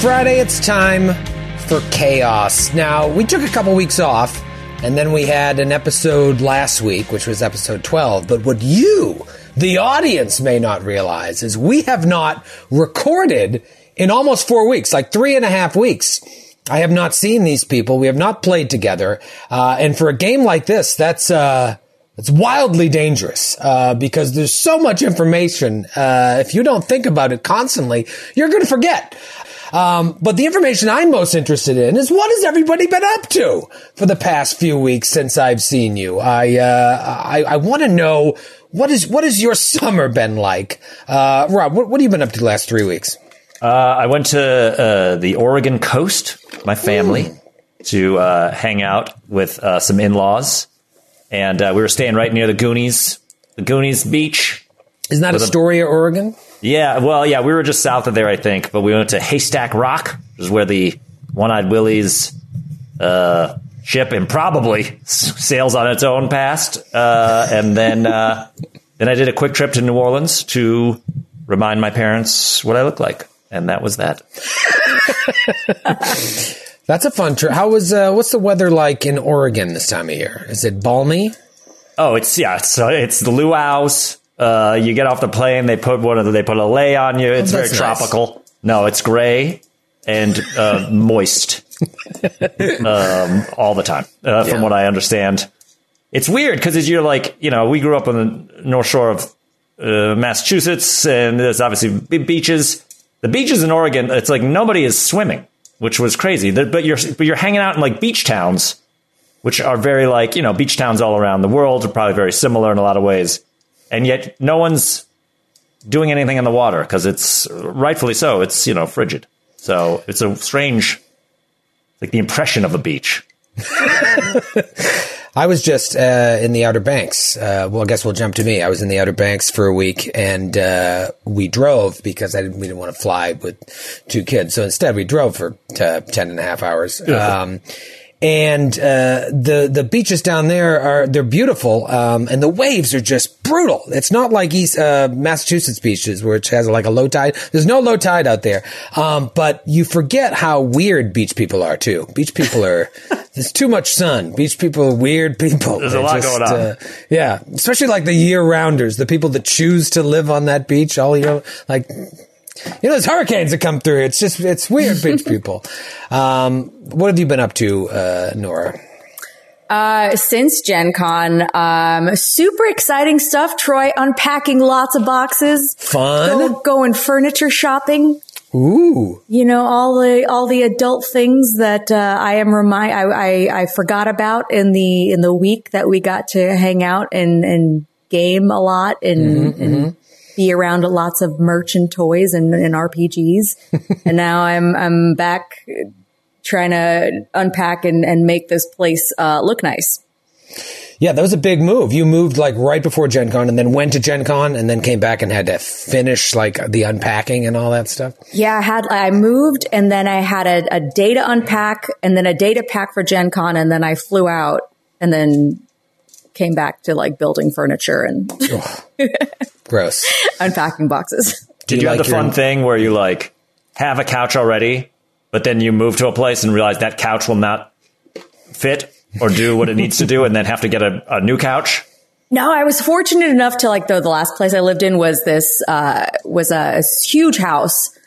Friday. It's time for chaos. Now, we took a couple weeks off, and then we had an episode last week, which was episode 12. But what you, the audience, may not realize is we have not recorded in almost four weeks, like three and a half weeks. I have not seen these people. We have not played together. Uh, and for a game like this, that's, uh, it's wildly dangerous uh, because there's so much information. Uh, if you don't think about it constantly, you're going to forget. Um, but the information I'm most interested in is what has everybody been up to for the past few weeks since I've seen you. I uh, I, I want to know what is what has your summer been like, uh, Rob? What, what have you been up to the last three weeks? Uh, I went to uh, the Oregon coast, my family, to uh, hang out with uh, some in laws. And uh, we were staying right near the Goonies, the Goonies beach. Isn't that With a- Astoria, Oregon? Yeah, well, yeah, we were just south of there, I think, but we went to Haystack Rock, which is where the One Eyed Willie's uh, ship improbably s- sails on its own past. Uh, and then, uh, then I did a quick trip to New Orleans to remind my parents what I look like. And that was that. That's a fun trip. How was uh, what's the weather like in Oregon this time of year? Is it balmy? Oh, it's yeah, it's uh, it's the luau's. Uh, you get off the plane, they put one of the, they put a lei on you. It's Oh, very nice. tropical. No, it's gray and uh, moist um, all the time, uh, from what I understand. It's weird because you're like, you know, we grew up on the North Shore of uh, Massachusetts, and there's obviously big beaches. The beaches in Oregon, it's like nobody is swimming, which was crazy. But you're but you're hanging out in like beach towns which are very like you know beach towns all around the world are probably very similar in a lot of ways and yet no one's doing anything in the water because it's rightfully so it's you know frigid so it's a strange like the impression of a beach I was just uh, in the Outer Banks. Uh, well, I guess we'll jump to me. I was in the Outer Banks for a week, and uh, we drove because I didn't, we didn't want to fly with two kids. So instead, we drove for t- 10 and a half hours. Um, and uh, the the beaches down there are they're beautiful, um, and the waves are just brutal. It's not like East uh, Massachusetts beaches, which has like a low tide. There's no low tide out there, um, but you forget how weird beach people are too. Beach people are there's too much sun. Beach people are weird people. There's a They're lot going on. uh, yeah, especially like the year rounders, the people that choose to live on that beach all year. Like you know, there's hurricanes that come through. It's just, it's weird, beach people. Um, what have you been up to, uh, Noura? Uh, since Gen Con, um, super exciting stuff. Troy unpacking lots of boxes. Fun? Go, going furniture shopping. Ooh. You know, all the, all the adult things that, uh, I am remind, I, I, I forgot about in the, in the week that we got to hang out and, and game a lot and, and be around lots of merch and toys and, and RPGs. and now I'm, I'm back trying to unpack and, and make this place, uh, look nice. Yeah, that was a big move. You moved like right before Gen Con and then went to Gen Con and then came back and had to finish like the unpacking and all that stuff. Yeah, I had I moved and then I had a, a day to unpack and then a day to pack for Gen Con and then I flew out and then came back to like building furniture and Gross. unpacking boxes. did you you, have like the fun thing where you like have a couch already but then you move to a place and realize that couch will not fit or do what it needs to do and then have to get a, a new couch No, I was fortunate enough to like the the last place I lived in was this uh was a huge house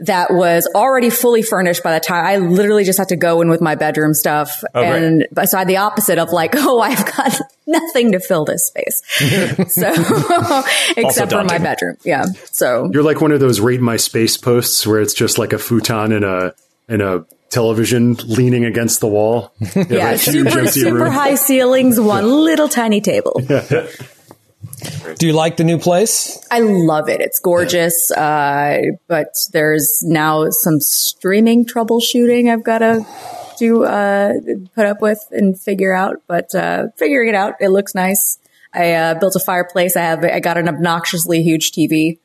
that was already fully furnished by the time I literally just had to go in with my bedroom stuff. Oh, and but so I had the opposite of like, oh, I've got nothing to fill this space. so except for my bedroom. Yeah. So You're like one of those rate my space posts where it's just like a futon and a and a television leaning against the wall. Yeah, have a huge super super room. high ceilings, one little tiny table. Do you like the new place? I love it. It's gorgeous, uh, but there's now some streaming troubleshooting I've got to do uh, put up with and figure out. But uh, figuring it out, it looks nice. I uh, built a fireplace. I have I got an obnoxiously huge TV,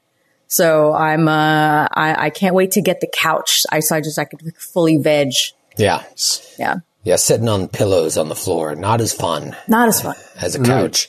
so I'm uh, I, I can't wait to get the couch. I so I just I could fully veg. Yeah. Yeah, Yeah, sitting on pillows on the floor, not as fun not as fun. as a couch.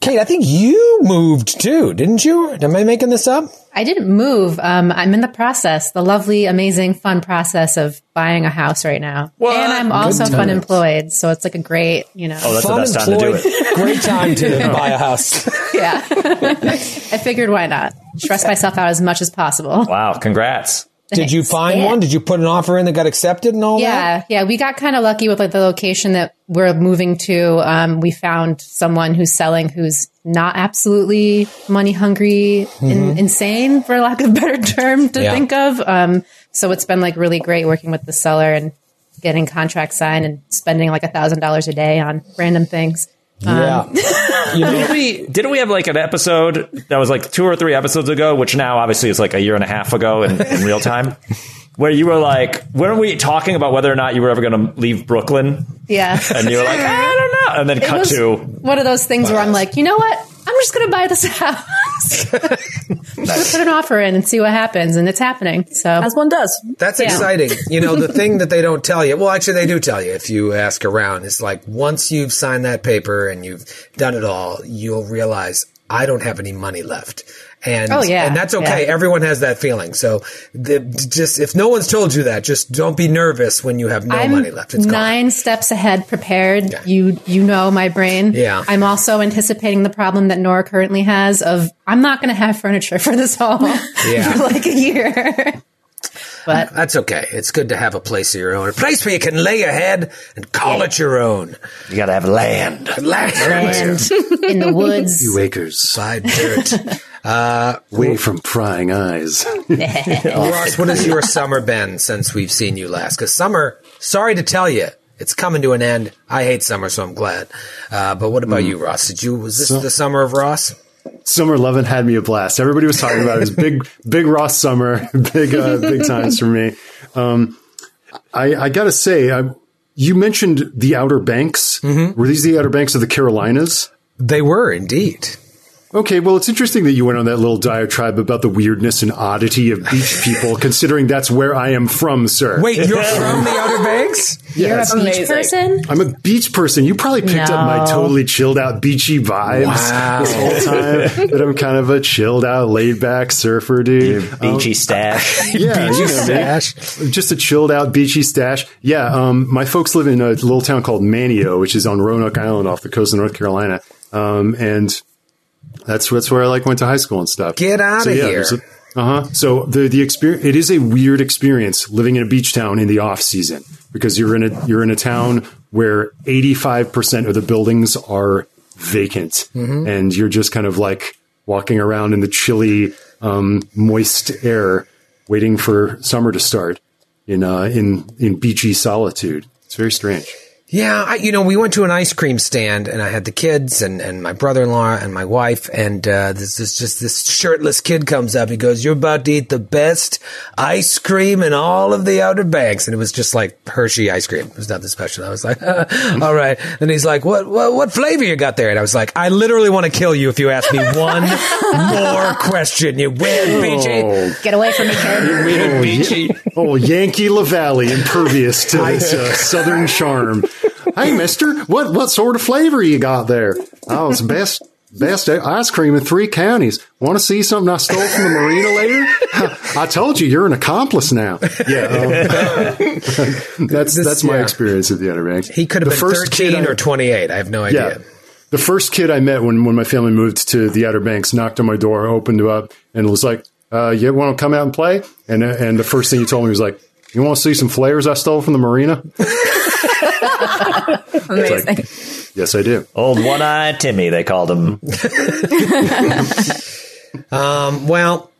Kate, I think you moved too, didn't you? Am I making this up? I didn't move. Um, I'm in the process, the lovely, amazing, fun process of buying a house right now. What? And I'm also times. fun employed. So it's like a great, you know, Oh, that's the Fun best time to do it. Great time to buy a house. yeah. I figured why not? Stress myself out as much as possible. Wow, congrats. Did you find Yeah. one? Did you put an offer in that got accepted and all that? Yeah, yeah, we got kind of lucky with like the location that we're moving to. Um, we found someone who's selling who's not absolutely money hungry, and insane, for lack of a better term to Yeah. think of. Um, so it's been like really great working with the seller and getting contracts signed and spending like a thousand dollars a day on random things. Yeah. Um, you know, Didn't we didn't we have like an episode that was like two or three episodes ago, which now obviously is like a year and a half ago in, in real time, where you were like, weren't we talking about whether or not you were ever going to leave Brooklyn? Yeah, And you were like, I don't know, and then It cut to one of those things where I'm like, you know what? I'm just going to buy this house. I'm going to put an offer in and see what happens, and it's happening. So As one does. That's Yeah. exciting. You know, the thing that they don't tell you, well, actually, they do tell you if you ask around, is like once you've signed that paper and you've done it all, you'll realize I don't have any money left. And, Oh, yeah. and that's okay. Yeah. Everyone has that feeling. So the, just, if no one's told you that, just don't be nervous when you have no I'm money left. It's gone. nine steps ahead prepared. You you know my brain. Yeah. I'm also anticipating the problem that Noura currently has of I'm not going to have furniture for this home Yeah. for like a year. but That's okay. It's good to have a place of your own, a place where you can lay your head and call it your own. you got to have land. Land. and in the woods. Few acres Side dirt. away from prying eyes. Ross, what has your summer been since we've seen you last? Because summer, sorry to tell you, it's coming to an end. I hate summer, so I'm glad. Uh, but what about you, Ross? Did you was this the summer of Ross? Summer 11 had me a blast. Everybody was talking about it. It was big, big Ross summer, big, uh, big times for me. Um, I, I gotta say, I, you mentioned the Outer Banks. Were these the Outer Banks of the Carolinas? They were indeed. Okay, well, it's interesting that you went on that little diatribe about the weirdness and oddity of beach people, considering that's where I am from, sir. Wait, you're from the Outer Banks? You're a beach person? I'm a beach person. You probably picked up my totally chilled out beachy vibes Wow. this whole time. that I'm kind of a chilled out, laid back surfer dude. Beachy stash. Yeah, you know. Stash. just a chilled out beachy stash. Yeah, um, my folks live in a little town called Manteo, which is on Roanoke Island off the coast of North Carolina, um, and that's that's where I like went to high school and stuff. Get outta here. Uh huh. So the the experience it is a weird experience living in a beach town in the off season because you're in a you're in a town where 85 percent of the buildings are vacant, Mm-hmm. and you're just kind of like walking around in the chilly, um, moist air, waiting for summer to start in uh, in in beachy solitude. It's very strange. Yeah, I, you know, we went to an ice cream stand, and I had the kids and, and my brother in law and my wife, and uh, this is just this shirtless kid comes up. He goes, "You're about to eat the best ice cream in all of the Outer Banks," and it was just like Hershey ice cream. It was nothing special. I was like, "All right." And he's like, "What what what flavor you got there?" And I was like, "I literally want to kill you if you ask me one more question. You win, BG." Get away from me, kid. Oh, Yankee Lavallee, impervious to its uh, southern charm. Hey, Mister, what what sort of flavor you got there? Oh, it's best best ice cream in three counties. Want to see something I stole from the marina later? I told you, you're an accomplice now. Yeah, um, that's that's my yeah. experience at the Outer Banks. He could have The been first kid thirteen I- or twenty-eight. I have no idea. yeah. The first kid I met when, when my family moved to the Outer Banks knocked on my door, opened it up, and was like, uh, "You want to come out and play?" And and the first thing he told me was like, "You want to see some flares I stole from the marina?" Amazing. yes, I do. Old one eyed Timmy, they called him. Um, well,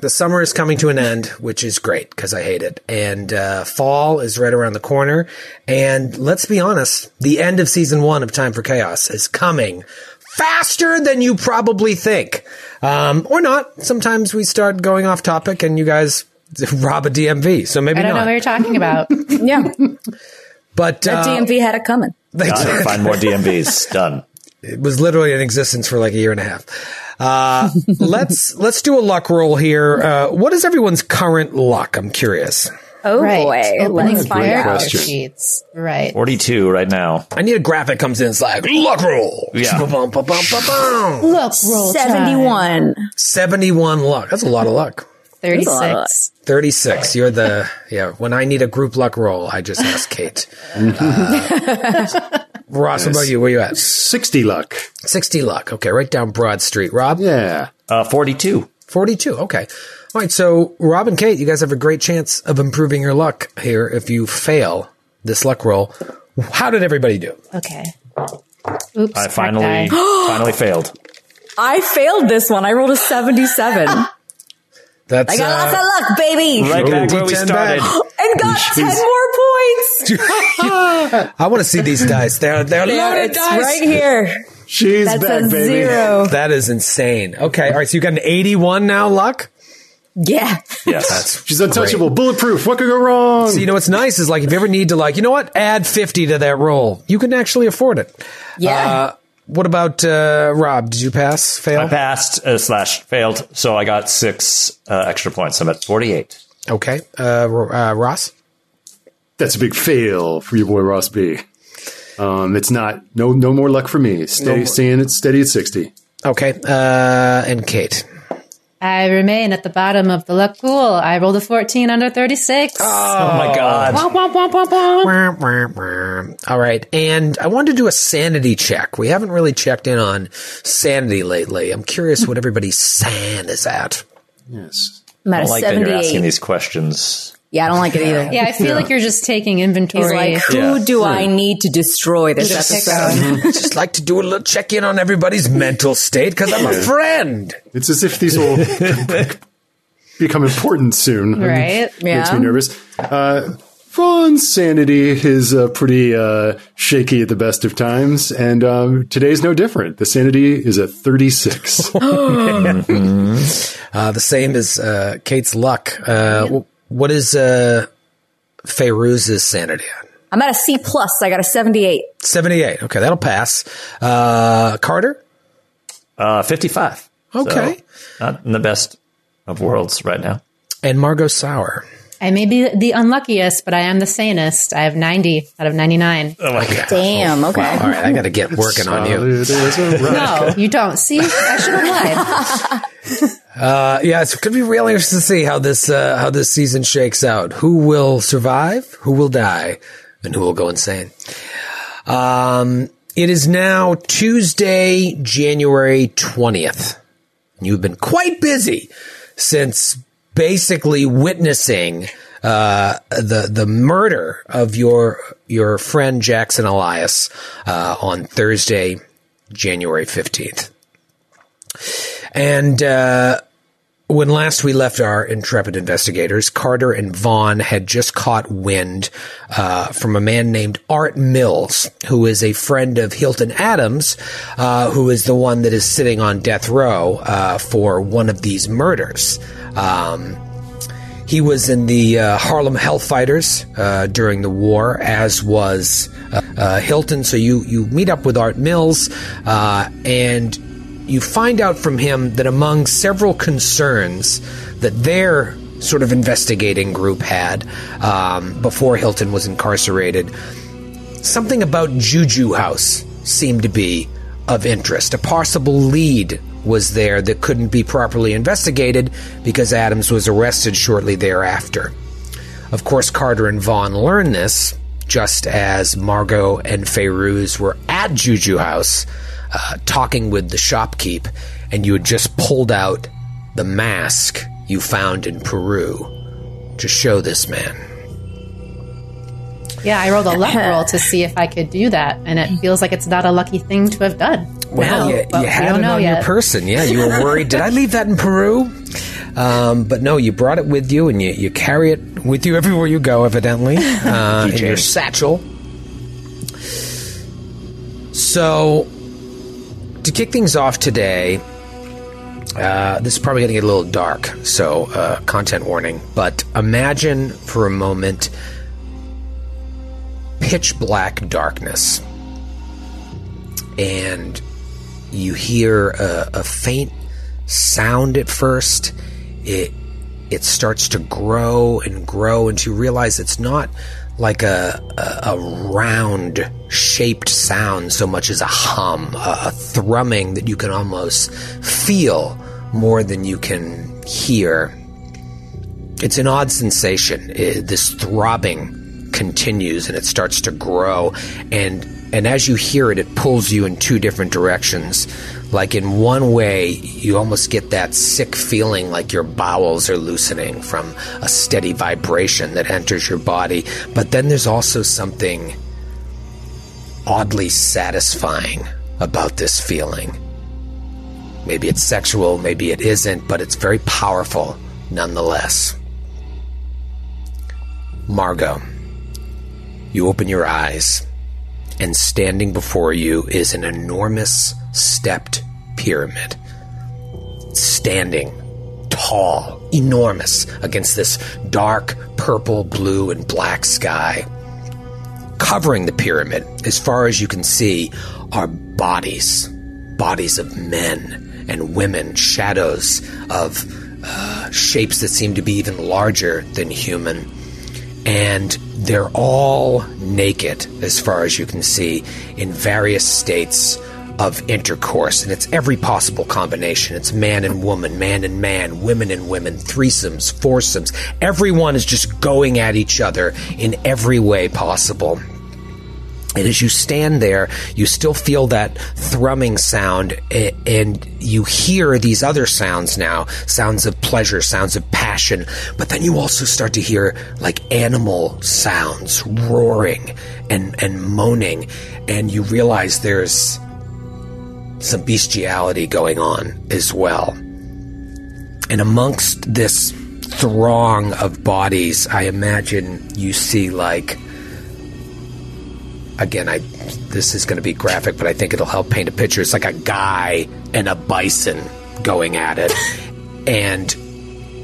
The summer is coming to an end, which is great because I hate it. And uh, fall is right around the corner. And let's be honest, the end of season one of Time for Chaos is coming faster than you probably think. Um, or not. Sometimes we start going off topic and you guys rob a DMV. So maybe I don't not. know what you're talking about. Yeah, but that uh, DMV had it coming. they Got it. Find more DMVs. Done. it was literally in existence for like a year and a half. Uh, let's let's do a luck roll here. Uh, what is everyone's current luck? I'm curious. Oh right. boy, Opening let's find out. sheets. Right. 42 right now. I need a graphic comes in. It's like luck roll. Yeah. Look, roll time. Seventy-one. Seventy-one luck. That's a lot of luck. 36. Thirty-six. You're the yeah. When I need a group luck roll, I just ask Kate. Uh, Ross, what about you? Where you at? 60 luck. Sixty luck. Okay, right down Broad Street. Rob. Yeah. Uh, 42. 42. Okay. All right. So, Rob and Kate, you guys have a great chance of improving your luck here if you fail this luck roll. How did everybody do? Okay. Oops. I finally finally failed. I failed this one. I rolled a seventy-seven. I That's got uh, lots of luck, baby, Right back where we started. and got ten more points. I want to see these dice. They're they're There, loaded it's dice. right here. She's That's back, a baby. zero. That is insane. Okay. All right. So you got an 81 now, luck. Yeah. Yes. She's untouchable, bulletproof. What could go wrong? So you know what's nice is like if you ever need to like you know what add 50 to that roll, you can actually afford it. Yeah. Uh, what about uh, Rob? Did you pass? Fail? I passed uh, slash failed, so I got six uh, extra points. I'm at 48. Okay. Uh, uh, Ross. That's a big fail for your boy Ross B. Um, it's not no no more luck for me. Stay staying at steady at sixty. Okay. Uh, and Kate. I remain at the bottom of the luck pool. I rolled a 14 under 36. Oh, oh my god. Womp, womp, womp. All right. And I wanted to do a sanity check. We haven't really checked in on sanity lately. I'm curious what everybody's san is at. Yes. I'm at I a don't like that you're asking these questions. Yeah, I don't like it either. Yeah, I feel like you're just taking inventory. He's like, who Yeah. do I need to destroy this Just episode? Just like to do a little check in on everybody's mental state because I'm a friend. It's as if these will become important soon. Right? Makes Yeah. me nervous. Uh, Vaughn's sanity is uh, pretty uh, shaky at the best of times, and um, today's no different. The sanity is at 36. Uh, the same as uh, Kate's luck. Uh, w- What is uh, Fairuz's sanity at? I'm at a C plus. I got a 78. 78. Okay, that'll pass. Uh, Carter? Uh, 55. Okay. So, not in the best of worlds right now. And Margot Sauer. I may be the unluckiest, but I am the sanest. I have 90 out of 99. Oh my god. Damn. Okay. All right, I got to get working on you. Solid as a rock. No, you don't. See, I should have lied. Uh, yeah, it's going to be really interesting to see how this uh, how this season shakes out. Who will survive? Who will die? And who will go insane? Um, it is now Tuesday, January twentieth. You've been quite busy since basically witnessing uh, the the murder of your your friend Jackson Elias uh, on Thursday, January fifteenth. And uh, when last we left our intrepid investigators, Carter and Vaughn had just caught wind uh, from a man named Art Mills, who is a friend of Hilton Adams, uh, who is the one that is sitting on death row uh, for one of these murders. Um, he was in the uh, Harlem Hellfighters uh, during the war, as was uh, uh, Hilton. So you you meet up with Art Mills, uh, and you find out from him that among several concerns that their sort of investigating group had um, before Hilton was incarcerated, something about Juju House seemed to be of interest. A possible lead was there that couldn't be properly investigated because Adams was arrested shortly thereafter. Of course, Carter and Vaughn learned this just as Margot and Fairuz were at Juju House uh, talking with the shopkeep, and you had just pulled out the mask you found in Peru to show this man. Yeah, I rolled a luck roll to see if I could do that, and it feels like it's not a lucky thing to have done. Well, now, you, you had don't it on yet. your person. Yeah, you were worried. Did I leave that in Peru? Um, but no, you brought it with you, and you, you carry it with you everywhere you go, evidently, uh, in your satchel. So, to kick things off today, uh, this is probably going to get a little dark, so uh, content warning. But imagine for a moment pitch black darkness, and you hear a, a faint sound at first. It it starts to grow and grow and you realize it's not like a, a, a round shaped sound so much as a hum, a, a thrumming that you can almost feel more than you can hear. It's an odd sensation. It, this throbbing continues and it starts to grow. And and as you hear it it pulls you in two different directions. Like in one way you almost get that sick feeling like your bowels are loosening from a steady vibration that enters your body. But then there's also something oddly satisfying about this feeling. Maybe it's sexual maybe it isn't but it's very powerful nonetheless. Margot you open your eyes and standing before you is an enormous stepped pyramid. Standing tall, enormous against this dark purple, blue, and black sky. Covering the pyramid, as far as you can see, are bodies. Bodies of men and women, shadows of uh, shapes that seem to be even larger than human. And they're all naked, as far as you can see, in various states of intercourse. And it's every possible combination. It's man and woman, man and man, women and women, threesomes, foursomes. Everyone is just going at each other in every way possible. And as you stand there, you still feel that thrumming sound, and you hear these other sounds now sounds of pleasure, sounds of passion. But then you also start to hear like animal sounds, roaring and, and moaning. And you realize there's some bestiality going on as well. And amongst this throng of bodies, I imagine you see like again, I this is going to be graphic, but I think it'll help paint a picture. It's like a guy and a bison going at it, and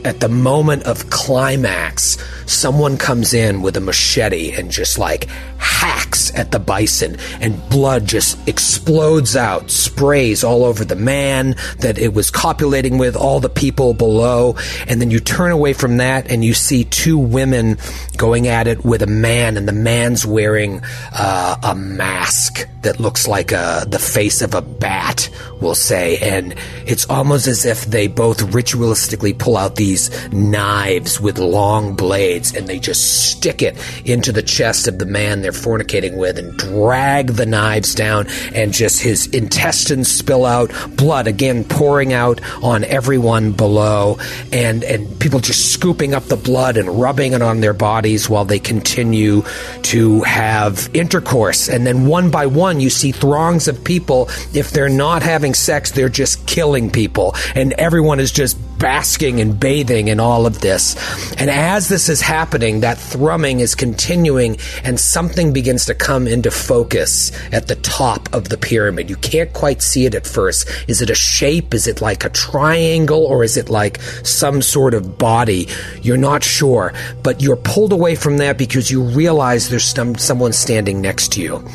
at the moment of climax, someone comes in with a machete and just like hacks at the bison, and blood just explodes out, sprays all over the man that it was copulating with, all the people below. And then you turn away from that and you see two women going at it with a man, and the man's wearing uh, a mask that looks like a, the face of a bat, we'll say. And it's almost as if they both ritualistically pull out these knives with long blades and they just stick it into the chest of the man they're fornicating with and drag the knives down and just his intestines spill out, blood again pouring out on everyone below and, and people just scooping up the blood and rubbing it on their bodies while they continue to have intercourse. And then one by one, you see throngs of people. If they're not having sex, they're just killing people. And everyone is just basking and bathing in all of this. And as this is happening, that thrumming is continuing and something begins to come into focus at the top of the pyramid. You can't quite see it at first. Is it a shape? Is it like a triangle or is it like some sort of body? You're not sure, but you're pulled away from that because you realize there's some, someone standing next to you.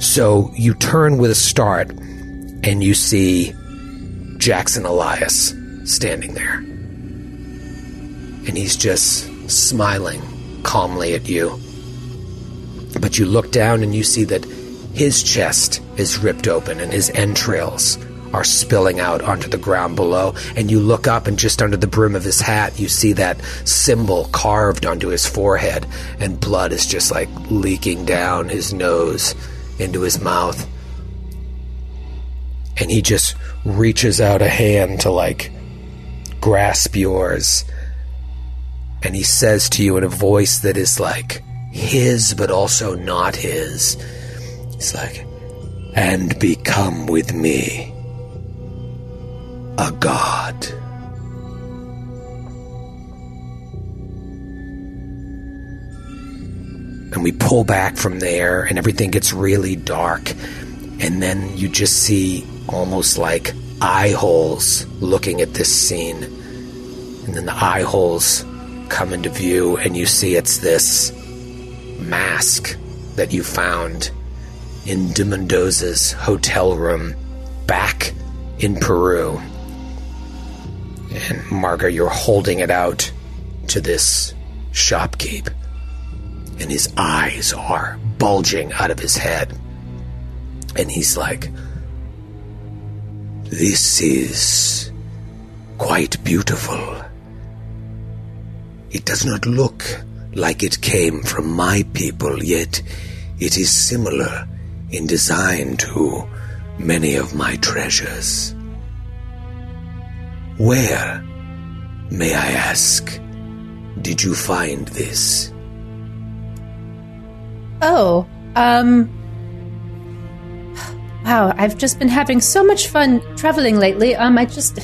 So you turn with a start and you see Jackson Elias standing there. And he's just smiling calmly at you. But you look down and you see that his chest is ripped open and his entrails are spilling out onto the ground below. And you look up, and just under the brim of his hat, you see that symbol carved onto his forehead, and blood is just like leaking down his nose into his mouth. And he just reaches out a hand to like grasp yours. And he says to you in a voice that is like his, but also not his. He's like, and become with me a god. And we pull back from there, and everything gets really dark. And then you just see almost like eye holes looking at this scene. And then the eye holes come into view, and you see it's this mask that you found in De Mendoza's hotel room back in Peru. And Margot, you're holding it out to this shopkeep, and his eyes are bulging out of his head. And he's like, This is quite beautiful. It does not look like it came from my people, yet it is similar in design to many of my treasures. Where, may I ask, did you find this? Oh, um. Wow, I've just been having so much fun traveling lately. Um, I just.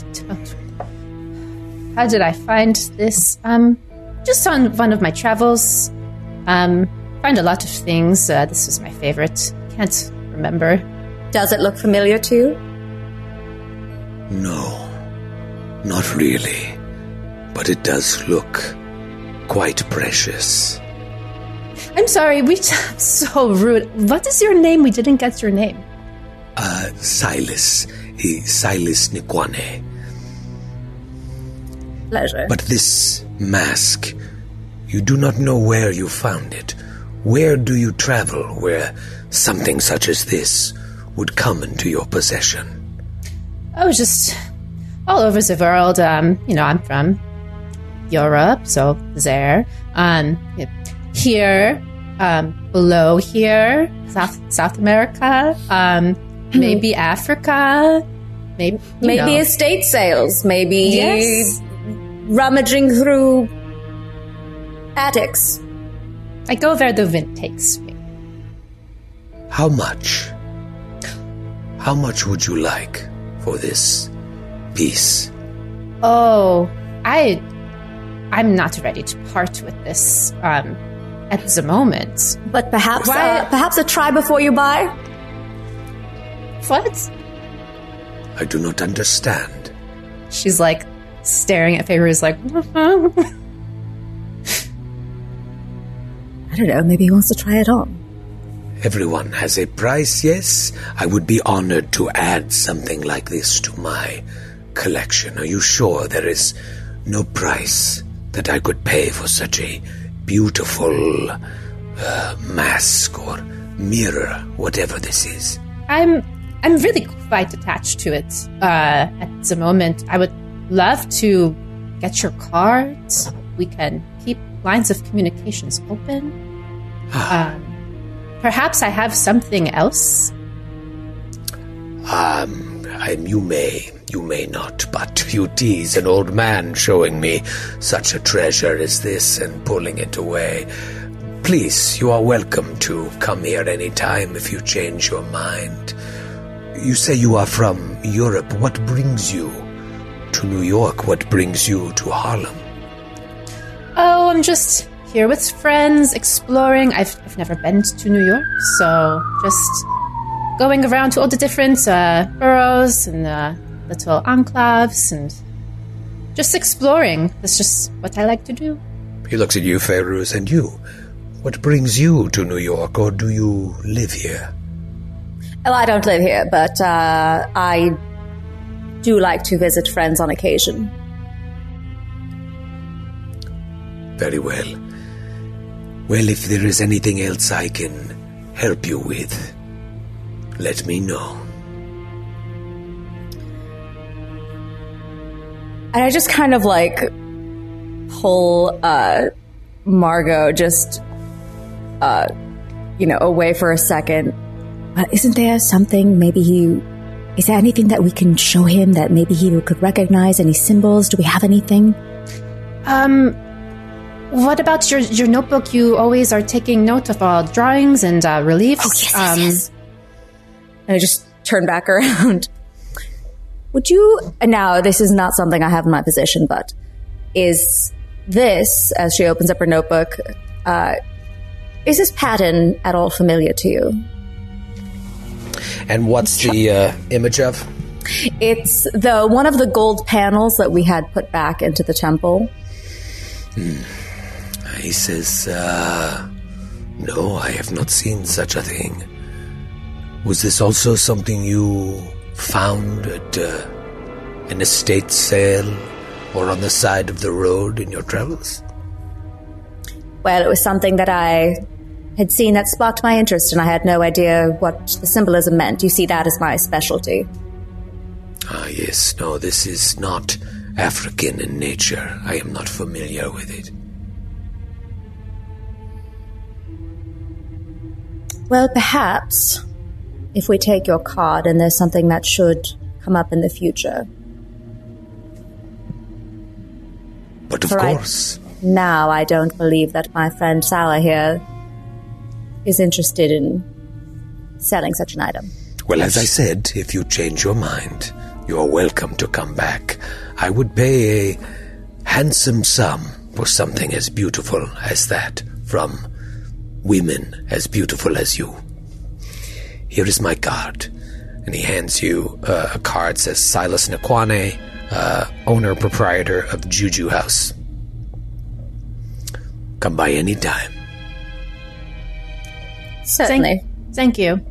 How did I find this? Um, just on one of my travels. Um, found a lot of things. Uh, this was my favorite. Can't remember. Does it look familiar to you? No, not really. But it does look quite precious. I'm sorry, we so rude. What is your name? We didn't get your name. Uh, Silas. Silas N'Kwane. Pleasure. But this mask, you do not know where you found it. Where do you travel where something such as this would come into your possession? I was just all over the world. Um, you know, I'm from Europe, so there. Um, here, um, below here, South South America, um, maybe Africa, maybe you maybe know. estate sales. Maybe Yes. rummaging through attics. I go where the wind takes me. How much? How much would you like for this piece? Oh, I, I'm not ready to part with this um, at the moment. But perhaps, uh, perhaps a try before you buy. What? I do not understand. She's like staring at Favors, like. I don't know. Maybe he wants to try it on. Everyone has a price, yes? I would be honored to add something like this to my collection. Are you sure there is no price that I could pay for such a beautiful uh, mask or mirror, whatever this is? I'm I'm really quite attached to it uh, at the moment. I would love to get your cards. We can keep lines of communications open. um, perhaps I have something else. Um, I'm, you may, you may not, but you tease an old man showing me such a treasure as this and pulling it away. Please, you are welcome to come here any time if you change your mind. You say you are from Europe. What brings you to New York? What brings you to Harlem? Oh, I'm just here with friends, exploring. I've, I've never been to New York, so just going around to all the different uh, boroughs and uh, little enclaves and just exploring. That's just what I like to do. He looks at you, Fairuz, and you. What brings you to New York, or do you live here? Well, I don't live here, but uh, I do like to visit friends on occasion. Very well. Well, if there is anything else I can help you with, let me know. And I just kind of like pull uh, Margot just, uh, you know, away for a second. Uh, isn't there something maybe he. Is there anything that we can show him that maybe he could recognize? Any symbols? Do we have anything? Um, what about your your notebook? You always are taking note of all drawings and uh, reliefs. Oh, yes, yes, um, yes. And I just turn back around. Would you now? This is not something I have in my possession, but is this as she opens up her notebook? Uh, Is this pattern at all familiar to you? And what's the uh, image of? It's the one of the gold panels that we had put back into the temple. He says, uh, No, I have not seen such a thing. Was this also something you found at uh, an estate sale or on the side of the road in your travels? Well, it was something that I had seen that sparked my interest, and I had no idea what the symbolism meant. You see, that is my specialty. Ah, yes, no, this is not African in nature. I am not familiar with it. Well, perhaps if we take your card and there's something that should come up in the future. But of For I- course, Now, I don't believe that my friend Salah here is interested in selling such an item. well, as I said, if you change your mind, you are welcome to come back. I would pay a handsome sum for something as beautiful as that from women as beautiful as you. Here is my card. And he hands you uh, a card says Silas N'Kwane, uh, owner proprietor of Juju House. Come by any time. Certainly. Thank, thank you.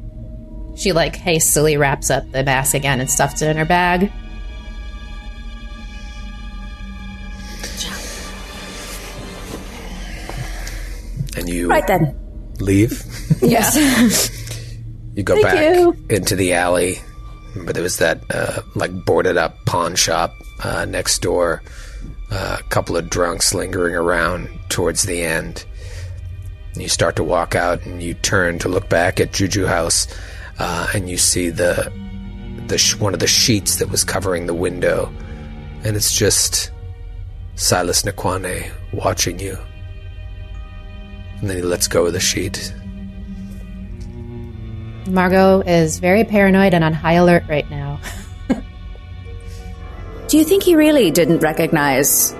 She like hastily wraps up the mask again and stuffs it in her bag. And you Right then. leave. Yes. You go Thank back you. into the alley, but there was that uh, like boarded up pawn shop uh, next door. Uh, a couple of drunks lingering around towards the end. And you start to walk out, and you turn to look back at Juju House, uh, and you see the the sh- one of the sheets that was covering the window, and it's just Silas N'Kwane watching you. And then he lets go of the sheet. Margot is very paranoid and on high alert right now. Do you think he really didn't recognize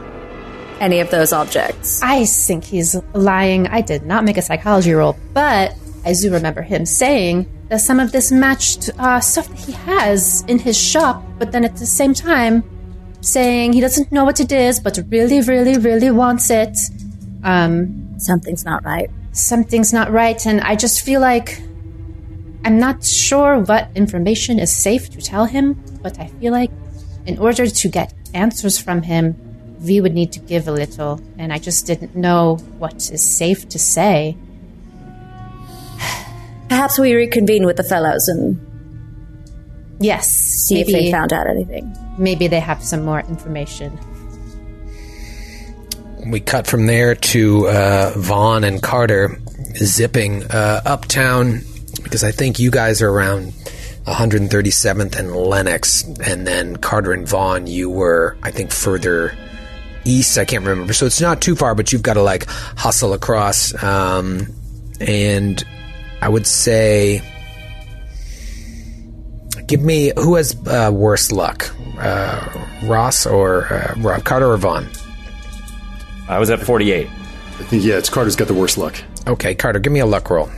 any of those objects? I think he's lying. I did not make a psychology roll, but I do remember him saying that some of this matched uh, stuff that he has in his shop, but then at the same time saying he doesn't know what it is, but really, really, really wants it. Um, Something's not right. something's not right, and I just feel like I'm not sure what information is safe to tell him, but I feel like in order to get answers from him, we would need to give a little, and I just didn't know what is safe to say. Perhaps we reconvene with the fellows and Yes, see if maybe they found out anything. maybe they have some more information. we cut from there to uh, Vaughn and Carter zipping uh, uptown because I think you guys are around 137th and Lenox, and then Carter and Vaughn, you were I think further east. I can't remember, so it's not too far, but you've got to like hustle across. Um, and I would say, give me who has uh, worse luck, uh, Ross or uh, Rob, Carter or Vaughn. I was at 48. I think, yeah, it's Carter's got the worst luck. Okay, Carter, give me a luck roll.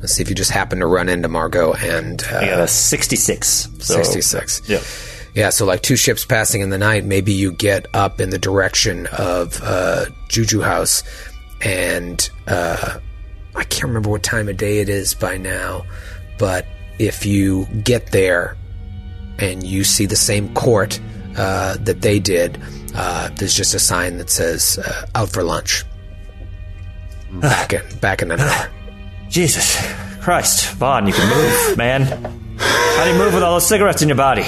Let's see if you just happen to run into Margot and I got uh, a 66. So, 66. Yeah. Yeah, so like two ships passing in the night, maybe you get up in the direction of uh, Juju House, and uh, I can't remember what time of day it is by now, but if you get there and you see the same court uh, that they did, uh, there's just a sign that says uh, "out for lunch." Back in, back in an hour. Jesus Christ. Vaughn, you can move, man. How do you move with all those cigarettes in your body?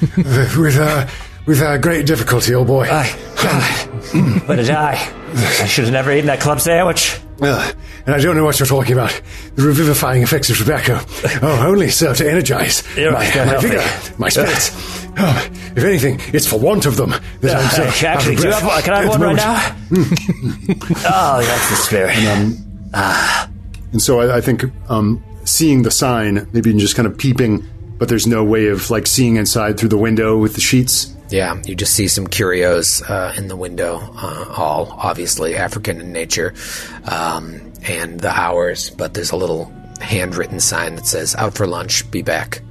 with uh, with uh, great difficulty, old boy. Aye. but did I? I should have never eaten that club sandwich. Uh, and I don't know what you're talking about. The revivifying effects of tobacco. Oh, only serve to energize You're my, my vigor, my spirits. Oh, if anything, it's for want of them that I'm so Hey, out actually, do you have one? Can I have one right now? oh, that's the spirit. And so I, I think um, seeing the sign, maybe just kind of peeping, but there's no way of like seeing inside through the window with the sheets. Yeah, you just see some curios uh, in the window, uh, all obviously African in nature, um, and the hours. But there's a little handwritten sign that says "Out for lunch. Be back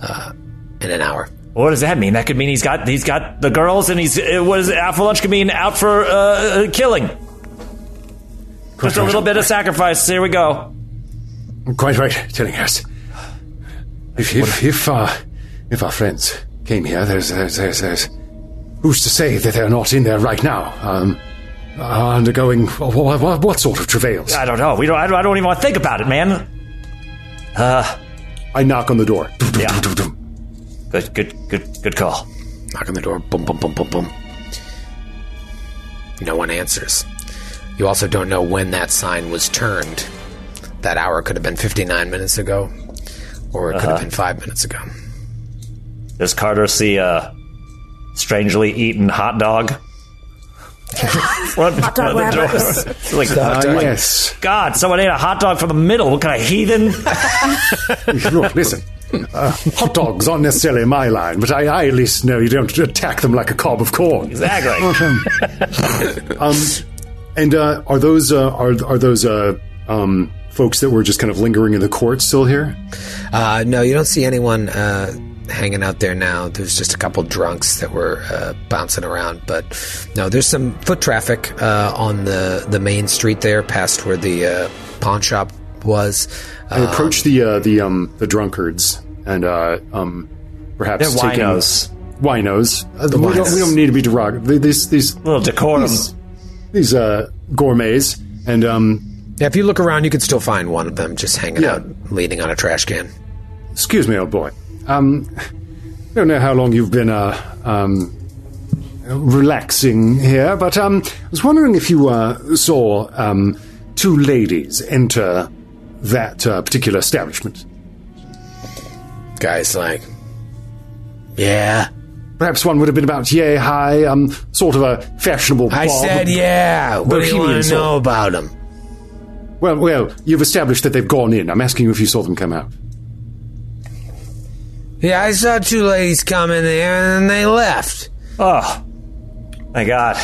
uh, in an hour." What does that mean? That could mean he's got he's got the girls, and he's uh, what is it? Out for lunch could mean out for uh, uh, killing. Just a little bit of sacrifice. Here we go. Quite right, telling us. If if if, uh, if our friends came here, there's there's there's, there's who's to say that they're not in there right now, um, uh, undergoing what, what, what sort of travails? I don't know. We don't. I don't, I don't even want to think about it, man. I knock on the door. Yeah. Good, good, good, good call. Knock on the door. Boom, boom, boom, boom, boom. No one answers. You also don't know when that sign was turned. That hour could have been 59 minutes ago, or it could have been five minutes ago. Does Carter see a strangely eaten hot dog? hot dog wrappers. like, Ah, yes. God, someone ate a hot dog from the middle. What kind of heathen? Look, listen. Uh, hot dogs aren't necessarily my line, but I, I at least know you don't attack them like a cob of corn. exactly. Um, and uh, are those uh, are are those uh, um, folks that were just kind of lingering in the court still here? Uh, no, you don't see anyone uh, hanging out there now. There's just a couple drunks that were uh, bouncing around, but no, there's some foot traffic uh, on the the main street there, past where the uh, pawn shop was. I Uh, approach the uh, the um, the drunkards and uh, um, perhaps They're taking winos. Winos. Uh, we, don't, we don't need to be derogatory. These these little decorum. these, these uh, gourmets and um, yeah, if you look around, you could still find one of them just hanging Yeah. out, leaning on a trash can. Excuse me, old boy. Um, I don't know how long you've been uh, um, relaxing here, but um, I was wondering if you uh, saw um, two ladies enter that uh, particular establishment. Guy's like, yeah. Perhaps one would have been about yay high, um, sort of a fashionable. I bob. said, yeah. What do you want to know about them? Well, well, you've established that they've gone in. I'm asking you if you saw them come out. Yeah, I saw two ladies come in there and then they left. Oh, my God.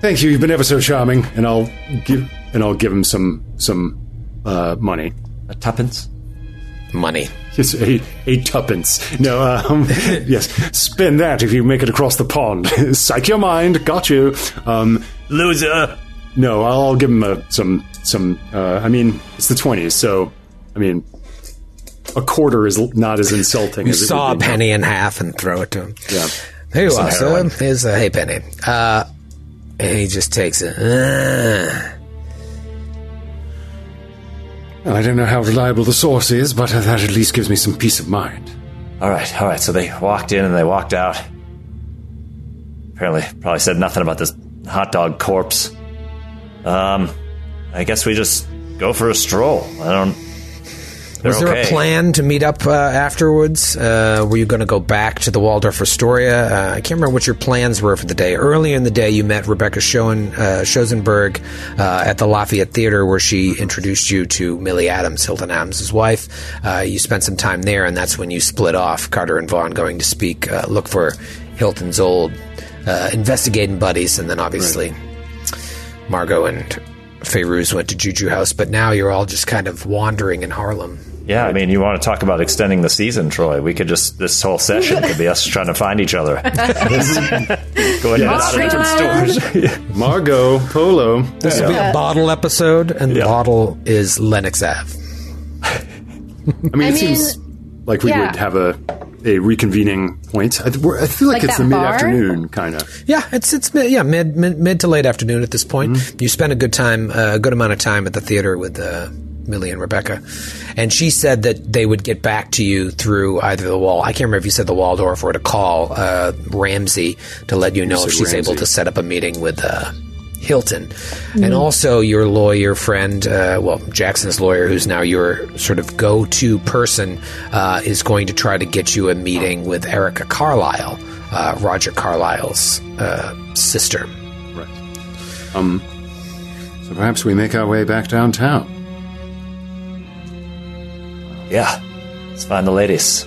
Thank you. You've been ever so charming, and I'll give and I'll give him some some uh, money. A tuppence? Money. Yes, a, a tuppence. No, um, yes, spend that if you make it across the pond. Psych your mind. Got you. Um, Loser. No, I'll give him a, some some. Uh, I mean, it's the twenties, so I mean, a quarter is not as insulting. You as saw a would be. penny in half and throw it to him. Yeah. Here you are, sir. Here's a hey penny. Uh, and he just takes it. Uh, Well, I don't know how reliable the source is, but that at least gives me some peace of mind. All right, all right. So they walked in and they walked out. Apparently, probably said nothing about this hot dog corpse. Um, I guess we just go for a stroll. I don't. Was there okay. a plan to meet up uh, afterwards? Uh, were you going to go back to the Waldorf Astoria? Uh, I can't remember what your plans were for the day. Earlier in the day, you met Rebecca Schoen, uh, Schoenberg uh, at the Lafayette Theater, where she introduced you to Millie Adams, Hilton Adams' wife. Uh, you spent some time there, and that's when you split off. Carter and Vaughn going to speak, uh, look for Hilton's old uh, investigating buddies, and then obviously Margot and Fairuz went to Juju House. But now you're all just kind of wandering in Harlem. Yeah, I mean, you want to talk about extending the season, Troy? We could just this whole session could be us trying to find each other. Going in and different stores. Margot Polo. This will be a bottle episode, and the bottle is Lenox Ave. I mean, I it mean, seems like we yeah. would have a a reconvening point. I, we're- I feel like, Like it's the mid afternoon kind of. Yeah, it's it's mid, yeah mid, mid mid to late afternoon at this point. Mm-hmm. You spent a good time, uh, a good amount of time at the theater with uh, Millie and Rebecca, and she said that they would get back to you through either the wall. I can't remember if you said the Waldorf or for to call uh, Ramsey to let you know if she's able to set up a meeting with. Uh, Hilton, and also your lawyer friend, uh, well, Jackson's lawyer, who's now your sort of go-to person, uh, is going to try to get you a meeting with Erica Carlyle, uh, Roger Carlyle's uh, sister. Right. Um. So perhaps we make our way back downtown. Yeah, let's find the ladies.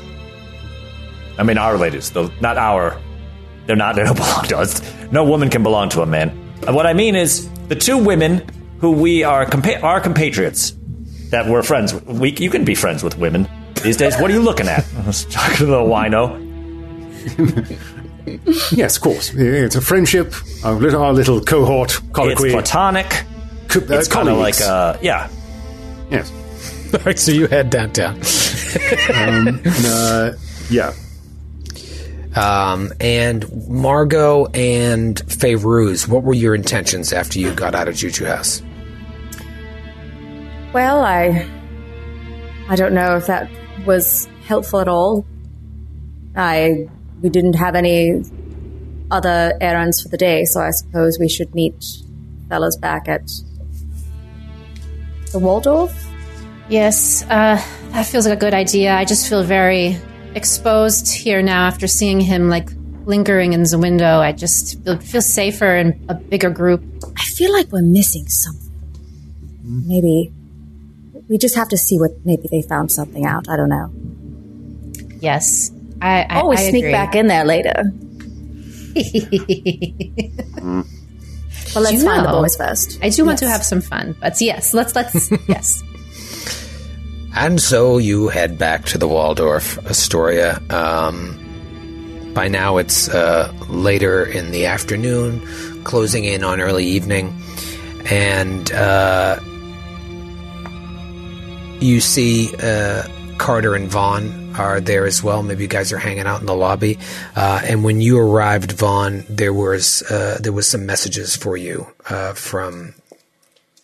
I mean, our ladies, though, not our. They're not. They don't belong to us. No woman can belong to a man. And what I mean is the two women who we are compa- our compatriots that we're friends. with. We you can be friends with women these days. What are you looking at? I was talking to the wino. Yes, of course. It's a friendship, our little, our little cohort It's colloquy. platonic. Co- uh, It's kind of like colleagues. uh, yeah. yes. All right, so you head downtown. Uh, yeah. Um, and Margot and Fairuz, what were your intentions after you got out of Juju House? Well, I I don't know if that was helpful at all. I we didn't have any other errands for the day, so I suppose we should meet fellas back at the Waldorf. Yes, uh, that feels like a good idea. I just feel very exposed here now after seeing him like lingering in the window. I just feel, feel safer in a bigger group. I feel like we're missing something. Maybe we just have to see what. Maybe they found something out. I don't know. Yes, I, I oh, Always I sneak agree. back in there later. But let's You find the boys first. I do want to have some fun, but yes, let's let's yes. And so you head back to the Waldorf Astoria. Um, by now it's uh, later in the afternoon, closing in on early evening, and uh, you see uh, Carter and Vaughn are there as well. Maybe you guys are hanging out in the lobby. Uh, and when you arrived, Vaughn, there was uh, there was some messages for you uh, from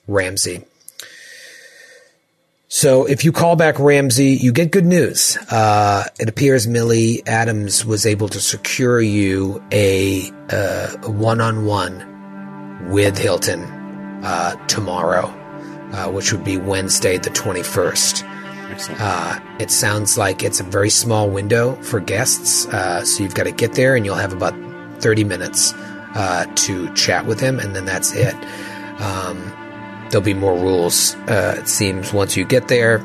Ramsey. So if you call back Ramsey, you get good news. Uh, it appears Millie Adams was able to secure you a uh, one-on-one with Hilton uh, tomorrow, uh, which would be Wednesday the twenty-first. Uh, it sounds like it's a very small window for guests, uh, so you've got to get there, and you'll have about thirty minutes uh, to chat with him, and then that's it. Um, there'll be more rules. Uh, it seems once you get there,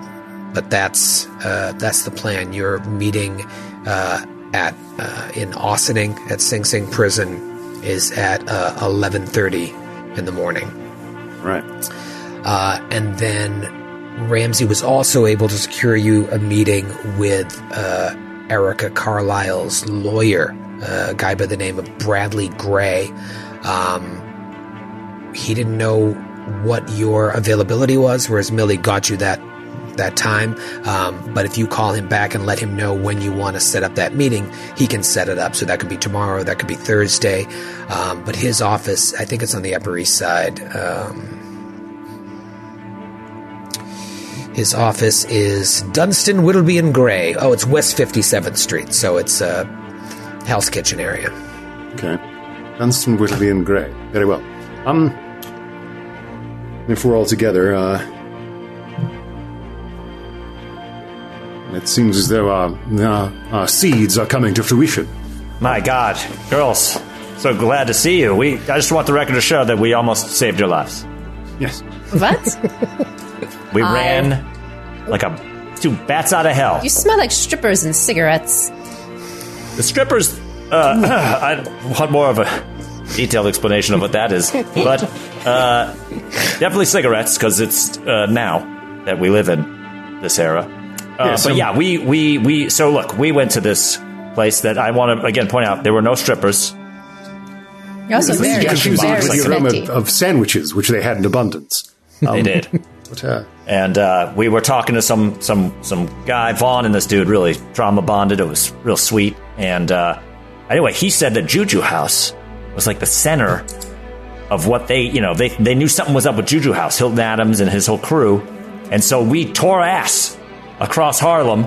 but that's uh, that's the plan. You're meeting uh, at uh, in Ossining at Sing Sing Prison is at uh, eleven thirty in the morning, Right. uh, and then Ramsey was also able to secure you a meeting with uh, Erica Carlyle's lawyer, uh, a guy by the name of Bradley Grey. Um, he didn't know what your availability was, whereas Millie got you that that time. Um, but if you call him back and let him know when you want to set up that meeting, he can set it up. So that could be tomorrow, that could be Thursday. Um, but his office, I think it's on the Upper East Side. Um, his office is Dunstan, Whittleby, and Grey. Oh, it's West 57th Street, so it's uh, Hell's Kitchen area. Okay. Dunstan, Whittleby, and Grey. Very well. Um, if we're all together, uh, it seems as though our, our, our seeds are coming to fruition. My God, girls, so glad to see you. We I just want the record to show that we almost saved your lives. Yes. What? We ran like a two bats out of hell. you smell like strippers and cigarettes. The strippers. Uh, I want more of a detailed explanation of what that is, but uh, definitely cigarettes because it's uh, now that we live in this era. Uh, Yeah, so- but yeah, we we we. So look, we went to this place that I want to again point out. There were no strippers. You're also very, You confused it very with the aroma of, of sandwiches, which they had in abundance. they did. But, uh, and uh, we were talking to some some some guy Vaughn and this dude really trauma bonded. It was real sweet. And uh, anyway, he said that Juju House was like the center of what they you know they they knew something was up with Juju House, Hilton Adams and his whole crew, and so we tore ass across Harlem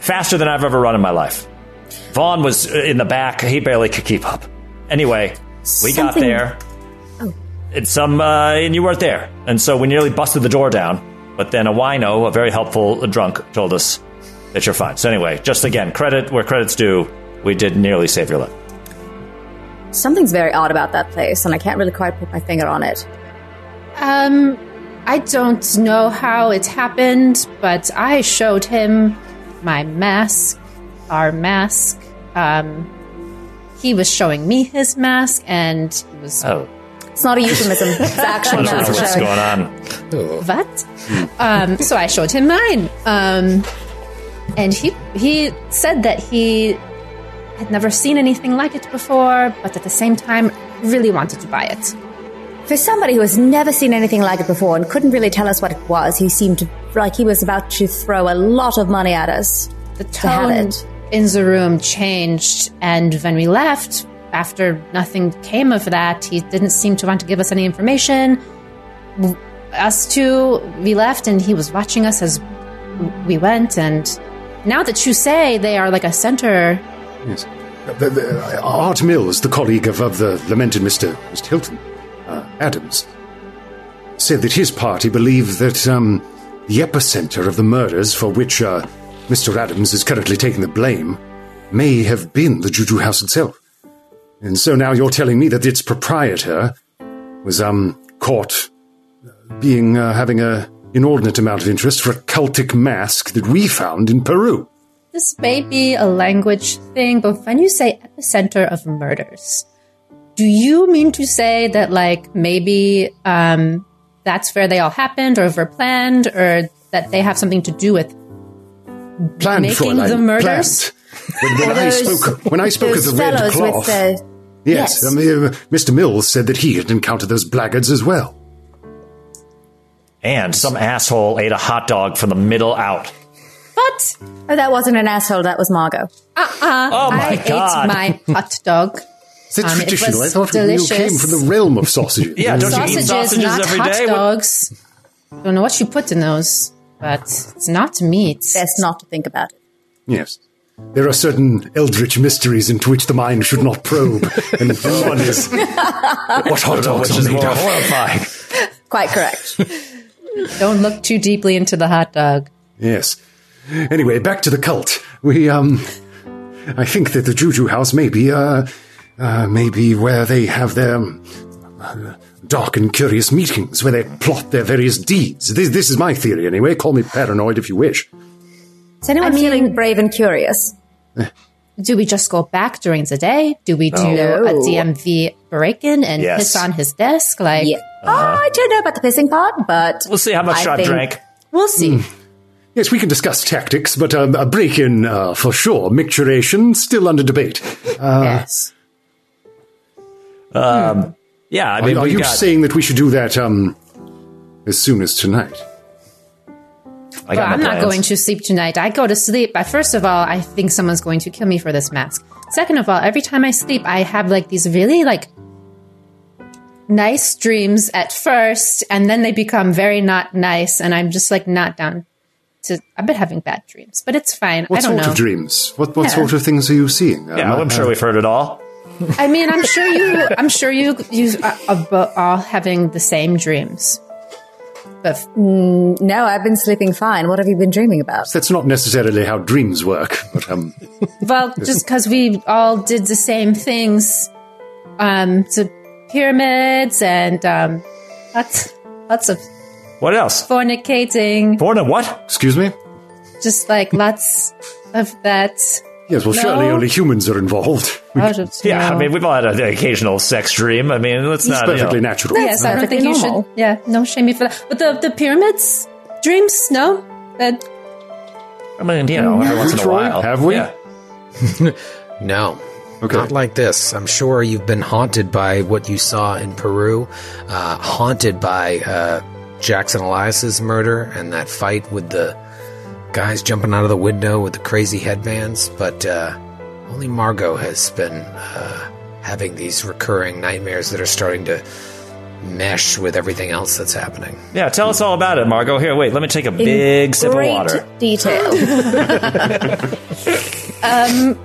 faster than I've ever run in my life. Vaughn was in the back; he barely could keep up. Anyway, we got Something- there. And some, uh, and you weren't there, and so we nearly busted the door down. But then a wino, a very helpful drunk, told us that you're fine. So anyway, just again, credit where credit's due. We did nearly save your life. Something's very odd about that place, and I can't really quite put my finger on it. Um, I don't know how it happened, but I showed him my mask our mask. Um, he was showing me his mask, and he was Oh, It's not a euphemism. It's actual don't know mask what's showing. going on. what? um, so I showed him mine, um, and he he said that he had never seen anything like it before, but at the same time, really wanted to buy it. For somebody who has never seen anything like it before and couldn't really tell us what it was, he seemed like he was about to throw a lot of money at us. The To tone it. in the room changed, and when we left, after nothing came of that, he didn't seem to want to give us any information. Us two, we left, and he was watching us as we went. And now that you say they are like a center, Yes. The, the, Art Mills, the colleague of, of the lamented Mr. Mr. Hilton, uh, Adams, said that his party believed that um, the epicenter of the murders for which uh, Mr. Adams is currently taking the blame may have been the Juju House itself. And so now you're telling me that its proprietor was um, caught uh, being uh, having a inordinate amount of interest for a cultic mask that we found in Peru. This may be a language thing, but when you say epicenter of murders, do you mean to say that like maybe um, that's where they all happened, or were planned, or that they have something to do with planned Making Fräulein, the murders? planned. When, when I spoke, when I spoke of the red cloth, with the yes, yes. um, uh, Mr. Mills said that he had encountered those blackguards as well. And some asshole ate a hot dog from the middle out. But Oh, that wasn't an asshole. That was Margot. uh-uh, Oh my I God. ate my hot dog. Is that Um, it traditional? I was thought you delicious. came from the realm of sausages. Yeah, don't you eat Sausages, sausages not every hot day? What- dogs. Don't know what you put in those, but it's not meat. Best not to think about it. Yes. There are certain eldritch mysteries into which the mind should not probe, and one is what hot dogs Which are made more of. horrifying. Quite correct. Don't look too deeply into the hot dog. Yes. Anyway, back to the cult. We, um, I think that the Juju House may be, uh, uh, maybe where they have their uh, dark and curious meetings, where they plot their various deeds. This, this is my theory, anyway. Call me paranoid if you wish. Is anyone I mean- feeling brave and curious? Do we just go back during the day? Do we do No. a DMV break-in and Yes. piss on his desk? Like, Yeah. Oh, I don't know about the pissing part, but We'll see how much I Shot think- drank. we'll see. Yes, we can discuss tactics, but um, a break-in uh, for sure. Micturition still under debate. yes. Yeah, I Are, mean, are we you got, saying that we should do that um, as soon as tonight? I well, I'm not going to sleep tonight. I go to sleep. I, first of all, I think someone's going to kill me for this mask. Second of all, every time I sleep, I have like these really like nice dreams at first, and then they become very not nice, and I'm just like not down to. I've been having bad dreams, but it's fine. What I don't sort know. of dreams? What what Yeah. sort of things are you seeing? Yeah, Um, I'm sure we've heard it all. I mean, I'm sure you. I'm sure you. You are all having the same dreams. But no, I've been sleeping fine. What have you been dreaming about? That's not necessarily how dreams work, but um, Well, just because we all did the same things, um, to pyramids and um, lots, lots of What else? fornicating, Born in what? excuse me. just like lots of that. Yes, well, surely only humans are involved. Out of, Yeah, I mean, we've all had an occasional sex dream. I mean, let's It's not. you perfectly know. natural. yes, I don't think you normal. should. Yeah, no shame me for that. But the the pyramids dreams, no, that I mean, you know, every once in a Troy, while. have we? Yeah. No. Okay. Not like this. I'm sure you've been haunted by what you saw in Peru, uh, haunted by uh, Jackson Elias's murder and that fight with the guys jumping out of the window with the crazy headbands. But uh, only Margot has been uh, having these recurring nightmares that are starting to mesh with everything else that's happening. Yeah, tell us all about it, Margot. Here, wait, let me take a big sip of Great water. detail. Um,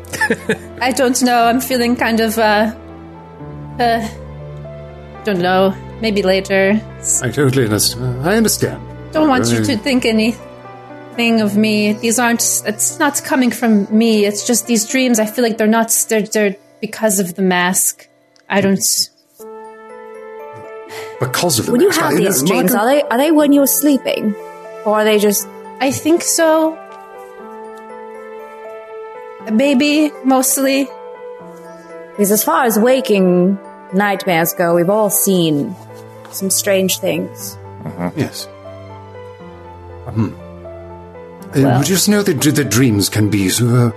I don't know. I'm feeling kind of uh, uh, don't know. Maybe later. I totally understand. I understand. Don't want you to think anything of me. These aren't. It's not coming from me. It's just these dreams. I feel like they're not. They're, they're because of the mask. I don't. Because of the when you have I- these Margaret- dreams, are they are they when you're sleeping, or are they just? I think so. maybe mostly. Because as far as waking nightmares go, we've all seen some strange things. Yes. Um, uh, would you just know that, that dreams can be uh,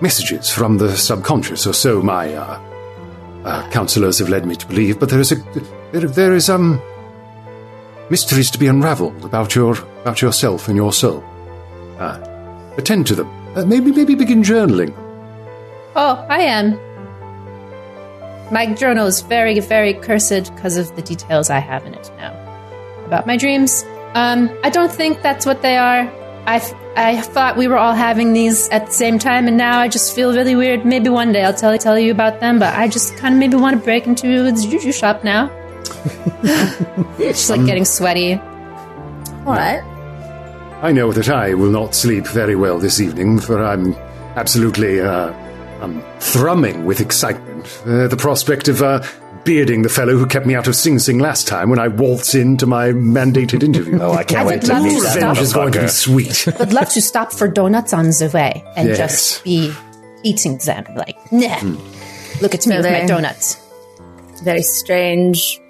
messages from the subconscious, or so my uh, uh, counselors have led me to believe. But there is a there, there is um mysteries to be unravelled about your about yourself and your soul. Uh, attend to them. Uh, maybe maybe begin journaling. Oh, I am. My journal is very, very cursed because of the details I have in it now about my dreams. Um, I don't think that's what they are. I th- I thought we were all having these at the same time, and now I just feel really weird. Maybe one day I'll tell tell you about them, but I just kind of maybe want to break into the juju shop now. just like getting sweaty. All right. I know that I will not sleep very well this evening, for I'm absolutely uh, I'm thrumming with excitement. Uh, the prospect of uh, bearding the fellow who kept me out of Sing Sing last time when I waltz into my mandated interview. Oh, I can't I wait to meet that Revenge is going to be motherfucker. sweet. Would love to stop for donuts on the way and Yes. just be eating them. Like, nah. Look at me with my donuts. Very strange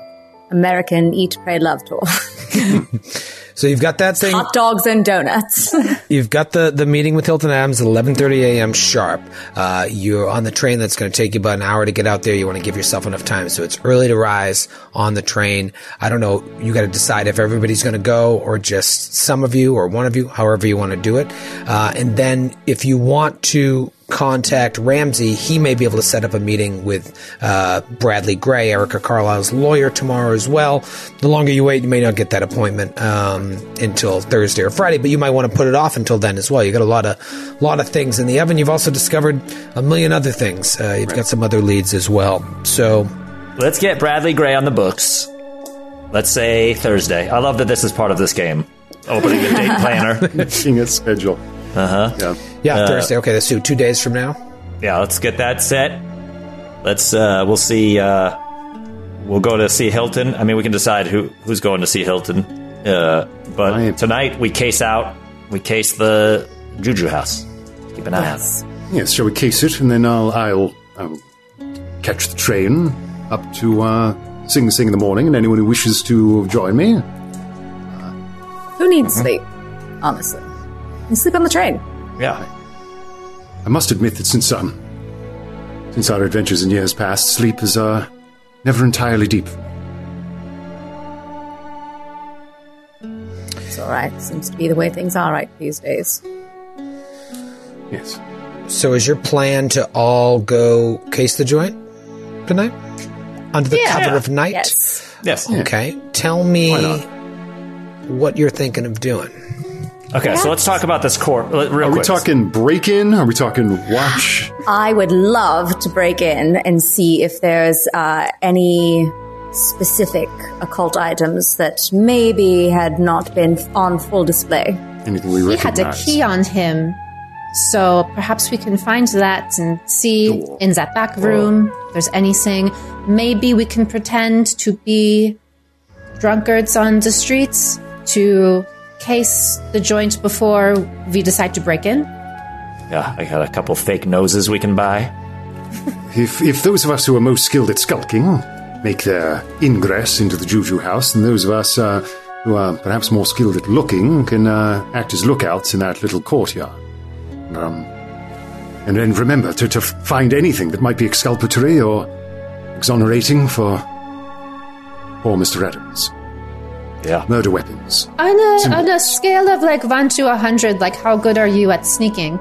American eat, pray, love tour. So you've got that thing. Hot dogs and donuts. You've got the, the meeting with Hilton Adams at 11:30 a.m. sharp. Uh, you're on the train that's going to take you about an hour to get out there. You want to give yourself enough time, so it's early to rise on the train. I don't know. You got to decide if everybody's going to go or just some of you or one of you, however you want to do it. Uh, and then if you want to contact Ramsey, he may be able to set up a meeting with uh, Bradley Grey, Erica Carlyle's lawyer, tomorrow as well. The longer you wait, you may not get that appointment um, until Thursday or Friday, but you might want to put it off until then as well. You got a lot of lot of things in the oven. You've also discovered a million other things. Uh, you've got some other leads as well. So Let's get Bradley Grey on the books. Let's say Thursday. I love that this is part of this game. Opening the date planner. Seeing its schedule. Uh huh. Yeah. yeah, Thursday. Okay, that's two two days from now. Yeah, let's get that set. Let's uh we'll see uh we'll go to see Hilton. I mean we can decide who who's going to see Hilton. Uh but Right. tonight we case out we case the Juju house. Keep an eye out. Yes, shall we case it, and then I'll I'll, I'll catch the train up to uh, Sing Sing in the morning, and anyone who wishes to join me. Who needs sleep? Honestly. You sleep on the train. Yeah. I must admit that since um since our adventures in years past, sleep is uh never entirely deep. It's all right. Seems to be the way things are right these days. Yes. So is your plan to all go case the joint tonight under the Yeah. cover of night? Yes. Yes. Okay. Tell me what you're thinking of doing. Okay, so let's talk about this core real Are we talking break in? Are we talking watch? I would love to break in and see if there's uh, any specific occult items that maybe had not been on full display. Anything we He had a key on him, so perhaps we can find that and see Door. in that back room if there's anything. Maybe we can pretend to be drunkards on the streets to case the joint before we decide to break in. Yeah, I got a couple fake noses we can buy. If if those of us who are most skilled at skulking make their ingress into the Juju house, and those of us uh, who are perhaps more skilled at looking can uh, act as lookouts in that little courtyard. Um, and then remember to, to find anything that might be exculpatory or exonerating for poor Mr. Adams. Yeah. Murder weapons. On a, on a scale of like 1 to a 100, like how good are you at sneaking?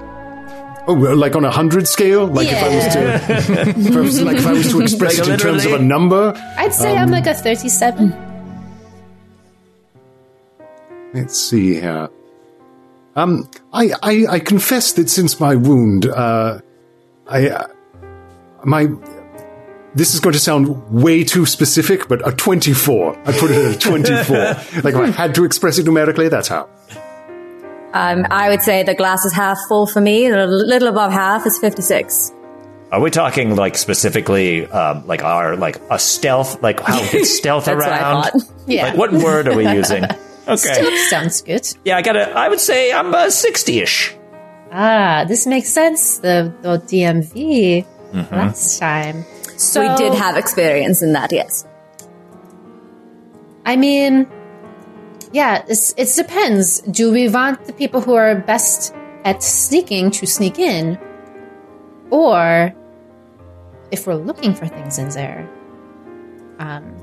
Oh, well, like on a hundred scale? Like if I was to, if I was, like if I was to express Like it in terms of a number, I'd say I'm like a 37. Let's see here. Um, I, I, I confess that since my wound, uh, I, uh, my, this is going to sound way too specific, but a 24. I put it at a 24. like if I had to express it numerically, that's how. Um, I would say the glass is half full for me. A little above half is 56. Are we talking like specifically um, like our like a stealth like how we stealth That's what I around? Yeah. Like what word are we using? Okay. Still sounds good. Yeah, I got to I would say I'm uh, 60ish. Ah, this makes sense. The the DMV last time. So we did have experience in that, yes. I mean, yeah, it's, it depends. Do we want the people who are best at sneaking to sneak in, or if we're looking for things in there? Um,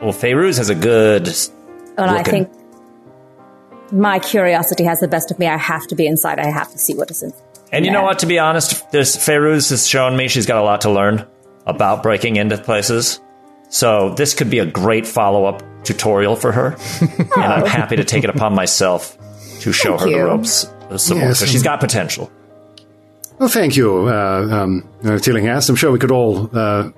Well, Fairuz has a good. And I think my curiosity has the best of me. I have to be inside. I have to see what is in. And you know what? To be honest, this Fairuz has shown me she's got a lot to learn about breaking into places. So this could be a great follow-up tutorial for her, and I'm happy to take it upon myself to show her the ropes. some more. So she's got potential. Well, thank you, uh, um, uh, Tillinghast. I'm sure we could all uh,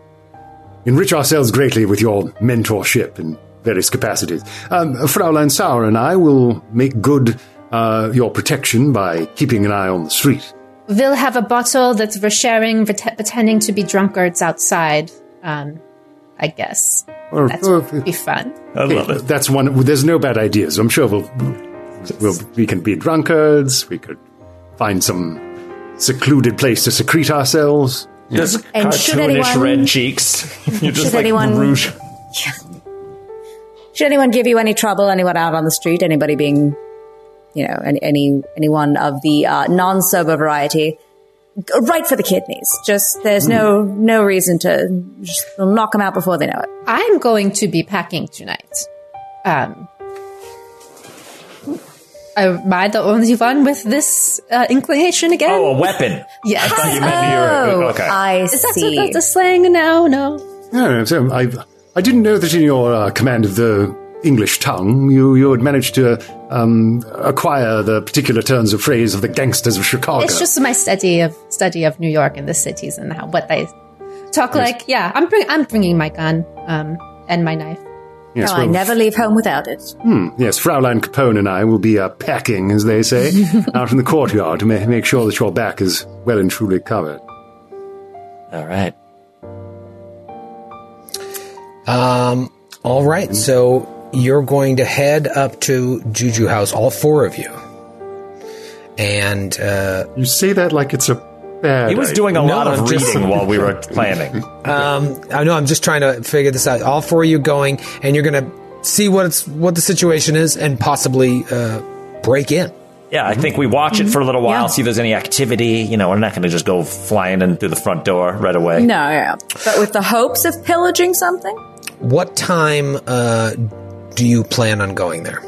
enrich ourselves greatly with your mentorship in various capacities. Um, Fraulein Sauer and I will make good uh, your protection by keeping an eye on the street. We'll have a bottle that we're sharing, pret- pretending to be drunkards outside. Um, I guess Or, that would be fun. I love it. that's one. There's no bad ideas. I'm sure we'll, we'll we can be drunkards. We could find some secluded place to secrete ourselves. Just And should cartoonish anyone- red cheeks. You're just like anyone- rouge. Should anyone give you any trouble? Anyone out on the street? Anybody being, you know, any, any anyone of the uh, non-sober variety? Right for the kidneys. Just there's no no reason to just knock them out before they know it. I'm going to be packing tonight. Um, am I the only one with this uh, inclination again? Oh, a weapon. yes. I thought you meant you were- okay. Oh, I Is that see. the, the slang now? No. No, so I, I didn't know that in your uh, command of the English tongue, you, you had managed to um, acquire the particular turns of phrase of the gangsters of Chicago. It's just my study of study of New York and the cities and how what they talk like. Yeah, I'm bring, I'm bringing my gun um, and my knife. yes, No, I never leave home without it. yes, Fraulein Capone and I will be uh, packing, as they say, out in the courtyard to ma- make sure that your back is well and truly covered. All right. Um, all right, so you're going to head up to Juju House, all four of you. And uh, You say that like it's a bad. He was idea. doing a No, lot of just- reading while we were planning. I know I'm just trying to figure this out. All four of you going, and you're going to see what it's what the situation is, and possibly uh, break in. Yeah, I think we watch it for a little while, Yeah. see if there's any activity. You know, we're not going to just go flying in through the front door right away. No, yeah. but with the hopes of pillaging something. What time uh, do you plan on going there?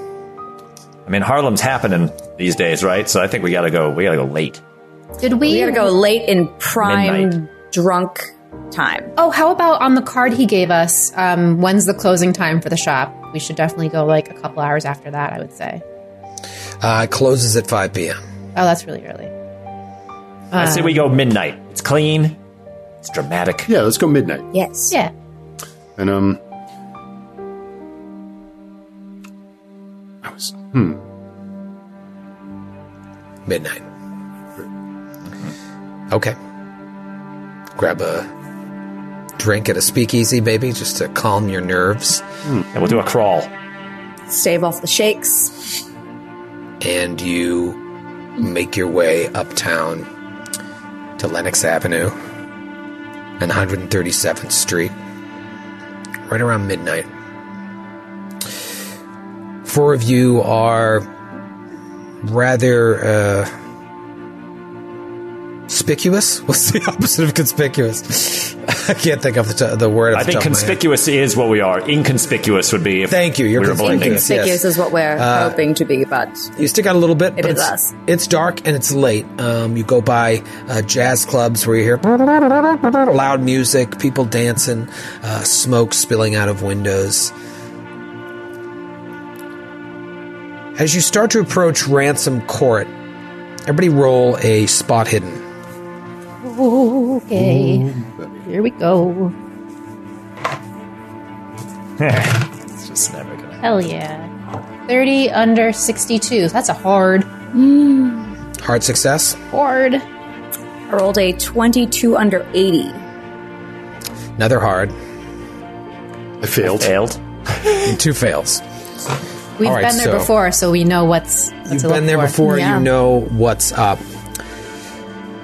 I mean, Harlem's happening these days, right? So I think we got to go. We got to go late. Did we? We gotta go late in prime Midnight. drunk time. Oh, how about on the card he gave us? Um, when's the closing time for the shop? We should definitely go like a couple hours after that. I would say. Uh, it closes at 5 p.m. Oh, that's really early. I say we go midnight. It's clean. It's dramatic. Yeah, let's go midnight. Yes. Yeah. And um, I was hmm. Midnight. Okay. Grab a drink at a speakeasy, maybe, just to calm your nerves. And we'll do a crawl. Stave off the shakes. and you make your way uptown to Lenox Avenue and 137th Street, right around midnight. Four of you are rather uh, conspicuous. What's the opposite of conspicuous? I can't think of the, t- the word. off I the think top of my head. conspicuous is what we are. Inconspicuous would be if Thank you, you're we were conspicuous. blending. Inconspicuous yes. is what we're hoping to be, but You stick out a little bit, It but is it's, us. it's dark and it's late. Um, you go by uh, jazz clubs where you hear loud music, people dancing, uh, smoke spilling out of windows. As you start to approach Ransom Court, everybody roll a spot hidden. Okay. Here we go. It's just never gonna. Hell yeah. 30 under 62. That's a hard, Hard success. hard. I rolled a 22 under 80. Another hard. I failed. Failed. And two fails. We've All right, been there so- before, so we know what's. what's You've to been look there for. before. Yeah. You know what's up.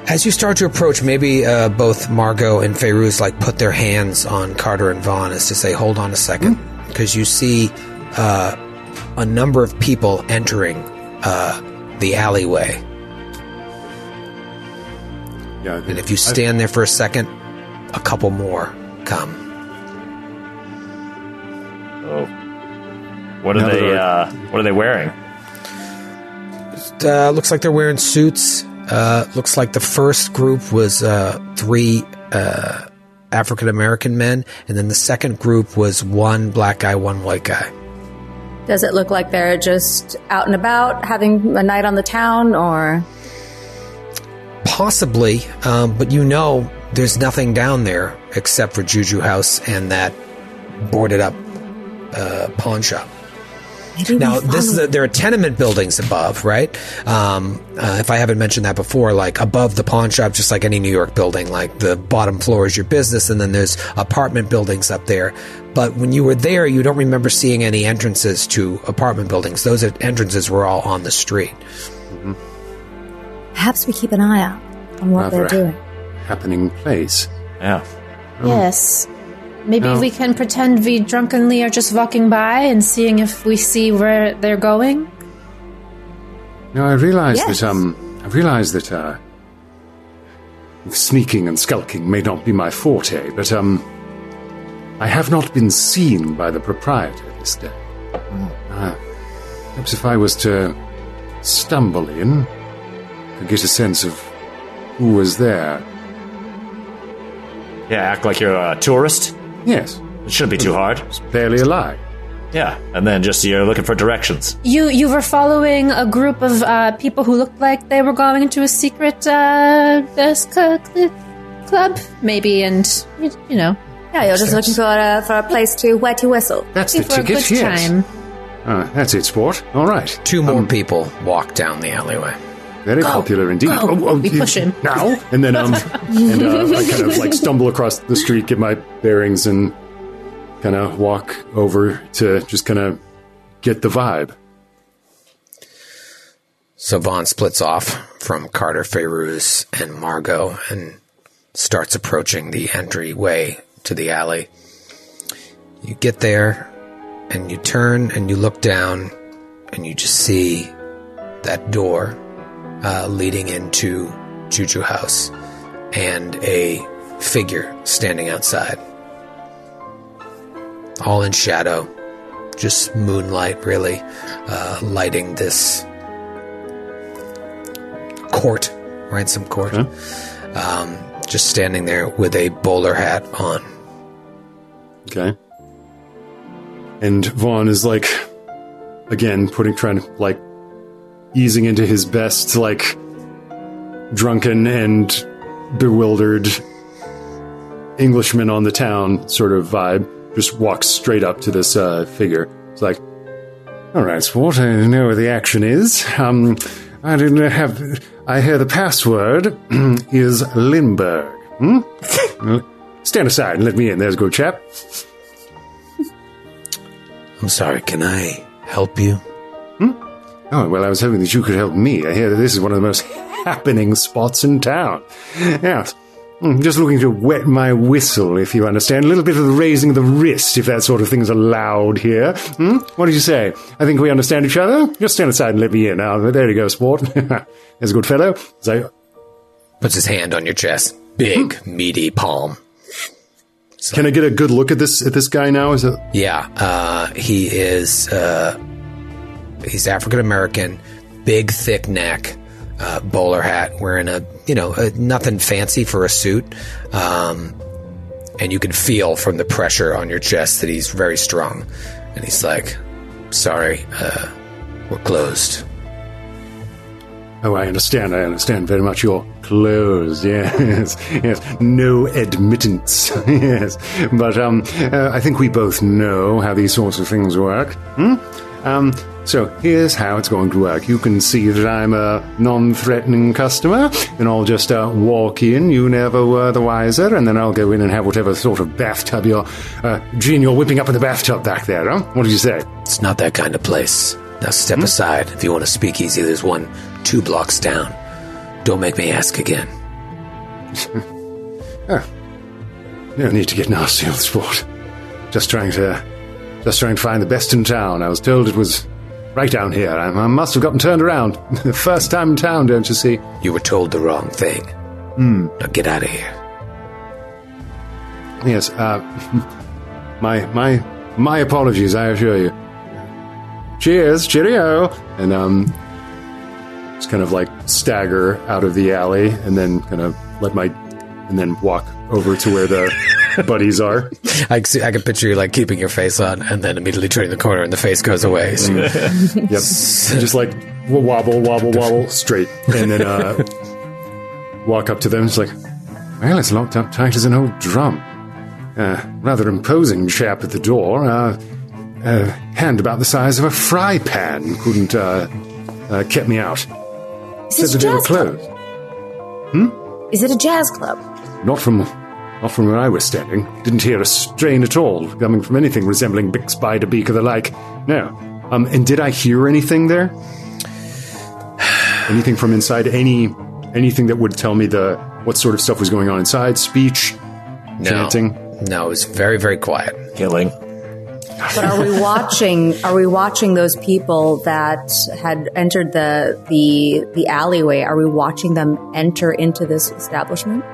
As you start to approach, maybe uh, both Margot and Fairuz like put their hands on Carter and Vaughn as to say, "Hold on a second, because you see uh, a number of people entering uh, the alleyway, Yeah, and if you stand there for a second, a couple more come." Oh. What are they? Uh, what are they wearing? Uh, looks like they're wearing suits. Uh, looks like the first group was uh, three uh, African American men, and then the second group was one black guy, one white guy. Does it look like they're just out and about having a night on the town or Possibly, um, but you know there's nothing down there except for Juju House and that boarded up uh, pawn shop. Maybe we Now, this is a, there are tenement buildings above, right? Um, uh, if I haven't mentioned that before, like above the pawn shop, just like any New York building, like the bottom floor is your business, and then there's apartment buildings up there. But when you were there, you don't remember seeing any entrances to apartment buildings. Those entrances were all on the street. perhaps we keep an eye out on what Rather they're doing. happening place. Yeah. Yes. Maybe No. we can pretend we drunkenly are just walking by and seeing if we see where they're going. Now I realise Yes. that um, I realise that uh, sneaking and skulking may not be my forte, but um, I have not been seen by the proprietor this day. Uh, perhaps if I was to stumble in, could get a sense of who was there. Yeah. Act like you're a tourist. Yes, It shouldn't be too hard. it's barely alive. Yeah. And then just you're looking for directions. You you were following a group of uh, people who looked like they were going into a secret uh, uh, cl- cl- club, maybe, and you, you know, Yeah, you're just looking for a, for a place to wet your whistle. That's the for a ticket. good Yes. time. Ah, that's it, sport. All right. Two more people walk down the alleyway. Very popular indeed. go. We push him. now, and then um, and uh, I kind of like stumble across the street, get my bearings, and kind of walk over to just kind of get the vibe. So Vaughn splits off from Carter, Fairuz, and Margot and starts approaching the entryway to the alley. You get there and you turn and you look down and you just see that door uh, leading into Juju House and a figure standing outside. All in shadow, just moonlight really uh, lighting this court, ransom court. Um, just standing there with a bowler hat on. Okay. And Vaughn is like, again, putting, trying to like, easing into his best, like, drunken and bewildered Englishman on the town sort of vibe. Just walks straight up to this uh, figure. It's like, all right, sport, I know where the action is. Um, I didn't have. I hear the password is Lindbergh. Hmm? Stand aside and let me in. There's a good chap. I'm sorry, can I help you? Oh, well, I was hoping that you could help me. I hear that this is one of the most happening spots in town. Yes. Hmm, Just looking to wet my whistle, if you understand. A little bit of the raising of the wrist, if that sort of thing's allowed here. Hmm? What did you say? I think we understand each other? Just stand aside and let me in. Now, there you go, sport. There's a good fellow. So, Puts his hand on your chest. Big, meaty palm. can I get a good look at this at this guy now? Is it Yeah, uh, he is. Uh, he's African American, big, thick neck, uh, bowler hat, wearing a you know a, nothing fancy for a suit, um, and you can feel from the pressure on your chest that he's very strong. And he's like, "Sorry, uh, we're closed." Oh, I understand. I understand very much. You're closed. Yes, yes. No admittance. yes, but um, uh, I think we both know how these sorts of things work. Hmm? Um, So here's how it's going to work. You can see that I'm a non-threatening customer, and I'll just uh, walk in. You never were the wiser, and then I'll go in and have whatever sort of bathtub you're, uh, Gene, you're whipping up in the bathtub back there, huh? What did you say? It's not that kind of place. Now step aside. If you want to speak easy, there's one two blocks down. Don't make me ask again. No need to get nasty on the spot. Just trying to, just trying to find the best in town. I was told it was right down here. I, I must have gotten turned around. first time in town, don't you see? You were told the wrong thing. Hmm. Now get out of here. Yes. Uh, my my my apologies. I assure you. Cheers, cheerio, and um, just kind of like stagger out of the alley, and then kind of let my, and then walk over to where the buddies are. I can, see, I can picture you like keeping your face on and then immediately turning the corner and the face goes away. So you- Yep. just like wobble, wobble, wobble, straight, and then uh, walk up to them. It's like, well, it's locked up tight as an old drum. Uh, rather imposing chap at the door. Uh, uh, hand about the size of a fry pan couldn't uh, uh, kept me out. Is Said this that they were jazz club? closed. Is it a jazz club? Not from, not from where I was standing. Didn't hear a strain at all coming from anything resembling Bix Beiderbecke or the like. No. Um, and did I hear anything there? anything from inside? Any anything that would tell me the what sort of stuff was going on inside? Speech, no, chanting. no, it was very very quiet. Killing. But are we watching? Are we watching those people that had entered the the the alleyway? Are we watching them enter into this establishment?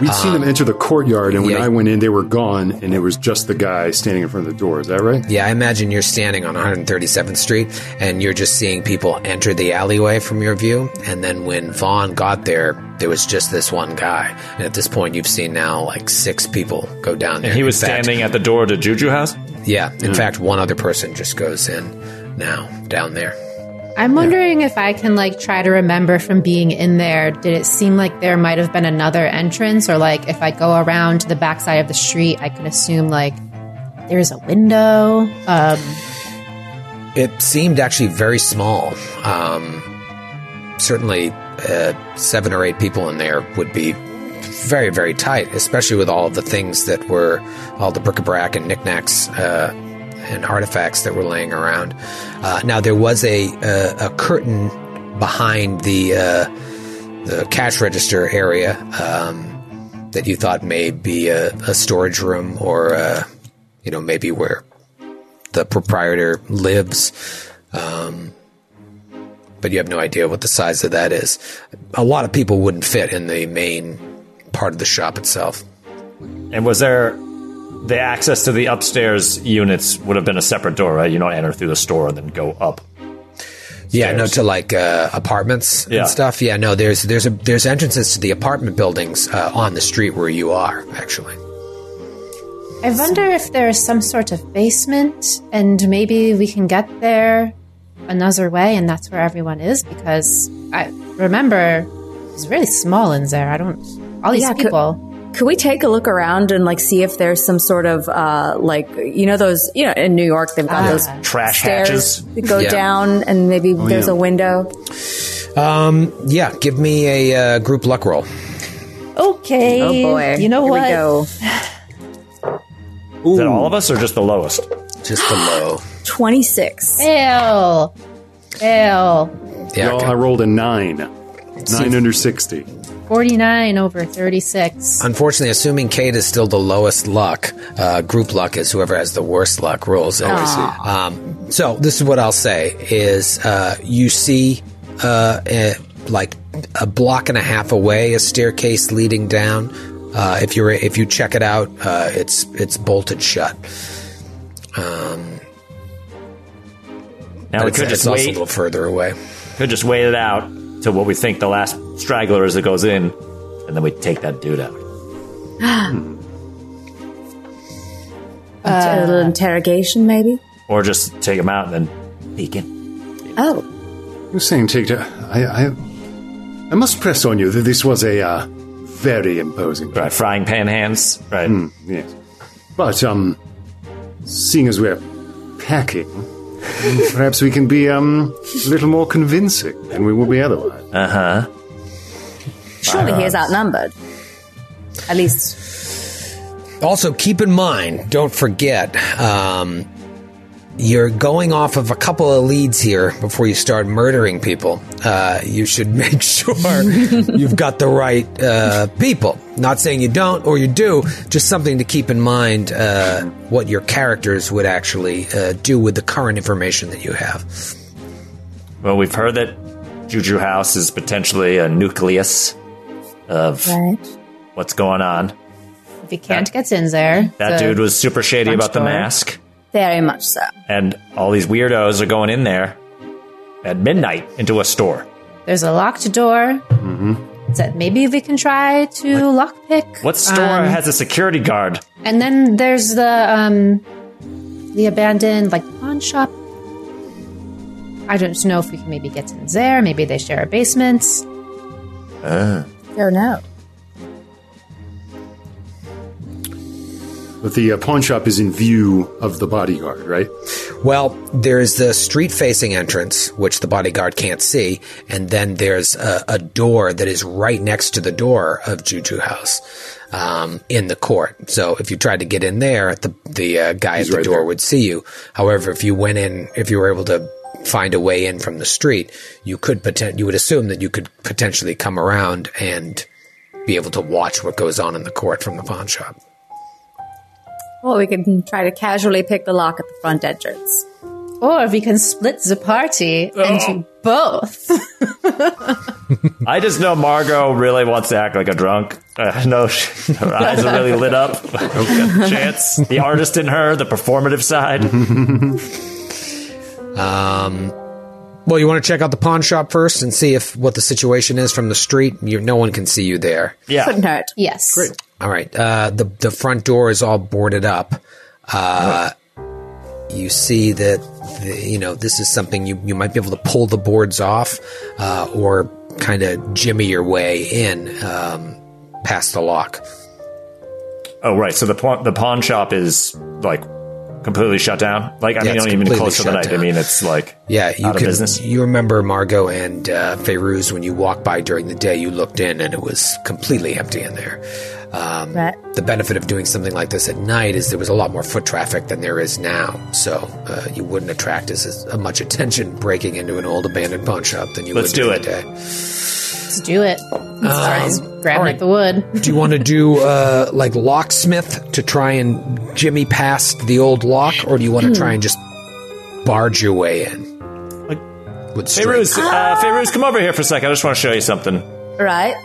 We'd seen them enter the courtyard, and when Um, yeah. I went in, they were gone, and it was just the guy standing in front of the door. Is that right? Yeah, I imagine you're standing on 137th Street and you're just seeing people enter the alleyway from your view. And then when Vaughn got there, there was just this one guy. And at this point, you've seen now like six people go down there. And he was In fact- standing at the door to Juju House. Yeah, in fact, one other person just goes in now down there. I'm wondering if I can like try to remember from being in there. Did it seem like there might have been another entrance, or like if I go around to the backside of the street, I can assume like there's a window. Um, It seemed actually very small. Um, certainly, uh, seven or eight people in there would be very, very tight, especially with all of the things that were, all the bric-a-brac and knickknacks uh, and artifacts that were laying around. Uh, now, there was a, a, a curtain behind the uh, the cash register area um, that you thought may be a, a storage room or, uh, you know, maybe where the proprietor lives. Um, but you have no idea what the size of that is. A lot of people wouldn't fit in the main part of the shop itself. And was there the access to the upstairs units would have been a separate door, right? You don't enter through the store and then go up. Yeah, no, to like uh, apartments Yeah. and stuff. Yeah, no, there's there's a there's entrances to the apartment buildings uh, on the street where you are actually. I wonder if there's some sort of basement, and maybe we can get there another way, and that's where everyone is. Because I remember it's really small in there. I don't. All these Yeah, people. Could we take a look around and like see if there's some sort of uh like you know those you know in New York they've got Ah. those Trash stairs hatches. that go Yeah. down and maybe there's yeah. a window. Um, yeah, give me a uh, group luck roll. Okay. Oh boy! You know Here what? We go. Is that all of us or just the lowest? Just the low. Twenty six. Fail. Fail. Yeah, Well, okay. I rolled a nine. Nine under 60. 49 over 36. Unfortunately, assuming Kate is still the lowest luck, uh, group luck is whoever has the worst luck rolls it. Um, so this is what I'll say: is uh, you see uh, eh, like a block and a half away a staircase leading down. Uh, if you're if you check it out, uh, it's it's bolted shut. Um, Now but we could just wait. a little further away. Could just wait it out to what we think the last straggler is that goes in, and then we take that dude out. a little interrogation, maybe. Or just take him out and then peek in. Oh, You're saying, take to, I, I, I must press on you that this was a uh, very imposing. Right, frying pan hands. Right. Yes. But, um, seeing as we're packing, Perhaps we can be um, a little more convincing than we will be otherwise. Uh huh. Surely he is outnumbered. At least Also, keep in mind, don't forget, um, you're going off of a couple of leads here before you start murdering people. Uh, you should make sure you've got the right uh, people. Not saying you don't or you do, just something to keep in mind uh, what your characters would actually uh, do with the current information that you have. Well, we've heard that Juju House is potentially a nucleus of right. what's going on. If he can't get in there, That the dude was super shady front about the door. mask, Very much so. and all these weirdos are going in there at midnight into a store. There's a locked door. Mm-hmm. That maybe we can try to lockpick. What store Um, has a security guard? And then there's the um the abandoned like pawn shop. I don't know if we can maybe get in there. Maybe they share a basement. Oh no. But the uh, pawn shop is in view of the bodyguard, right? Well, there's the street facing entrance, which the bodyguard can't see, and then there's a, a door that is right next to the door of Juju House um, in the court. So if you tried to get in there, the the uh, guy He's at the right door there. would see you. However, if you went in, if you were able to find a way in from the street, you could poten- you would assume that you could potentially come around and be able to watch what goes on in the court from the pawn shop. Well, we can try to casually pick the lock at the front entrance. Or we can split the party Oh. into both. I just know Margot really wants to act like a drunk. Uh, no, she- her eyes are really lit up. Chance, the artist in her, the performative side. um, Well, you want to check out the pawn shop first and see if what the situation is from the street. You, no one can see you there. Yeah. Couldn't hurt. yes. Great. All right. Uh, the the front door is all boarded up. Uh, You see that the, you know this is something you you might be able to pull the boards off, uh, or kind of jimmy your way in um, past the lock. Oh, right. So the pawn, the pawn shop is like completely shut down. Like, I Yeah, mean, it's not even close to the night. I mean, it's like Yeah, you out of can. business. You remember Margot and uh, Fairuz when you walked by during the day. You looked in and it was completely empty in there. Um, Right. The benefit of doing something like this at night is there was a lot more foot traffic than there is now, so uh, you wouldn't attract as, as much attention breaking into an old abandoned pawn shop than you Let's would do it. the day. Let's do it. Let's start grabbing all right. at the wood. Do you want to do uh, like locksmith to try and jimmy past the old lock, or do you want to try and just barge your way in? Like- with strength? Fairuz, uh, Fairuz, come over here for a second. I just want to show you something. Right?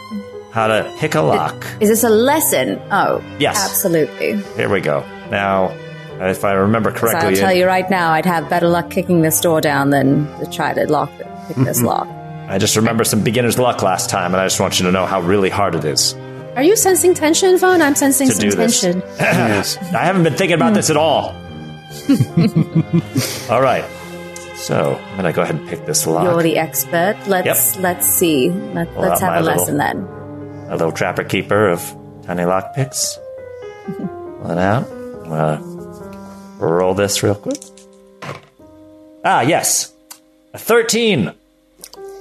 How to hick a lock. Is this a lesson? Oh, Yes. absolutely. Here we go. Now, if I remember So correctly, I'll tell you right now, I'd have better luck kicking this door down than to try to lock pick this mm-hmm. lock. I just remember some beginner's luck last time, and I just want you to know how really hard it is Are you sensing tension, Vaughn? I'm sensing to some tension. yes. I haven't been thinking about hmm. this at all. all right. So I'm gonna go ahead and pick this lock. You're the expert. Let's let's see. Let, let's have a lesson little- then. A little trapper keeper of tiny lock picks. Pull it out. I'm gonna roll this real quick. Ah, yes. A 13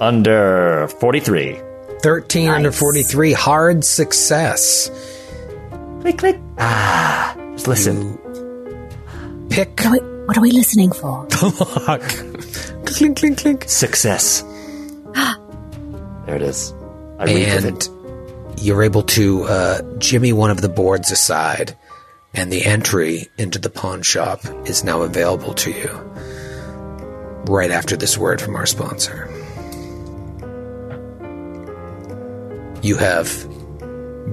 under 43. 13 under 43, hard success. Click, click. Ah, just listen. Pick Wait, what are we listening for? the lock. clink, clink, clink. Success. Ah. There it is. I read And it. You're able to uh, jimmy one of the boards aside, and the entry into the pawn shop is now available to you. Right after this word from our sponsor. You have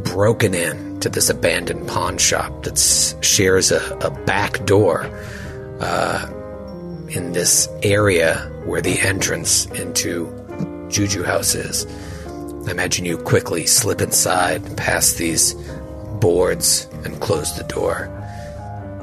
broken in to this abandoned pawn shop that shares a, a back door uh, in this area where the entrance into Juju House is. I imagine you quickly slip inside past these boards and close the door.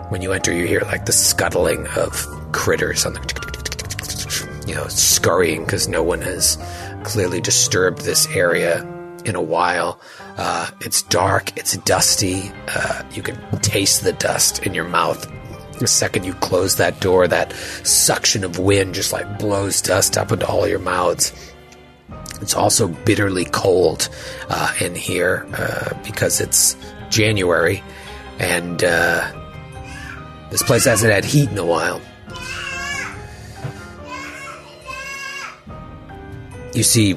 When you enter, you hear like the scuttling of critters on the, you know, scurrying because no one has clearly disturbed this area in a while. Uh, it's dark, it's dusty. Uh, you can taste the dust in your mouth The second you close that door, that suction of wind just like blows dust up into all your mouths. It's also bitterly cold uh, in here uh, because it's January, and uh, this place hasn't had heat in a while. You see,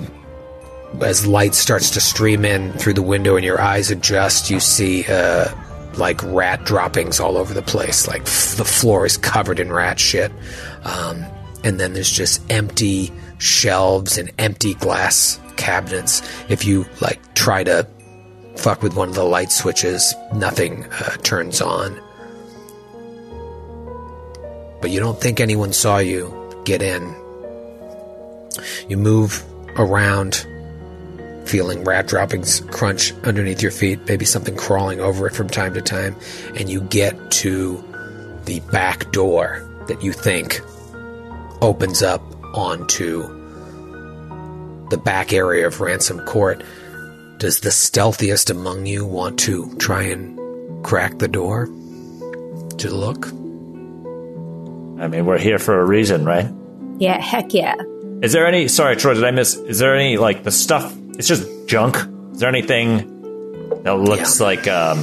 as light starts to stream in through the window and your eyes adjust, you see uh, like rat droppings all over the place. Like f- the floor is covered in rat shit. Um, and then there's just empty shelves and empty glass cabinets. If you like try to fuck with one of the light switches, nothing uh, turns on. But you don't think anyone saw you get in. You move around, feeling rat droppings crunch underneath your feet, maybe something crawling over it from time to time, and you get to the back door that you think opens up onto the back area of Ransom Court. Does the stealthiest among you want to try and crack the door to look? I mean, we're here for a reason, right? Yeah, heck yeah. Is there any? Sorry, Troy, did I miss? Is there any like the stuff? It's just junk. Is there anything that looks Yeah. like um,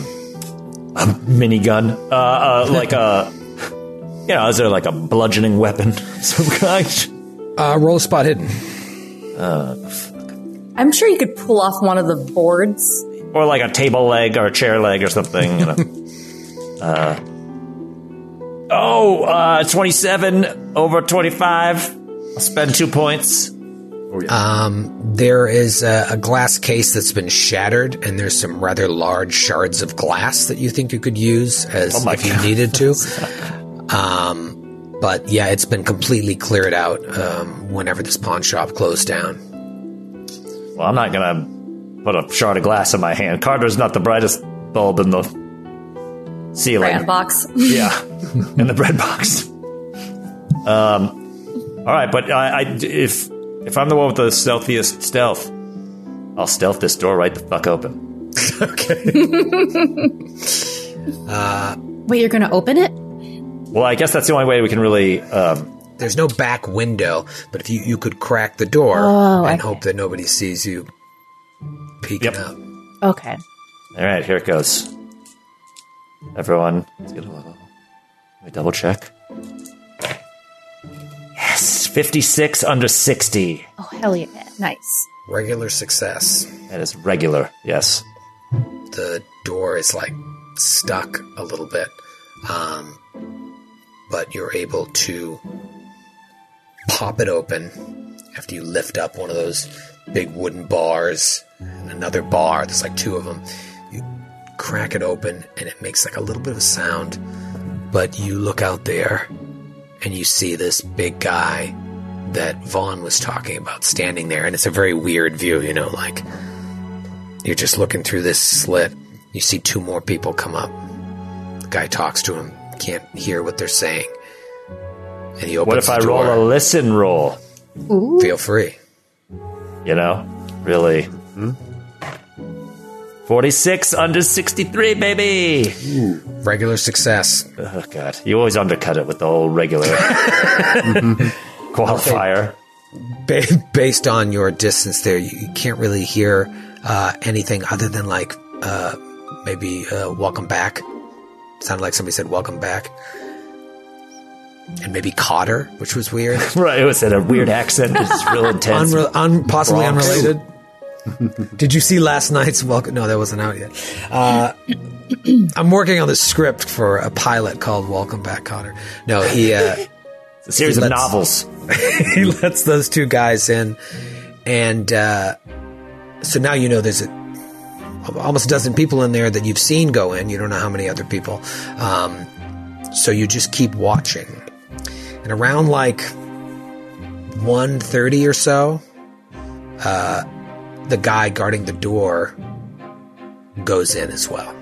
a minigun? Uh, uh, like a, you know, is there like a bludgeoning weapon of some kind? Uh, roll a spot hidden. Uh, I'm sure you could pull off one of the boards. or like a table leg or a chair leg or something. You know. uh, oh, uh, 27 over 25. I'll spend two points. um There is a, a glass case that's been shattered, and there's some rather large shards of glass that you think you could use as Oh my if you needed to. um, but yeah, it's been completely cleared out um, whenever this pawn shop closed down. Well, I'm not going to put a shard of glass in my hand. Carter's not the brightest bulb in the ceiling. Brand box. Yeah, in the bread box. Um, all right, but I, I, if if I'm the one with the stealthiest stealth, I'll stealth this door right the fuck open. Okay. uh, Wait, you're going to open it? Well, I guess that's the only way we can really. Um, There's no back window, but if you, you could crack the door Oh, and okay. hope that nobody sees you peeking Yep. out. Okay. all right, here it goes. Everyone, let's get a level. Let me double check. Yes, 56 under 60. Oh, hell yeah. nice. Regular success. That is regular. Yes. the door is like stuck a little bit, um, but you're able to pop it open after you lift up one of those big wooden bars and another bar. There's like two of them. You crack it open and it makes like a little bit of a sound, but you look out there and you see this big guy that Vaughn was talking about standing there, and it's a very weird view, you know, like you're just looking through this slit. You see two more people come up. The guy talks to him, can't hear what they're saying. And he opens What if the I roll a listen roll? Feel free. You know, really. 46 under 63, baby. Regular success. Oh, God. You always undercut it with the whole regular qualifier. Ba- based on your distance there, you, you can't really hear uh, anything other than like uh, maybe uh, "Welcome back." Sounded like somebody said "Welcome back," and maybe Cotter, which was weird. Right. It was in a weird accent. It's real intense. Unre- un- possibly Bronx. unrelated. Did you see last night's Welcome? No, that wasn't out yet. Uh, I'm working on the script for a pilot called Welcome Back, Kotter. No, he. Uh, It's a series of novels. he lets those two guys in, and uh, so now you know there's a, almost a dozen people in there that you've seen go in. You don't know how many other people, um, so you just keep watching. And around like 1.30 or so, uh, the guy guarding the door goes in as well.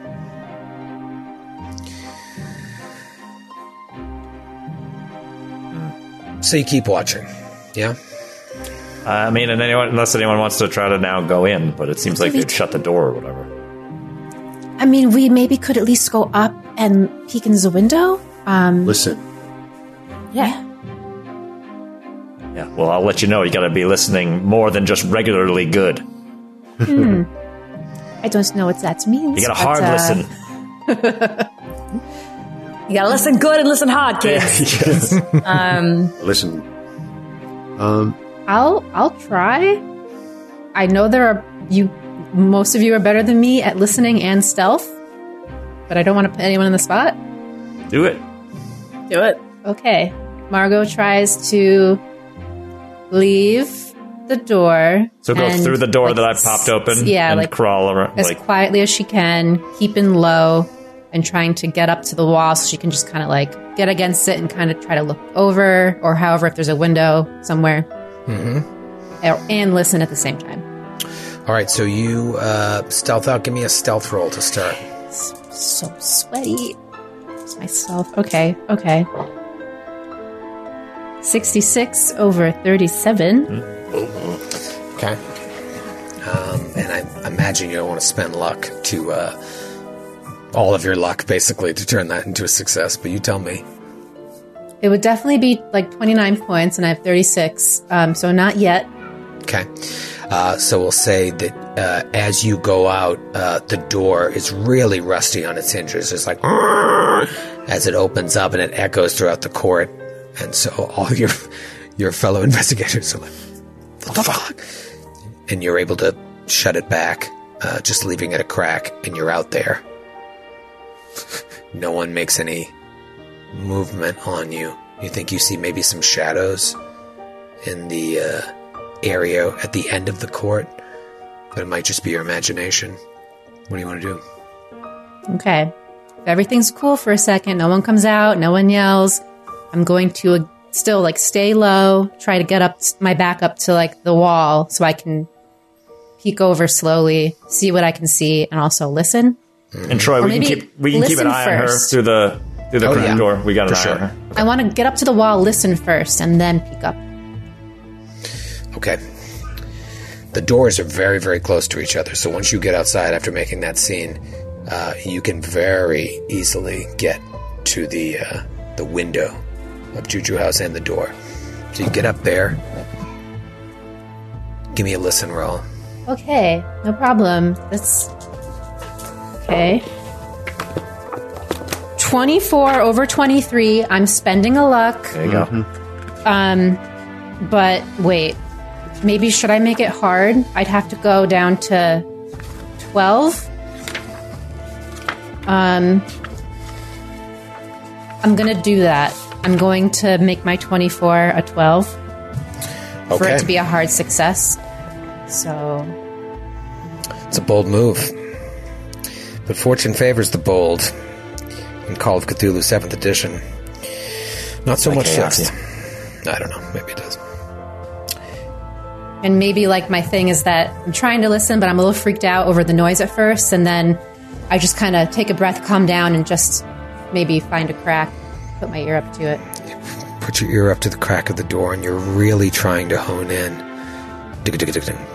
So you keep watching, yeah. I mean, and anyone, unless anyone wants to try to now go in, but it seems like they'd shut the door or whatever. I mean, we maybe could at least go up and peek into the window. Listen. Yeah. Yeah. Well, I'll let you know. You got to be listening more than just regularly good. Hmm. I don't know what that means. You got to but, hard uh, listen. You gotta listen good and listen hard, kids. Yes. Listen. I'll I'll try. I know there are you. Most of you are better than me at listening and stealth, but I don't want to put anyone in the spot. Do it. Do it. Okay. Margot tries to leave the door. So go and, through the door like, that I popped open. Yeah, and like crawl around. as Like quietly as she can, keeping low, and trying to get up to the wall so she can just kind of like get against it and kind of try to look over, or however, if there's a window somewhere, mm-hmm. and listen at the same time. All right, so you uh, stealth out. Give me a stealth roll to start. So sweaty. It's myself. Okay, okay. 66 over 37. Okay. Um, and I imagine you don't want to spend luck to uh, all of your luck, basically, to turn that into a success. But you tell me. It would definitely be like 29 points, and I have 36. Um, so not yet. Okay. Uh, so we'll say that uh, as you go out, uh, the door is really rusty on its hinges. It's like as it opens up and it echoes throughout the court, and so all your your fellow investigators are like, "What the fuck?" And you're able to shut it back, uh, just leaving it a crack, and you're out there. no one makes any movement on you. You think you see maybe some shadows in the uh, area at the end of the court, but it might just be your imagination. What do you want to do? Okay. If everything's cool for a second, no one comes out, no one yells. I'm going to uh, still like stay low, try to get up my back up to like the wall so I can peek over slowly, see what I can see, and also listen. and Troy, we can maybe keep we can keep an listen eye on her first. through the through the Oh, crack yeah. door. We got an For eye sure. on her. I want to get up to the wall, listen first, and then peek up. Okay. The doors are very, very close to each other, so once you get outside after making that scene, uh, you can very easily get to the uh, the window of Juju House and the door. So you get up there. Give me a listen roll. Okay, no problem. That's okay. 24 over 23. I'm spending a luck. There you go. Um, but wait, maybe should I make it hard? I'd have to go down to 12. Um, I'm gonna do that. I'm going to make my 24 a 12 for it to be a hard success. So It's a bold move. But fortune favors the bold. In Call of Cthulhu 7th edition. Not so much chaos, 6th. I don't know. Maybe it does. And maybe like my thing is that I'm trying to listen, but I'm a little freaked out over the noise at first, and then I just kind of take a breath, calm down, and just maybe find a crack, put my ear up to it. Put your ear up to the crack of the door and you're really trying to hone in.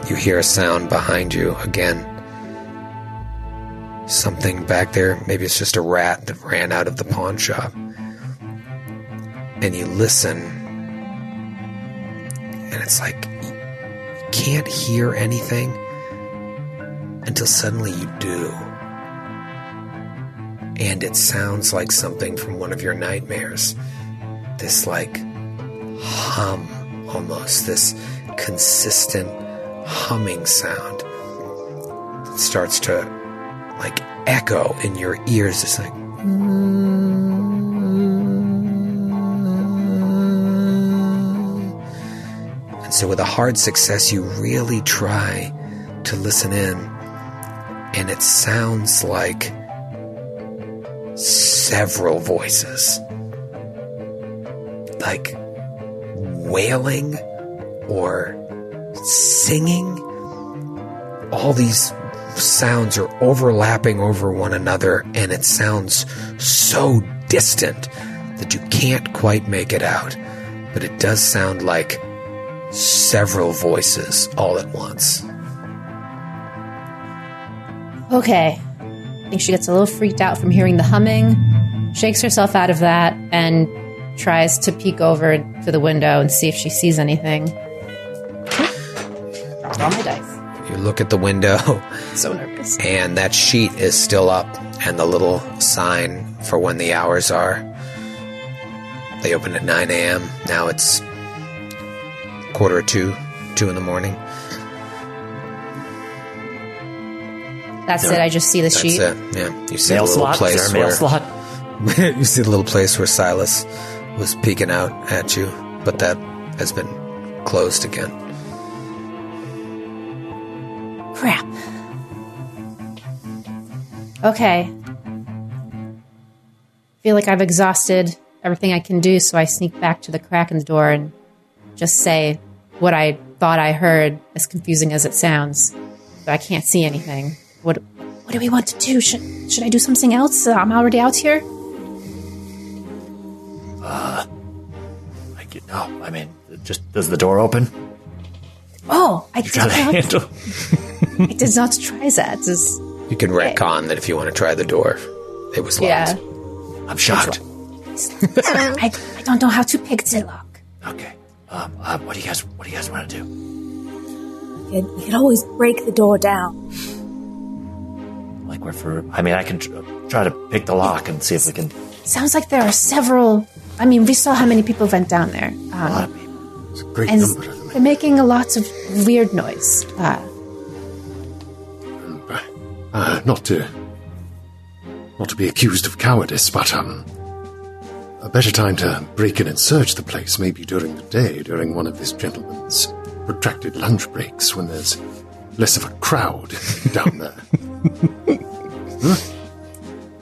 You hear a sound behind you again. Something back there. Maybe it's just a rat that ran out of the pawn shop. And you listen. And it's like you can't hear anything until suddenly you do. And it sounds like something from one of your nightmares this like hum almost this consistent humming sound starts to like echo in your ears it's like and so with a hard success you really try to listen in and it sounds like several voices like wailing or singing. All these sounds are overlapping over one another, and it sounds so distant that you can't quite make it out. But it does sound like several voices all at once. Okay. I think she gets a little freaked out from hearing the humming. shakes herself out of that and tries to peek over to the window and see if she sees anything. Drop all my dice. You look at the window, So nervous. and that sheet is still up, and the little sign for when the hours are. They open at 9 a.m. Now it's quarter to two, two in the morning. That's it. I just see the That's sheet. it. Yeah, you see Mail the little slot? Is place there a mail where slot? you see the little place where Silas was peeking out at you, but that has been closed again. Crap. Okay. Feel like I've exhausted everything I can do, so I sneak back to the crack in the door and just say what I thought I heard, as confusing as it sounds. But I can't see anything. What what do we want to do? Should should I do something else? Uh, I'm already out here. I get, no, I mean, just does the door open? Oh, I did Try to not. handle. I did not try that. that. Is You can retcon that if you want to try the door. It was locked. yeah. I'm shocked. I, I don't know how to pick the lock. Okay. Um, uh, what do you guys? What do you guys want to do? We could, we could always break the door down. Like we're for? I mean, I can tr- try to pick the lock and see if we can. Sounds like there are several. I mean, we saw how many people went down there. A Um, lot of people. It's a great and number of them. they're making a lot of weird noise. Uh, Uh, not to not to be accused of cowardice, but um, a better time to break in and search the place may be during the day, during one of this gentleman's protracted lunch breaks, when there's less of a crowd down there.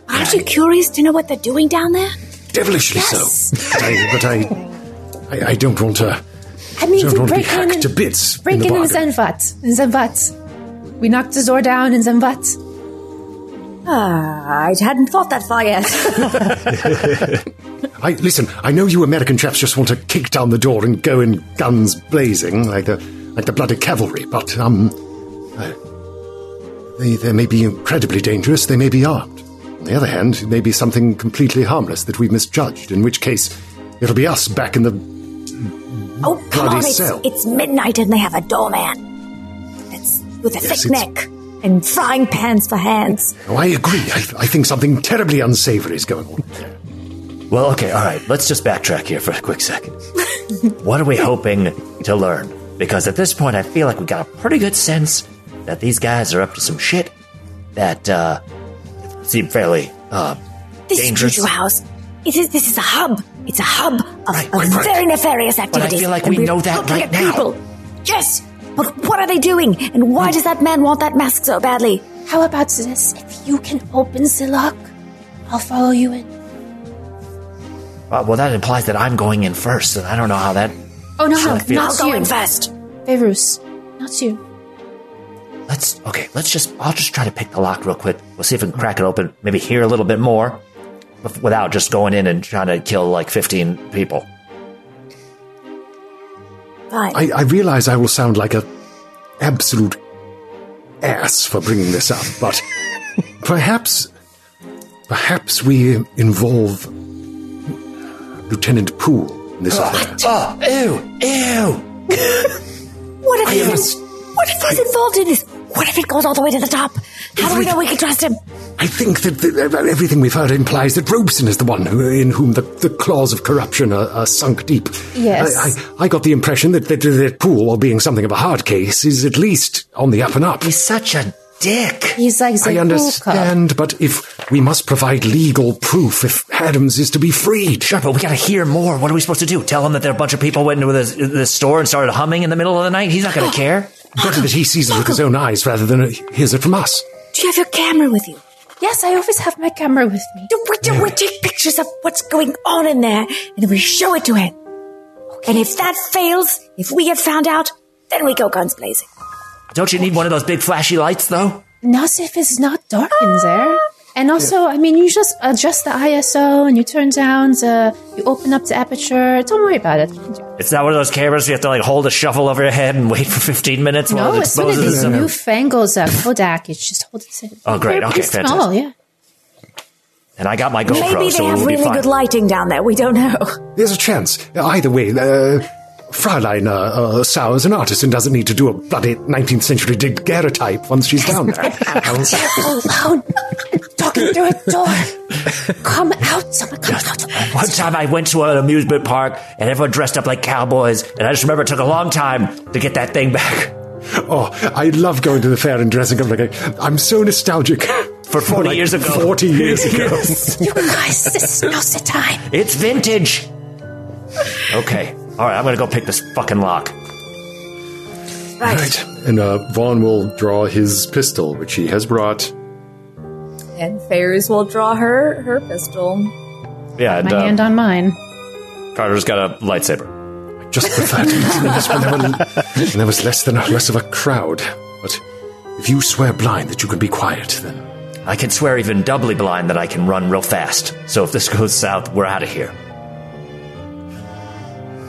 Aren't you curious to know what they're doing down there? Devilishly Yes. so. But I, but I, I, I don't want to. I mean, don't want to be break in hacked to bits. break in the in and bargain. then We knocked the door down and then what? Ah, I hadn't thought that far yet. I listen. I know you American chaps just want to kick down the door and go in guns blazing like the like the bloody cavalry, but um, uh, they they may be incredibly dangerous. They may be armed. On the other hand, it may be something completely harmless that we've misjudged. In which case, it'll be us back in the. oh, come Bloody on, it's, cell. it's midnight and they have a doorman. With a Yes, thick neck and frying pans for hands. Oh, I agree. I, I think something terribly unsavory is going on. Well, okay, all right. Let's just backtrack here for a quick second. what are we hoping to learn? Because at this point, I feel like we got a pretty good sense that these guys are up to some shit that uh, seem fairly uh, This dangerous. Juju house, it is, this is a hub. It's a hub of, Right, of right, right. very nefarious I feel like we know that right now. People. Yes, but what are they doing? And why does that man want that mask so badly? How about this? If you can open the lock, I'll follow you in. Uh, well, that implies that I'm going in first, and I don't know how that. Oh no, Sure, no, I not go you, in first. Beirut, not you. Let's okay. Let's just. I'll just try to pick the lock real quick. We'll see if we can crack it open. Maybe hear a little bit more, without just going in and trying to kill like 15 people. Fine. I, I realize I will sound like a absolute ass for bringing this up, but perhaps, perhaps we involve Lieutenant Poole in this affair. Oh, ew, ew. what if I he's, understand. what if he's involved in this? What if it goes all the way to the top? How do we know we can trust him? I think that the, uh, everything we've heard implies that Robeson is the one who, in whom the, the claws of corruption are, are sunk deep. Yes. I, I, I got the impression that, that, that Poole, while being something of a hard case, is at least on the up and up. He's such a dick. He's like the I understand, but if we must provide legal proof if Adams is to be freed. Sure, but we gotta hear more. What are we supposed to do? Tell him that there are a bunch of people went into this, this store and started humming in the middle of the night? He's not gonna care. Better that he sees it with his own eyes rather than hears it from us. Do you have your camera with you? Yes, I always have my camera with me. Do we, do we take pictures of what's going on in there and then we show it to him? And if that fails, if we get found out, then we go guns blazing. Don't you need one of those big flashy lights, though? Not if it's not dark in there. And also, I mean, you just adjust the ISO and you turn down the, you open up the aperture. Don't worry about it. It's not one of those cameras you have to like hold a shovel over your head and wait for 15 minutes while it exposes No, it's one of these some- newfangled uh, Kodak. It's just hold it. Oh, great. They're Okay, pretty small, fantastic. yeah. and I got my GoPro, Maybe they so have we'll be really good lighting down there. We don't know. There's a chance. Either way, uh, Fraulein uh, uh, Sau is an artist and doesn't need to do a bloody 19th century daguerreotype once she's down there. Alone. Talking through a door. Come out. Someone come out. One time I went to an amusement park and everyone dressed up like cowboys, and I just remember it took a long time to get that thing back. oh, I love going to the fair and dressing up like a, I'm so nostalgic. For 40 Like years ago. 40 years ago. You guys, this is not the time. It's vintage. Okay. All right, I'm gonna go pick this fucking lock. Right. And uh, Vaughn will draw his pistol, which he has brought. And Fairs will draw her her pistol. Yeah, and My hand uh, on mine. Carter's got a lightsaber. I Just prefer to do this when there, were, when there was less than less of a crowd. But if you swear blind that you can be quiet, then I can swear even doubly blind that I can run real fast. So if this goes south, we're out of here.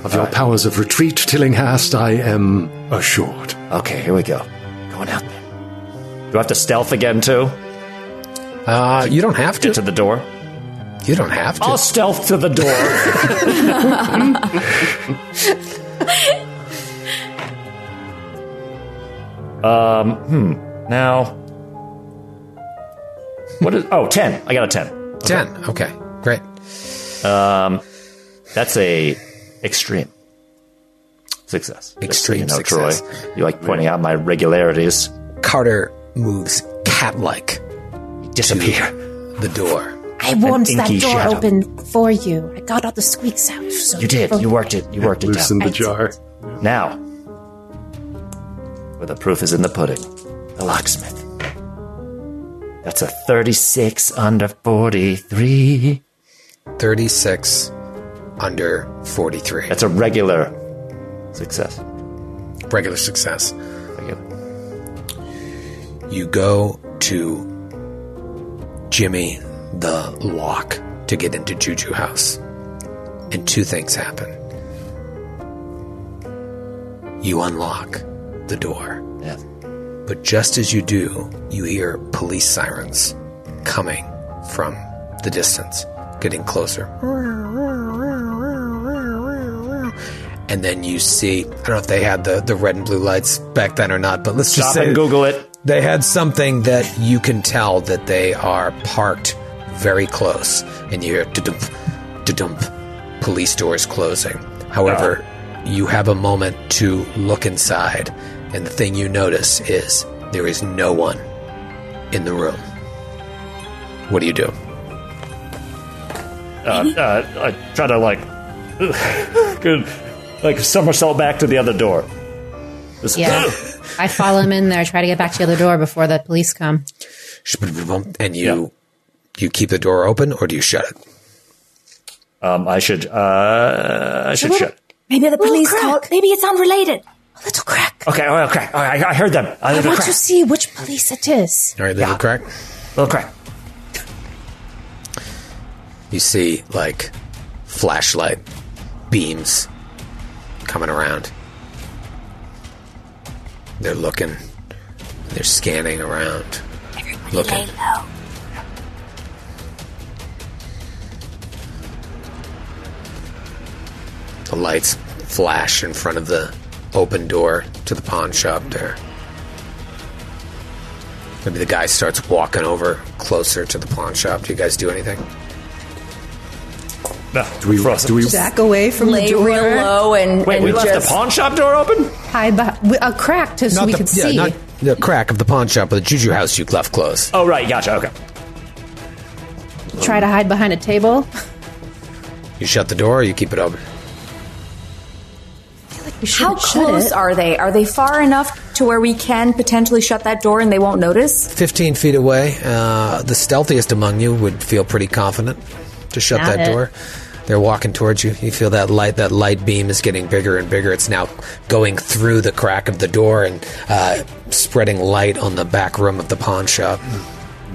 of your powers of retreat, Tillinghast, I am assured. Okay, here we go. Going out there. Do I have to stealth again too? Uh, you don't have Get to to. the door. You don't have to. I'll stealth to the door. um, hmm. Now, what is? Oh, 10. I got a 10. Ten. Okay, great. Um, that's a extreme success. Just so Extreme you know, success. Troy. You like pointing out my regularities. Carter moves cat-like Disappear. the door. I warmed that door shadow. open for you. I got all the squeaks out. So You did. You worked it. You worked it Loosen down. the jar. Now, where the proof is in the pudding, the locksmith. That's a 36 under 43. Thirty-six under forty-three. That's a regular success. regular success. Regular. You go to Jimmy the lock to get into Juju House. And two things happen. You unlock the door. Yeah. But just as you do, you hear police sirens coming from the distance, getting closer. And then you see, I don't know if they had the, the red and blue lights back then or not, but let's just Stop say and Google it. They had something that you can tell that they are parked very close, and you hear da-dump, da-dump, police doors closing. However, you have a moment to look inside, and the thing you notice is there is no one in the room. What do you do? Uh, uh, I try to like, good, like somersault back to the other door. Just- Yeah. I follow him in there, try to get back to the other door before the police come. And you you keep the door open, or do you shut it? Um, I should, uh, I should shut. it. Maybe the police crack. called. Maybe it's unrelated. A little crack. Okay, oh, okay. All right, I, I heard them. A I little want crack. to see which police it is. All right, little Yeah. crack. little crack. you see like flashlight beams coming around. They're looking, they're scanning around, looking. The lights flash in front of the open door to the pawn shop there. Maybe the guy starts walking over closer to the pawn shop. Do you guys do anything? No, Do we, frozen. do we Back away from Lay the door. real low and, Wait, and we left just the pawn shop door open? Hide behind a crack to, so we the, could yeah, see. not the crack of the pawn shop, but the juju house you left closed. Oh, right, gotcha. Okay. Try to hide behind a table. You shut the door, or you keep it open. We How close are they? Are they far enough to where we can potentially shut that door and they won't notice? Fifteen feet away. Uh, the stealthiest among you would feel pretty confident to shut Got that it. door. They're walking towards you. You feel that light. That light beam is getting bigger and bigger. It's now going through the crack of the door and uh, spreading light on the back room of the pawn shop.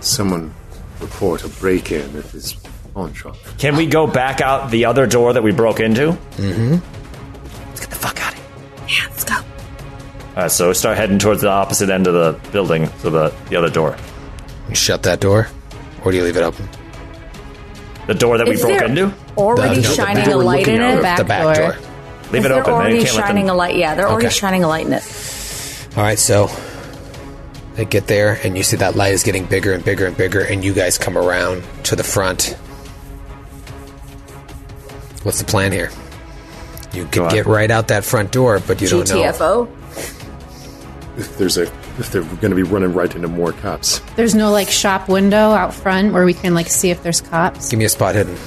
someone report a break-in at this pawn shop? Can we go back out the other door that we broke into? Mm-hmm. Let's get the fuck out of here. Yeah, let's go. All right, so start heading towards the opposite end of the building, so the, the other door. You shut that door, or do you leave it open? The door that we broke there into. already The- no, the shining a we're light looking in at, it? back the back door. door. Leave it They're open. already you can't let shining them- a light. Yeah, they're already Okay. shining a light in it. All right, so they get there, and you see that light is getting bigger and bigger and bigger, and you guys come around to the front. What's the plan here? You Go can on. get right out that front door, but you don't know. GTFO. There's a if they're going to be running right into more cops, There's no like shop window out front where we can like see if there's cops. Give me a spot hidden.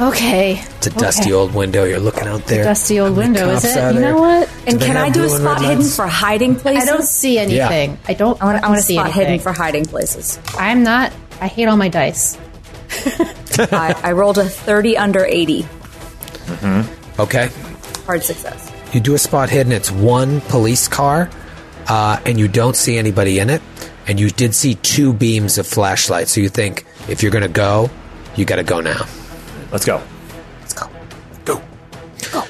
Okay. It's a dusty old window. You're looking out there. Dusty old window, is it? You there? know what? And can I do a spot hidden for hiding places? I don't see anything. I don't. I want, I want to see spot anything. hidden for hiding places. I'm not. I hate all my dice. I, I rolled a 30 under 80. Mm-hmm. Okay. Hard success. You do a spot hidden. It's one police car, uh, and you don't see anybody in it. And you did see two beams of flashlight. So you think if you're going to go, you got to go now. Let's go. Let's go. Go. Go.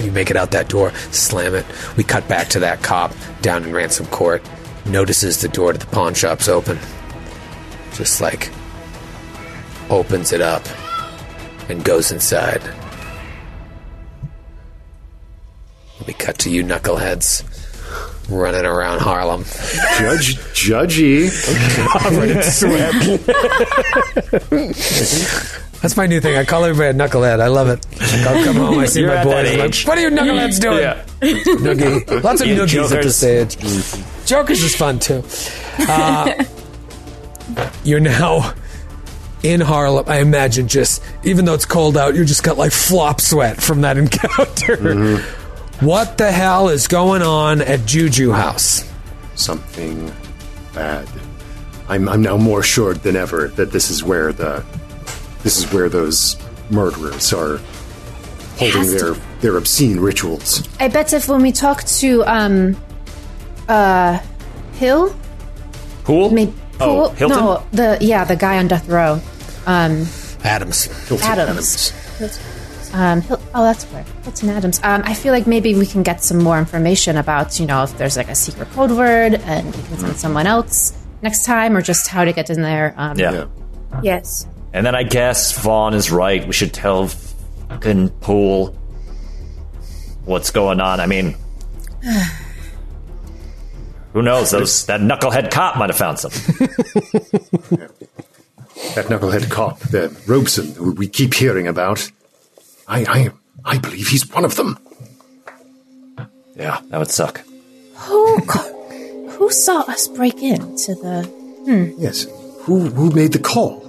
You make it out that door, slam it. We cut back to that cop down in Ransom Court. Notices the door to the pawn shop's open. Just like opens it up and goes inside. We cut to you knuckleheads running around Harlem. Judge Judgy. That's my new thing. I call everybody a knucklehead. I love it. I'll come home. I see You're my boys. that I'm like, what are you knuckleheads doing? Yeah. Noogie. Lots of You noogies at jokers. this age. Jokers is fun too. Uh, you're now in Harlem. I imagine just, even though it's cold out, you just got like flop sweat from that encounter. What the hell is going on at Juju House? Something bad. I'm I'm now more assured than ever that this is where the this is where those murderers are holding has their their obscene rituals. I bet if when we talk to um, uh, Hill, Poole? maybe Oh, Hilton? No, the yeah, the guy on death row. Um, Adams. Hilton Adams. Um, Hil- oh, that's where Hilton Adams. Um, I feel like maybe we can get some more information about, you know, if there's like a secret code word, and we can send someone else next time, or just how to get in there. Um, Yeah. Yeah. Yes. And then I guess Vaughn is right. We should tell fucking Poole what's going on. I mean, who knows? Those that knucklehead cop might have found something. That knucklehead cop, the Robeson, who we keep hearing about. I I I believe he's one of them. yeah, that would suck. Who who saw us break into the? Hmm. Yes. Who who made the call?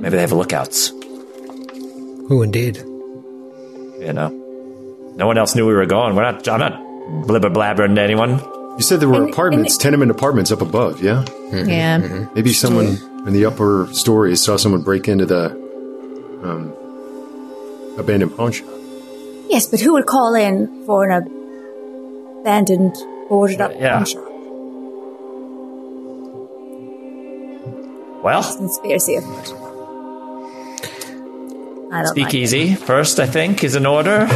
Maybe they have lookouts. Who indeed? You know, no one else knew we were going. We're not. I'm not blibber blabbering to anyone. You said there were And- apartments, and- tenement apartments up above, yeah? Yeah, mm-hmm. Maybe someone in the upper stories saw someone break into the um, abandoned pawn shop. Yes, but who would call in for an abandoned, boarded up Yeah. pawn shop? Well, Conspiracy afoot. I don't speakeasy first. I think is in order.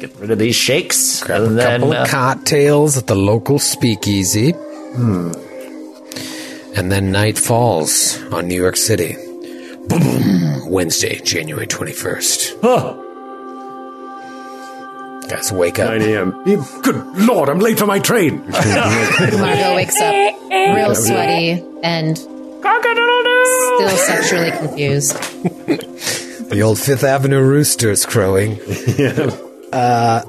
Get rid of these shakes, Grab a then couple uh, of cocktails at the local speakeasy. And then night falls on New York City. Boom! Wednesday, January 21st. huh. Guys, wake up. 9 a.m. Good lord, I'm late for my train. Margot wakes up real sweaty and still sexually confused. The old Fifth Avenue rooster is crowing. Uh,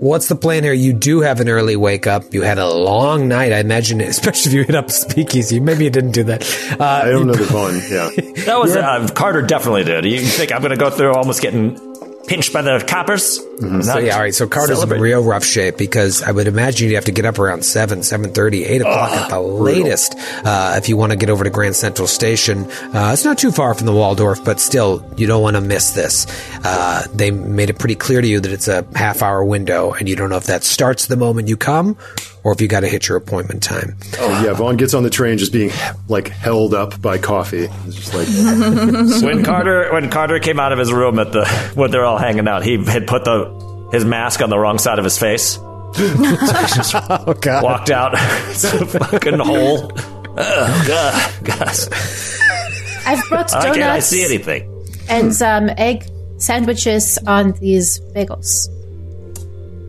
what's the plan here? You do have an early wake up. You had a long night. I imagine, especially if you hit up speakeasy. Maybe you didn't do that. Uh, I don't know the fun. Yeah. That was uh, Carter. Definitely did. You think I'm going to go through almost getting pinched by the coppers? So yeah, all right. So Carter's Celebrate. in real rough shape because I would imagine you'd have to get up around seven, seven thirty, eight o'clock at the latest uh, if you want to get over to Grand Central Station. Uh, it's not too far from the Waldorf, but still, you don't want to miss this. Uh, they made it pretty clear to you that it's a half hour window, and you don't know if that starts the moment you come or if you got to hit your appointment time. Oh, yeah. Vaughn gets on the train just being like held up by coffee. It's just like, when Carter when Carter came out of his room at the when they're all hanging out, he had put the his mask on the wrong side of his face. Oh God! Walked out, it's a fucking hole Oh God, guys, I've brought why can't I see anything? and some egg sandwiches on these bagels.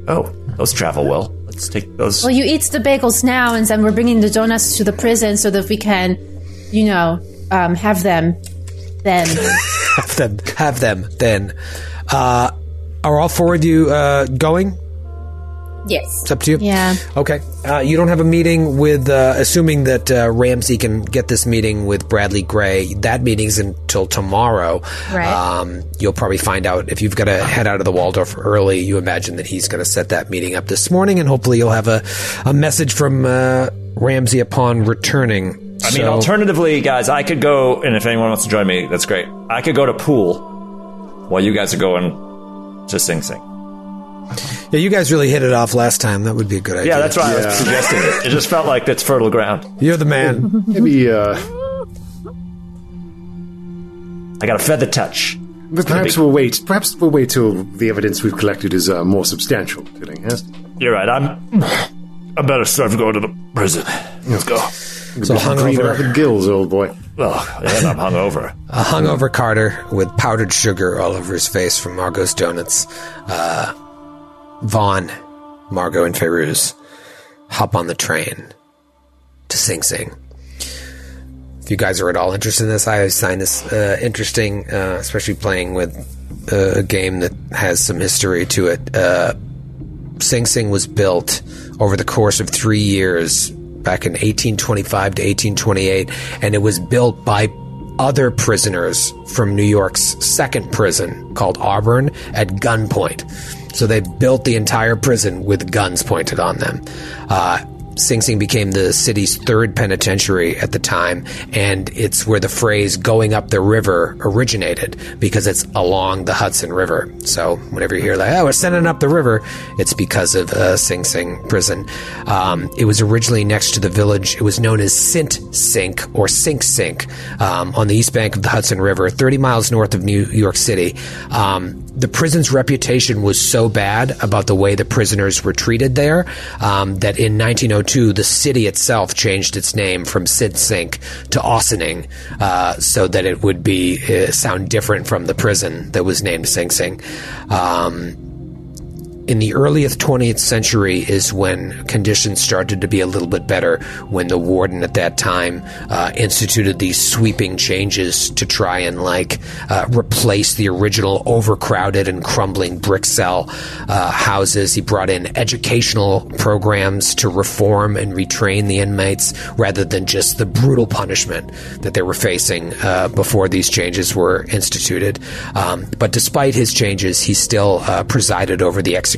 Oh, those travel well. Let's take those. Well, you eat the bagels now, and then we're bringing the donuts to the prison so that we can, you know, um, have them then. have them. Have them then. Uh, are all four of you uh, going? Yes. It's up to you. Yeah. Okay. Uh, you don't have a meeting with, uh, assuming that uh, Ramsey can get this meeting with Bradley Grey. That meeting's until tomorrow. Right. Um, you'll probably find out if you've got to head out of the Waldorf early. You imagine that he's going to set that meeting up this morning, and hopefully you'll have a, a message from uh, Ramsey upon returning. I mean, alternatively, guys, I could go, and if anyone wants to join me, that's great. I could go to Poole while you guys are going to Sing Sing. yeah, you guys really hit it off last time. That would be a good idea. Yeah, that's why I Yeah. was suggesting it. It just felt like that's fertile ground. You're the man. Maybe, uh, I got a feather touch. but perhaps we'll wait. Perhaps we'll wait till the evidence we've collected is uh, more substantial. Tillinghast. You're right. I'm. I better start to go to the prison. Let's go. so Green hungover, up the gills, old boy. Oh, and I'm hungover. a hungover Carter with powdered sugar all over his face from Margot's donuts. Uh, Vaughn, Margot, and Fairuz hop on the train to Sing Sing. If you guys are at all interested in this, I find this uh, interesting, uh, especially playing with uh, a game that has some history to it. Uh, Sing Sing was built over the course of three years back in 1825 to 1828, and it was built by other prisoners from New York's second prison called Auburn at gunpoint. So they built the entire prison with guns pointed on them. Uh, Sing Sing became the city's third penitentiary at the time, and it's where the phrase going up the river originated because it's along the Hudson River. So whenever you hear like, oh, we're sending up the river, it's because of uh, Sing Sing prison. Um, it was originally next to the village. It was known as Sint Sink or Sink Sink um, on the east bank of the Hudson River, 30 miles north of New York City. Um, the prison's reputation was so bad about the way the prisoners were treated there um, that in 1902 the city itself changed its name from Sid Sink to Ossining uh, so that it would be uh, sound different from the prison that was named Sing Sing. Um, in the earliest 20th century is when conditions started to be a little bit better when the warden at that time uh, instituted these sweeping changes to try and like uh, replace the original overcrowded and crumbling brick cell uh, houses. He brought in educational programs to reform and retrain the inmates rather than just the brutal punishment that they were facing uh, before these changes were instituted. Um, but despite his changes he still uh, presided over the execution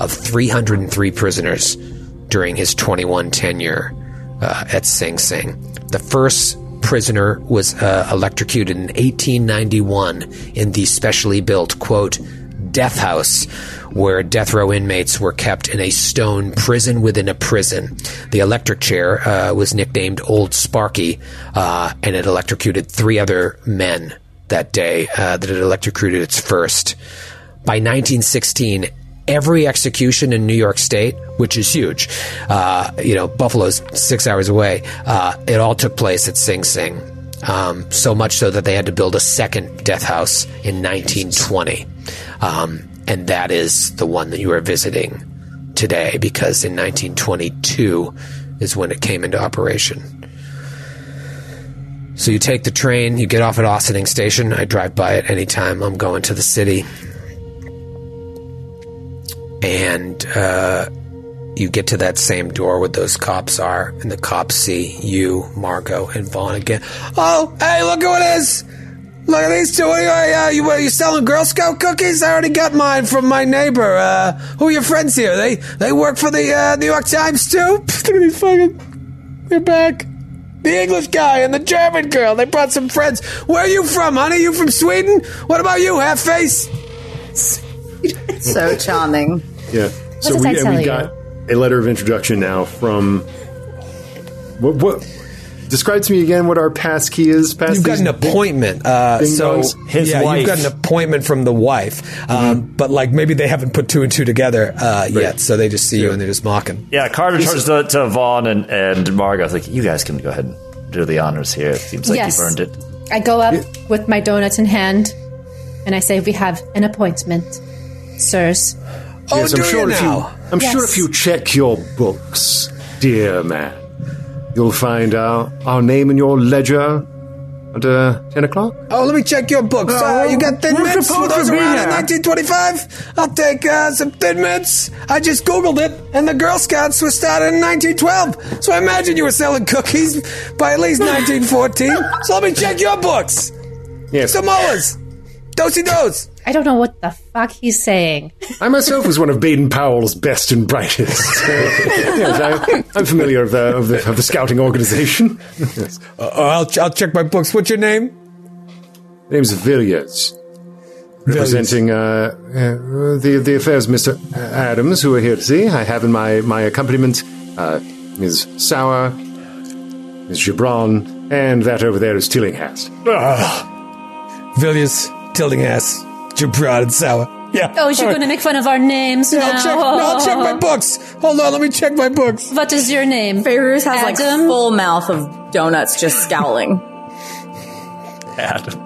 of 303 prisoners during his 21 tenure uh, at Sing Sing. The first prisoner was uh, electrocuted in 1891 in the specially built, quote, death house, where death row inmates were kept in a stone prison within a prison. The electric chair uh, was nicknamed Old Sparky, uh, and it electrocuted three other men that day uh, that it electrocuted its first. By 1916, every execution in New York State, which is huge, uh, you know, Buffalo's six hours away, uh, it all took place at Sing Sing. Um, so much so that they had to build a second death house in 1920. Um, and that is the one that you are visiting today because in 1922 is when it came into operation. So you take the train, you get off at Ossining Station. I drive by it anytime I'm going to the city and uh, you get to that same door where those cops are, and the cops see you, Margot, and Vaughn again. Oh, hey, look who it is! Look at these two. What are you, uh, you, what, you selling Girl Scout cookies? I already got mine from my neighbor. Uh, who are your friends here? They they work for the uh, New York Times too. Look at these fucking. They're back. The English guy and the German girl. They brought some friends. Where are you from, honey? You from Sweden? What about you, half face? So charming. Yeah. so does we, that and tell we you? got a letter of introduction now from what? what describe to me again what our pass key is. Pass You've got an appointment. Uh, so. His yeah, wife. you've got an appointment from the wife, um, but like maybe they haven't put two and two together uh, yet, so they just see you and they're just mocking. Yeah, Carter turns to, to Vaughn and, and Margot. It's like, you guys can go ahead and do the honors here. It seems like Yes. you've earned it. I go up with my donuts in hand, and I say, "We have an appointment, sirs." Oh, Yes, I'm sure you if now? you, I'm sure if you check your books, dear man, you'll find our, our name in your ledger at uh, 10 o'clock. Oh, let me check your books. Uh, you got thin what's mints? supposed Were those to be around in here? 1925? I'll take uh, some thin mints. I just Googled it, and the Girl Scouts were started in 1912. So I imagine you were selling cookies by at least 1914. so let me check your books. Yes, Samoas. Dosey dos. I don't know what the fuck he's saying. I myself was one of Baden Powell's best and brightest. yes, I, I'm familiar of the, of the, of the scouting organization. yes. Uh, I'll, I'll check my books. What's your name? name's Villiers. Representing uh, uh, the the affairs, of Mr. Adams, who we're here to see. I have in my my accompaniment uh, Ms. Sauer, Ms. Gibran, and that over there is Tillinghast. Villiers, Tillinghast, Gibran, and Sauer. Yeah. Oh, is you going to make fun of our names No, now? I'll check, no, I'll check my books. Hold on, let me check my books. What is your name? Fairuz has like full mouth of donuts just scowling. Adam.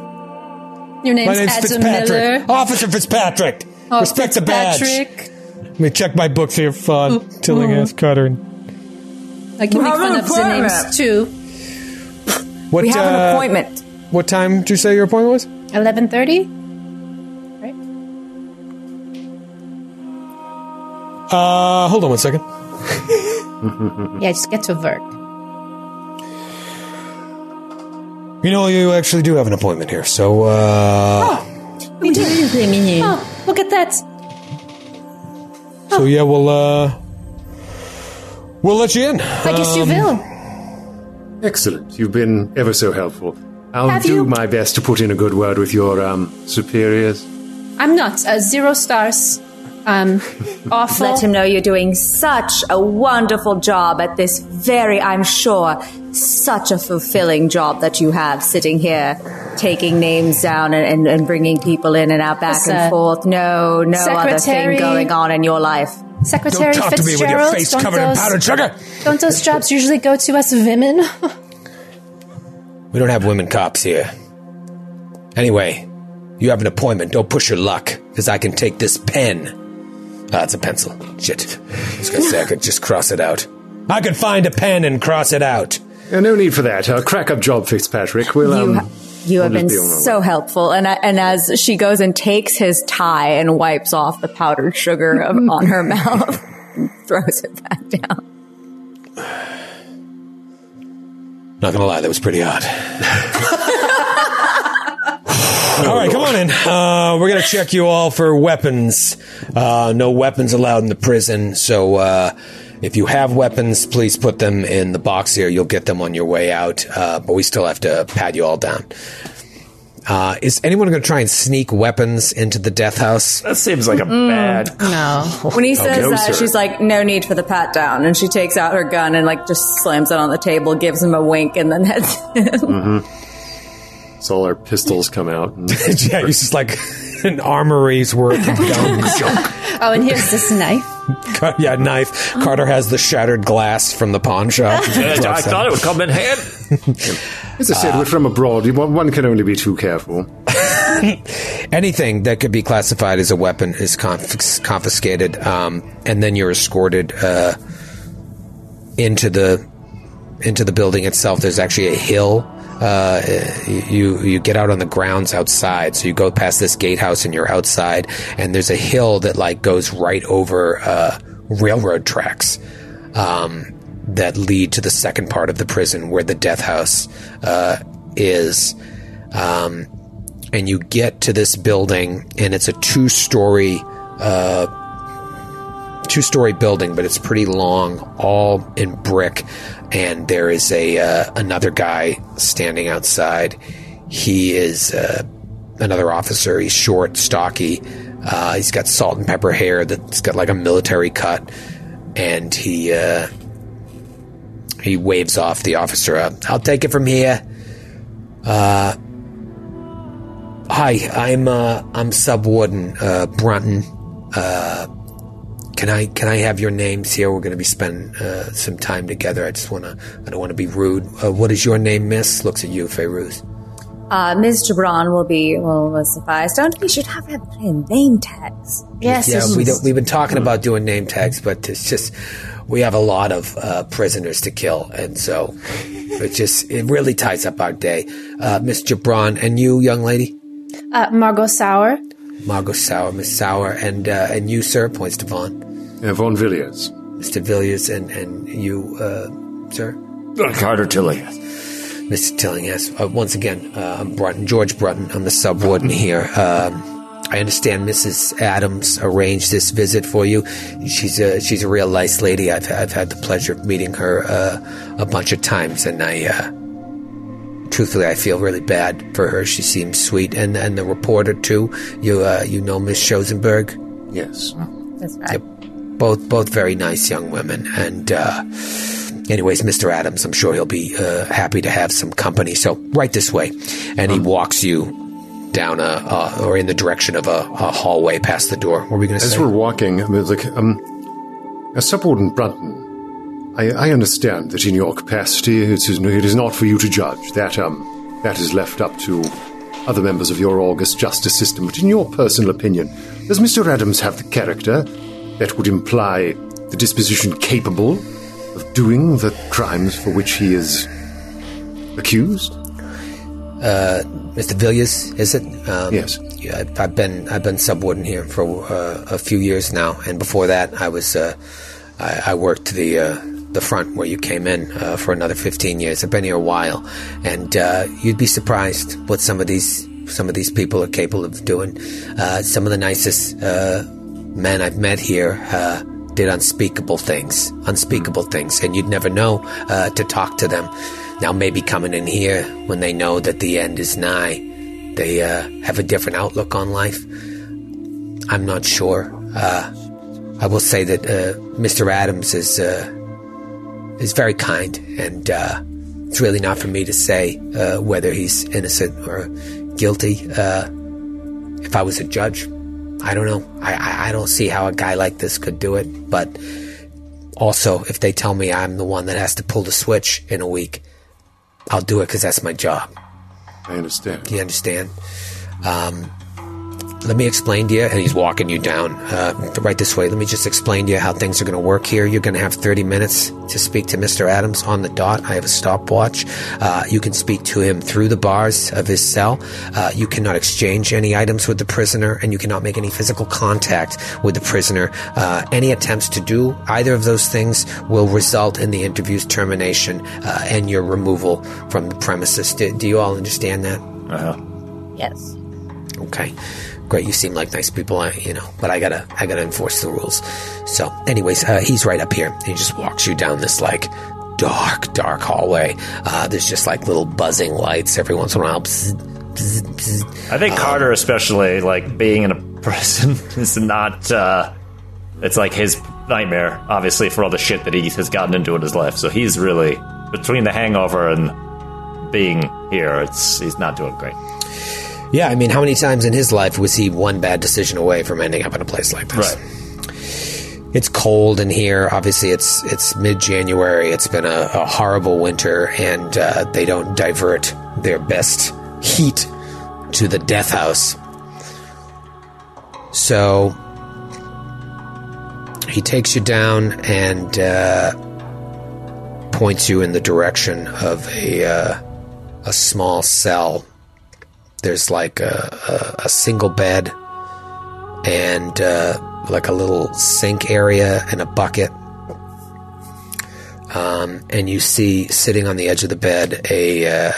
Your name's, My name's Adam Fitzpatrick. Miller. Officer Fitzpatrick. Oh, Respect the badge. Let me check my books here, Fun. Tillinghast, Carter. and- I can We make fun of the names too. What, We have an uh, appointment. What time did you say your appointment was? Eleven thirty. Right. Uh, hold on one second. Yeah, just get to work. You know, you actually do have an appointment here, so, uh, We do. Oh, look at that. so yeah, we'll, uh, we'll let you in. I guess you Um, will. Excellent. You've been ever so helpful. I'll Have do you? my best to put in a good word with your um, superiors. I'm not. Uh, zero stars. Um, awful. Let him know you're doing such a wonderful job at this very, I'm sure, such a fulfilling job that you have sitting here, taking names down and, and, and bringing people in and out back Yes, and forth. No, no other thing going on in your life. Secretary Don't talk to me Fitzgerald. with your face don't in those, powdered sugar. Don't those jobs usually go to us women? We don't have women cops here. Anyway, you have an appointment. Don't push your luck, because I can take this pen. Ah, it's a pencil. Shit. I was gonna say I could just cross it out. I could find a pen and cross it out. Uh, no need for that. Uh, crack up job, Fitzpatrick. We'll, You, um, ha- you have we'll been be so helpful. And, I- and as she goes and takes his tie and wipes off the powdered sugar of, on her mouth, throws it back down. Not gonna lie, that was pretty odd. all right, come on in. Uh, we're gonna check you all for weapons. Uh, no weapons allowed in the prison, so uh, if you have weapons, please put them in the box here. You'll get them on your way out, uh, but we still have to pat you all down. Uh, is anyone going to try and sneak weapons into the death house? That seems like a bad. no. When he says no, that, sir. she's like, "No need for the pat down," and she takes out her gun and like just slams it on the table, gives him a wink, and then heads in. So all our pistols come out. And yeah, it's just like an armory's worth of guns. Oh, and here's this knife. Car- yeah, knife. Carter has the shattered glass from the pawn shop. I thought it would come in handy. as I said, we're from abroad. You- One one can only be too careful. Anything that could be classified as a weapon is confis- confiscated, um, and then you're escorted uh, into the into the building itself. There's actually a hill. Uh, you you get out on the grounds outside, so you go past this gatehouse and you're outside, and there's a hill that like goes right over uh, railroad tracks. Um, that lead to the second part of the prison where the death house uh, is. Um, and you get to this building, and it's a two-story, uh, two-story building, but it's pretty long, all in brick. And there is a uh, another guy standing outside. He is uh, another officer. He's short, stocky. Uh, he's got salt and pepper hair that's got like a military cut, and he uh, He waves off the officer. I'll take it from here. Uh, hi, I'm uh, I'm Sub Warden Brunton. Can I can I have your names here? We're going to be spending uh, some time together. I just want to. I don't want to be rude. Uh, what is your name, Miss? Looks at you, Fairuz. Uh, Ms. Gibran will be will suffice. Don't we should have have name tags? Yes. Yeah, we don't, we've been talking about doing name tags, but it's just we have a lot of uh, prisoners to kill, and so it just it really ties up our day. Uh, Miss Gibran and you, young lady, Uh, Margot Sauer. Margot Sauer, Miss Sauer, and uh, and you, sir, points to Vaughn, Uh, Vaughn Villiers. Mr. Villiers, and and you, uh, sir. Carter Tilly. Mr. Tilling, yes. Uh, once again, uh, I'm Brunton, George Brunton. I'm the sub warden here. Um, I understand Mrs. Adams arranged this visit for you. She's a she's a real nice lady. I've I've had the pleasure of meeting her uh, a bunch of times, and I, uh, truthfully, I feel really bad for her. She seems sweet, and and the reporter too. You uh, you know Miss Schosenberg. Yes. That's right. both both very nice young women and uh anyways mr adams i'm sure he'll be uh, happy to have some company so right this way and he walks you down a uh, or in the direction of a, a hallway past the door what were we going to say? As we're walking, I mean, like, um, as Subwarden Brunton, I, I understand that in your capacity, it is, it is not for you to judge. That, um, that is left up to other members of your august justice system. But in your personal opinion, does Mr. Adams have the character that would imply the disposition capable of doing the crimes for which he is accused? Mr. Villiers, is it? Um, Yes. Yeah, I've- I've been I've been subwarden here for uh, a few years now, and before that, I was uh, I, I worked the uh, the front where you came in uh, for another fifteen years. I've been here a while, and uh, you'd be surprised what some of these some of these people are capable of doing. Uh, some of the nicest uh, men I've met here. Uh, did unspeakable things, unspeakable things, and you'd never know uh, to talk to them. Now, maybe coming in here when they know that the end is nigh, they have a different outlook on life. I'm not sure. I will say that Mr. Adams is is very kind, and uh, it's really not for me to say uh, whether he's innocent or guilty. Uh, if I was a judge, I don't know. I, I, I don't see how a guy like this could do it. But also, if they tell me I'm the one that has to pull the switch in a week, I'll do it because that's my job. I understand. Do you understand? Um, let me explain to you. And he's walking you down uh, right this way. Let me just explain to you how things are going to work here. You're going to have 30 minutes to speak to Mr. Adams on the dot. I have a stopwatch. Uh, you can speak to him through the bars of his cell. Uh, you cannot exchange any items with the prisoner, and you cannot make any physical contact with the prisoner. Uh, any attempts to do either of those things will result in the interview's termination uh, and your removal from the premises. Do, do you all understand that? Yes. Okay, great. You seem like nice people, I, you know. But I gotta, I gotta enforce the rules. So, anyways, uh, he's right up here. He just walks you down this like dark, dark hallway. Uh, there's just like little buzzing lights every once in a while. Bzz, bzz, bzz. I think Carter, especially, like being in a prison, is not. Uh, it's like his nightmare, obviously, for all the shit that he has gotten into in his life. So he's really between the hangover and being here. It's he's not doing great. Yeah, I mean, how many times in his life was he one bad decision away from ending up in a place like this? It's cold in here. Obviously, it's it's mid January. It's been a, a horrible winter, and uh, they don't divert their best heat to the death house. So he takes you down and uh, points you in the direction of a uh, a small cell. There's like a, a, a single bed and uh, like a little sink area and a bucket. Um, and you see sitting on the edge of the bed a uh,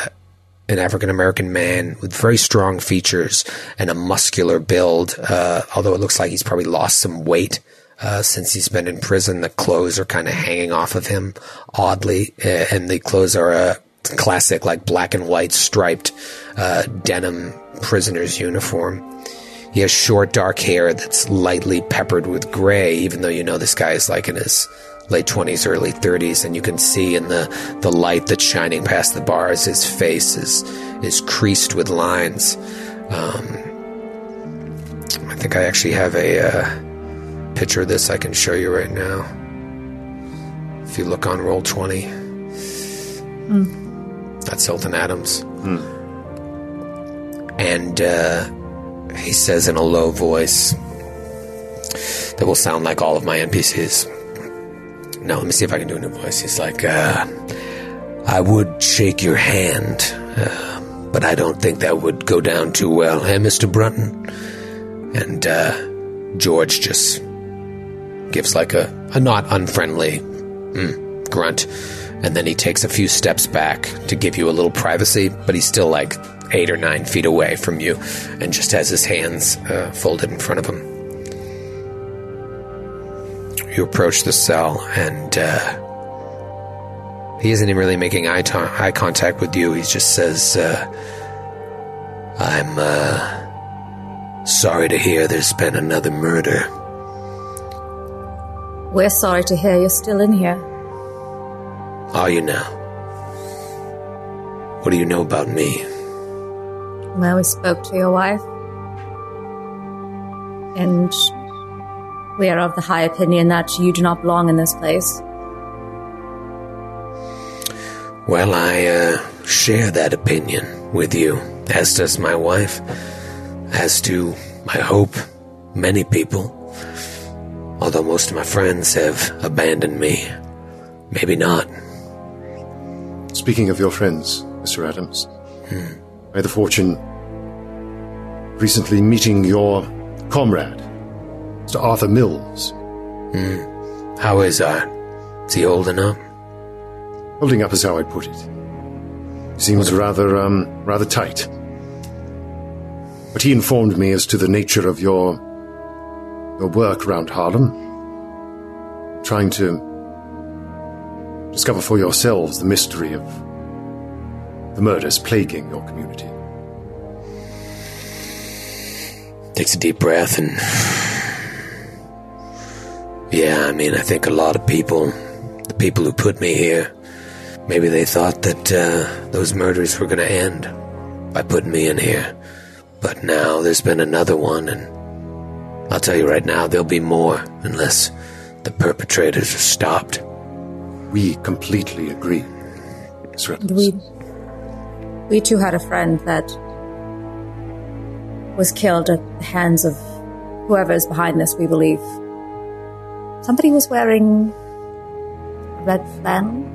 an African American man with very strong features and a muscular build. Uh, although it looks like he's probably lost some weight uh, since he's been in prison. The clothes are kind of hanging off of him oddly, uh, and the clothes are a classic like black and white striped uh, denim prisoner's uniform. He has short, dark hair that's lightly peppered with gray, even though you know this guy is like in his late 20s, early 30s, and you can see in the, the light that's shining past the bars, his face is, is creased with lines. Um, I think I actually have a uh, picture of this I can show you right now. If you look on Roll20, that's Hilton Adams. And uh, he says in a low voice that will sound like all of my NPCs. Now, let me see if I can do a new voice. He's like, uh, I would shake your hand, uh, but I don't think that would go down too well, eh, Mr. Brunton? And uh, George just gives like a, a not unfriendly mm, grunt, and then he takes a few steps back to give you a little privacy, but he's still like eight or nine feet away from you and just has his hands uh, folded in front of him. You approach the cell, and uh, he isn't even really making eye, to- eye contact with you. He just says, uh, I'm uh, sorry to hear there's been another murder. We're sorry to hear you're still in here. Are you now? What do you know about me? Well, we spoke to your wife. And we are of the high opinion that you do not belong in this place. Well, I uh, share that opinion with you, as does my wife, as do, I hope, many people. Although most of my friends have abandoned me. Maybe not. Speaking of your friends, Mr. Adams, I had the fortune recently meeting your comrade, Mr. Arthur Mills, How is Art? Is he old enough? holding up is how I'd put it. He seems rather, um, rather tight. But he informed me as to the nature of your, your work around Harlem, trying to discover for yourselves the mystery of the murders plaguing your community. Takes a deep breath and. Yeah, I mean, I think a lot of people, the people who put me here, maybe they thought that uh, those murders were going to end by putting me in here. But now there's been another one, and I'll tell you right now, there'll be more unless the perpetrators are stopped. We completely agree, Mr. Adams. We, too had a friend that was killed at the hands of whoever is behind this, we believe. Somebody was wearing red flannel.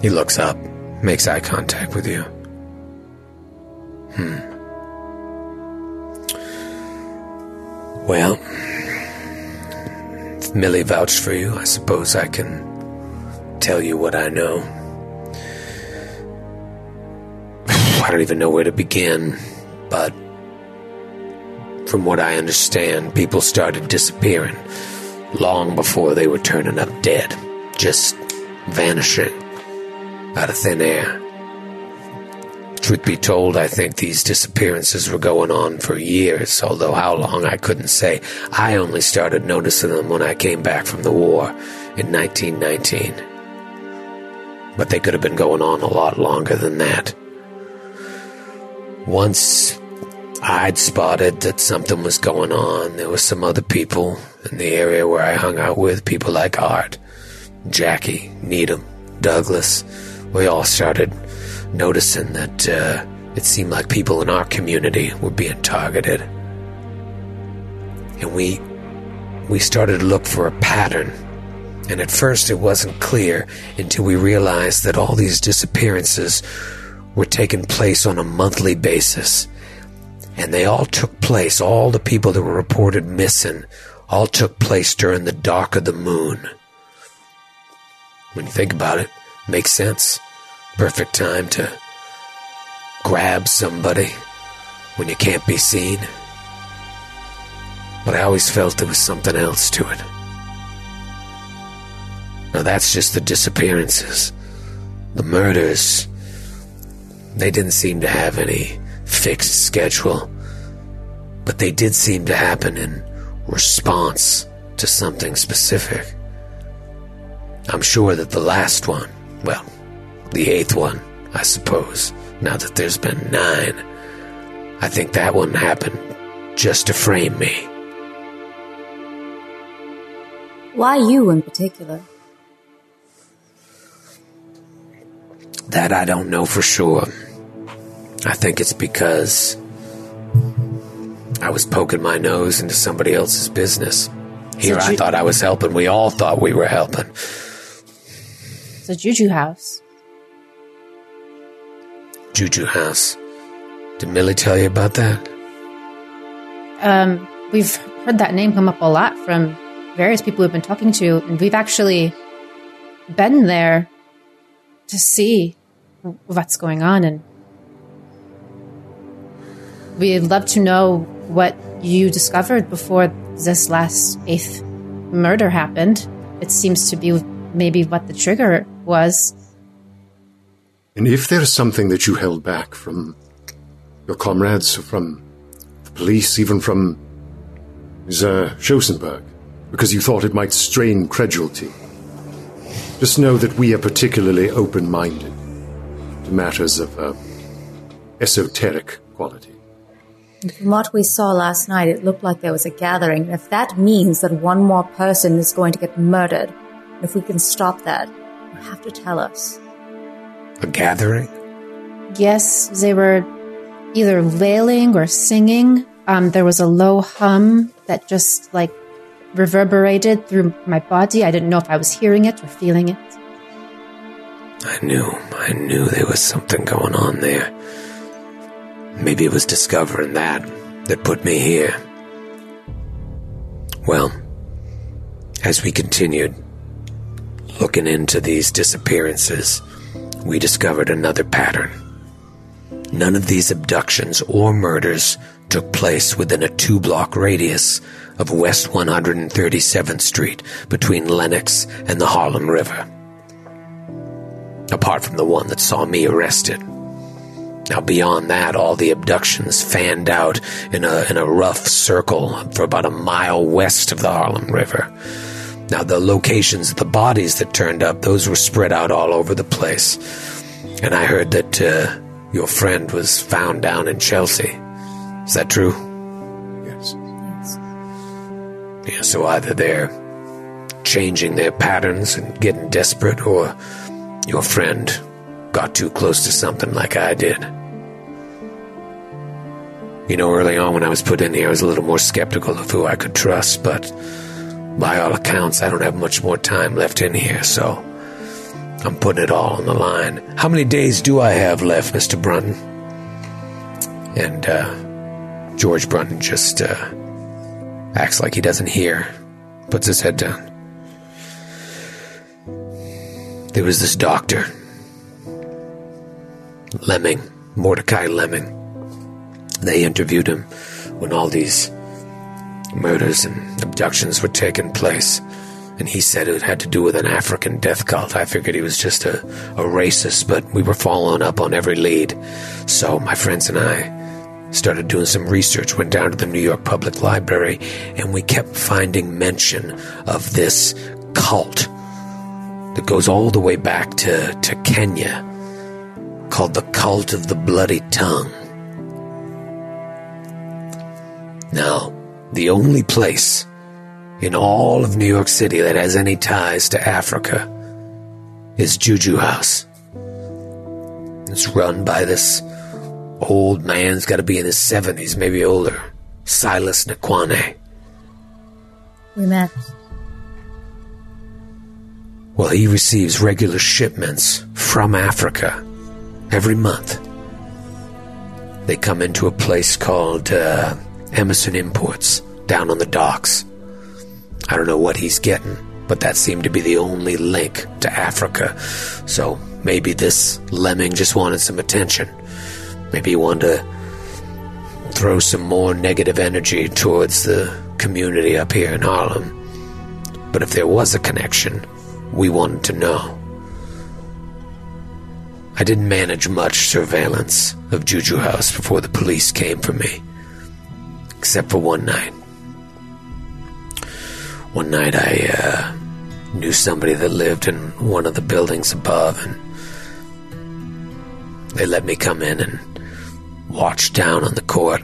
He looks up, makes eye contact with you. Hmm. Well, if Millie vouched for you, I suppose I can tell you what I know. I don't even know where to begin, but from what I understand, people started disappearing long before they were turning up dead, just vanishing out of thin air. Truth be told, I think these disappearances were going on for years, although how long I couldn't say. I only started noticing them when I came back from the war in 1919. But they could have been going on a lot longer than that. Once I'd spotted that something was going on, there were some other people in the area where I hung out with, people like Art, Jackie, Needham, Douglas. We all started noticing that uh, it seemed like people in our community were being targeted. And we we started to look for a pattern. And at first it wasn't clear until we realized that all these disappearances were taking place on a monthly basis. And they all took place, all the people that were reported missing, all took place during the dark of the moon. When you think about it, makes sense. Perfect time to grab somebody when you can't be seen. But I always felt there was something else to it. Now that's just the disappearances. The murders, they didn't seem to have any fixed schedule. but they did seem to happen in response to something specific. I'm sure that the last one, well, the eighth one, I suppose, now that there's been nine, I think that one happened just to frame me. Why you in particular? That I don't know for sure. I think it's because I was poking my nose into somebody else's business. Here I thought I was helping. We all thought we were helping. It's a juju house. Juju House. Did Millie tell you about that? Um, we've heard that name come up a lot from various people we've been talking to, and we've actually been there to see what's going on, and we'd love to know what you discovered before this last eighth murder happened. It seems to be maybe what the trigger was. And if there's something that you held back from your comrades, from the police, even from uh, Schosenberg, because you thought it might strain credulity, just know that we are particularly open minded to matters of uh, esoteric quality. From what we saw last night, it looked like there was a gathering. If that means that one more person is going to get murdered, if we can stop that, you have to tell us. A gathering? Yes, they were either wailing or singing. Um, there was a low hum that just like reverberated through my body. I didn't know if I was hearing it or feeling it. I knew. I knew there was something going on there. Maybe it was discovering that that put me here. Well, as we continued looking into these disappearances, we discovered another pattern. None of these abductions or murders took place within a two block radius of West 137th Street between Lenox and the Harlem River. Apart from the one that saw me arrested. Now, beyond that, all the abductions fanned out in a, in a rough circle for about a mile west of the Harlem River. Now, the locations of the bodies that turned up, those were spread out all over the place. And I heard that uh, your friend was found down in Chelsea. Is that true? Yeah, so either they're changing their patterns and getting desperate, or your friend got too close to something like I did. You know, early on when I was put in here, I was a little more skeptical of who I could trust, but by all accounts, I don't have much more time left in here, so I'm putting it all on the line. How many days do I have left, Mr. Brunton? And, uh, George Brunton just, uh, acts like he doesn't hear, puts his head down. There was this doctor, Lemming, Mordecai Lemming. They interviewed him when all these murders and abductions were taking place. And he said it had to do with an African death cult. I figured he was just a, a racist, but we were following up on every lead. So my friends and I started doing some research, went down to the New York Public Library, and we kept finding mention of this cult that goes all the way back to, to Kenya called the Cult of the Bloody Tongue. Now, the only place in all of New York City that has any ties to Africa is Juju House. It's run by this old man, he's got to be in his 70s, maybe older, Silas N'Kwane. We met. Well, he receives regular shipments from Africa every month. They come into a place called uh, Emerson Imports down on the docks. I don't know what he's getting, but that seemed to be the only link to Africa. So maybe this lemming just wanted some attention. Maybe you want to throw some more negative energy towards the community up here in Harlem. But if there was a connection, we wanted to know. I didn't manage much surveillance of Juju House before the police came for me. except for one night. One night I uh, knew somebody that lived in one of the buildings above, and they let me come in and watch down on the court.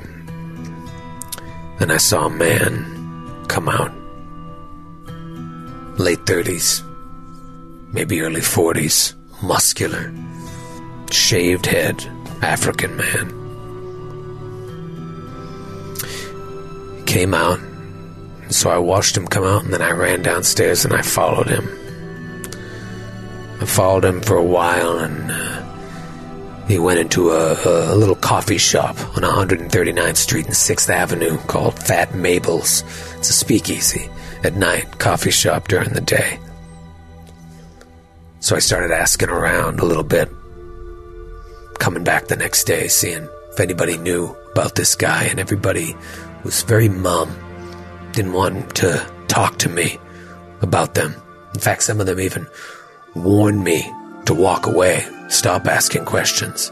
Then I saw a man come out, late 30s, maybe early 40s, muscular, shaved head, African man. Came out, so I watched him come out, and then I ran downstairs and I followed him. I followed him for a while, and uh, he went into a, a, little coffee shop on 139th Street and 6th Avenue called Fat Mabel's. It's a speakeasy at night, coffee shop during the day. So I started asking around a little bit, coming back the next day, seeing if anybody knew about this guy, and everybody was very mum. Didn't want to talk to me about them. In fact, some of them even warned me to walk away, stop asking questions.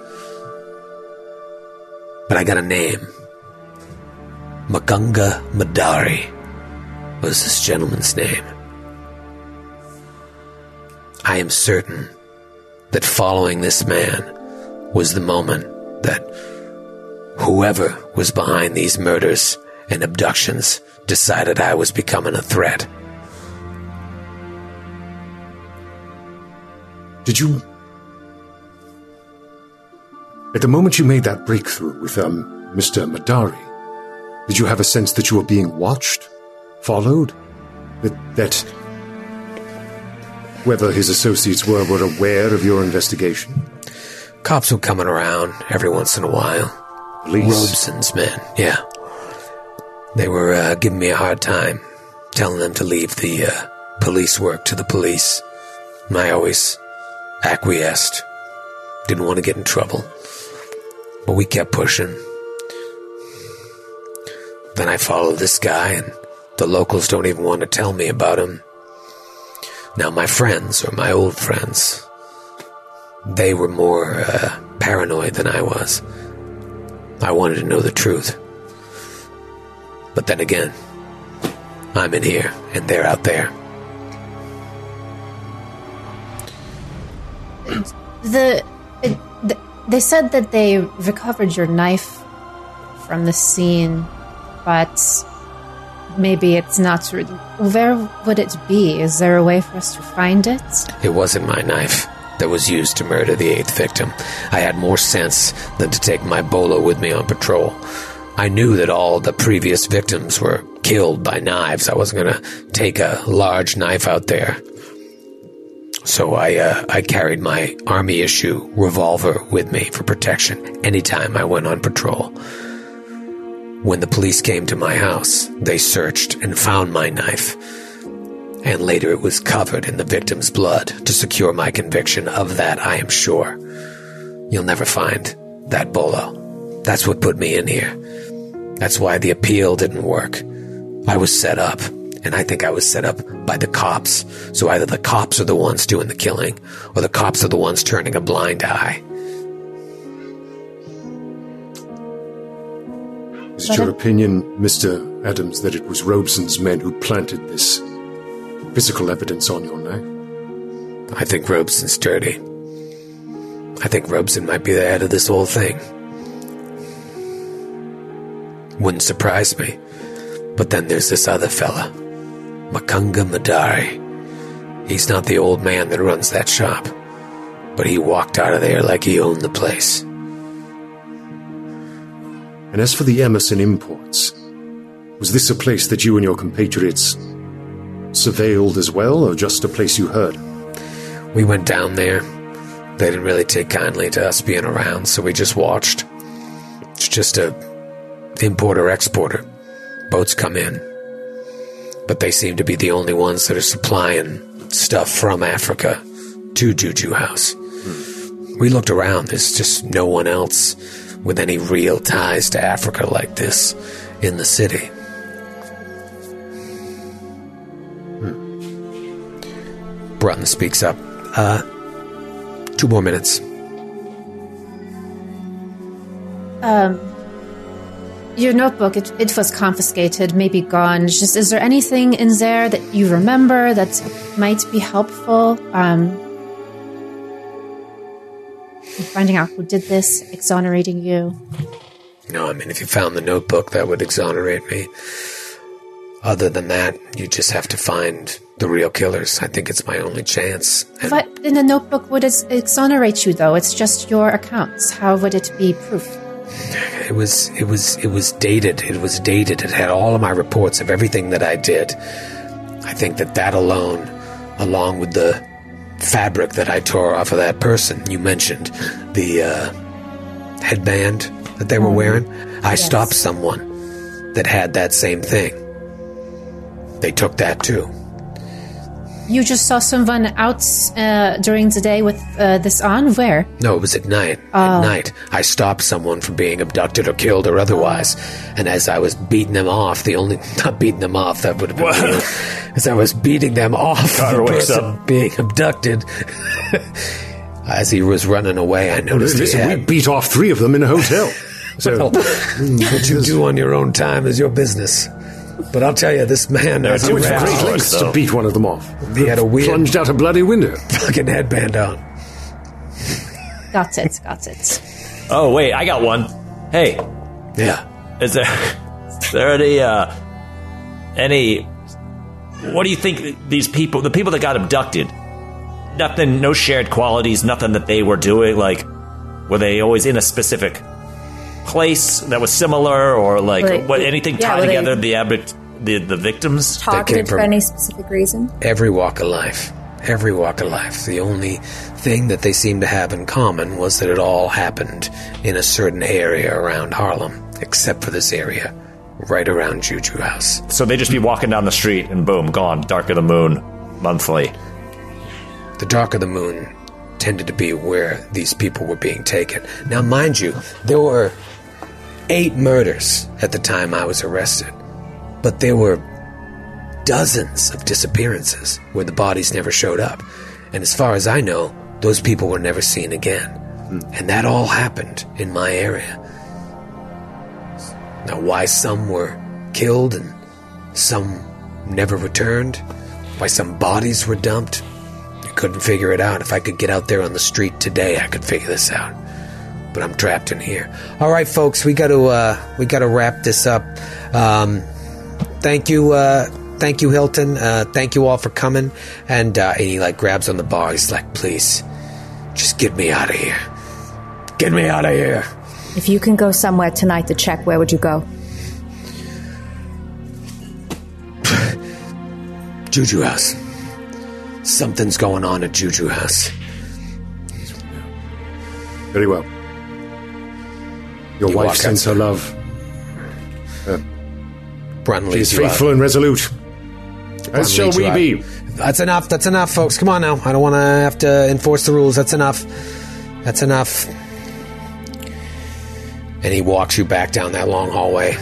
But I got a name. Mukunga M'Dari was this gentleman's name. I am certain that following this man was the moment that whoever was behind these murders and abductions decided I was becoming a threat. Did you. At the moment you made that breakthrough with, um, Mr. M'Dari, did you have a sense that you were being watched? Followed? That. that whether his associates were, were aware of your investigation? Cops were coming around every once in a while. Police? Robeson's men, yeah. They were uh, giving me a hard time, telling them to leave the uh, police work to the police. And I always acquiesced. Didn't want to get in trouble. But we kept pushing. Then I followed this guy, and the locals don't even want to tell me about him. Now, my friends, or my old friends, they were more uh, paranoid than I was. I wanted to know the truth. But then again, I'm in here, and they're out there. The, it, they said that they recovered your knife from the scene, but maybe it's not true. Where would it be? Is there a way for us to find it? It wasn't my knife that was used to murder the eighth victim. I had more sense than to take my bolo with me on patrol. I knew that all the previous victims were killed by knives. I wasn't going to take a large knife out there. So I, uh, I carried my army issue revolver with me for protection anytime I went on patrol. When the police came to my house, they searched and found my knife. And later it was covered in the victim's blood to secure my conviction of that, I am sure. You'll never find that bolo. That's what put me in here. That's why the appeal didn't work. I was set up, and I think I was set up by the cops. So either the cops are the ones doing the killing, or the cops are the ones turning a blind eye. Is it your opinion, Mr. Adams, that it was Robeson's men who planted this physical evidence on your neck? I think Robeson's dirty. I think Robeson might be the head of this whole thing. Wouldn't surprise me. But then there's this other fella, Mukunga M'Dari. He's not the old man that runs that shop, but he walked out of there like he owned the place. And as for the Emerson imports, was this a place that you and your compatriots surveilled as well, or just a place you heard? We went down there. They didn't really take kindly to us being around, so we just watched. It's just a importer exporter. Boats come in. But they seem to be the only ones that are supplying stuff from Africa to Juju House. We looked around, there's just no one else with any real ties to Africa like this in the city. Hmm. Brutton speaks up. Uh, two more minutes. Um, your notebook, it, it was confiscated, maybe gone. It's Just is there anything in there that you remember that might be helpful? Um, finding out who did this, exonerating you. No, I mean, if you found the notebook, that would exonerate me. Other than that, you just have to find the real killers. I think it's my only chance. And But in the notebook would it exonerate you though? It's just your accounts. How would it be proof? It was, it was, it was dated. It was dated. It had all of my reports of everything that I did. I think that that alone, along with the fabric that I tore off of that person you mentioned, the uh, headband that they were wearing, I stopped someone that had that same thing. They took that too. You just saw someone out uh, during the day with uh, this on? Where? No, it was at night. At night, I stopped someone from being abducted or killed or otherwise. And as I was beating them off, the only not beating them off that would have been weird. As I was beating them off, Carter the wakes person up. being abducted. as he was running away, I noticed he Listen, we beat off three of them in a hotel. So What you do on your own time is your business. But I'll tell you, this man, They're uh, went to great Alex, lengths to beat one of them off. he had a weird Plunged out a bloody window. fucking headband on. Got it, got it. Oh wait, I got one. Hey, Yeah. is there is there any uh, any? What do you think these people, the people that got abducted? Nothing, no shared qualities, nothing that they were doing. Like, were they always in a specific place that was similar, or like Were what? Anything yeah, tied were they- together? The abduct, the the victims. Targeted from- for any specific reason? every walk of life. Every walk of life. The only thing that they seemed to have in common was that it all happened in a certain area around Harlem, except for this area right around Juju House. So they just be walking down the street and boom, gone. Dark of the Moon, monthly. The dark of the moon tended to be where these people were being taken. Now, mind you, there were eight murders at the time I was arrested, but there were dozens of disappearances where the bodies never showed up. And as far as I know, those people were never seen again. Hmm. And that all happened in my area. Now, why some were killed and some never returned, why some bodies were dumped, I couldn't figure it out. If I could get out there on the street today, I could figure this out. But I'm trapped in here. All right, folks, we got to uh, we got to wrap this up. Um, thank you, uh, thank you, Hilton. Uh, thank you all for coming. And uh, and he like grabs on the bar. He's like, please, just get me out of here. Get me out of here. If you can go somewhere tonight to check, where would you go? Juju House. Something's going on at Juju House. Very well. Your You wife sends her outside. love. Brunton She is you out. faithful and resolute. As shall we out. be. That's enough. That's enough, folks. Come on now. I don't want to have to enforce the rules. That's enough. That's enough. And he walks you back down that long hallway.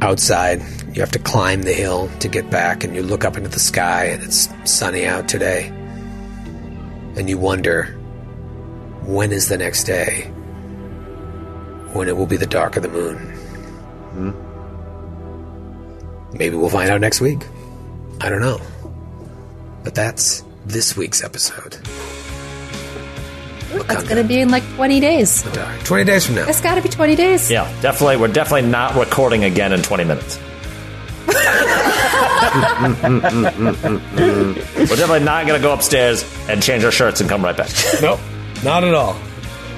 Outside, you have to climb the hill to get back, and you look up into the sky, and it's sunny out today. And you wonder when is the next day? When it will be the dark of the moon. Hmm. Maybe we'll find out next week. I don't know. But that's this week's episode. That's going to be in like 20 days. 20 days from now. It's got to be 20 days. Yeah, definitely. We're definitely not recording again in 20 minutes. we're definitely not going to go upstairs and change our shirts and come right back. Nope. Not at all.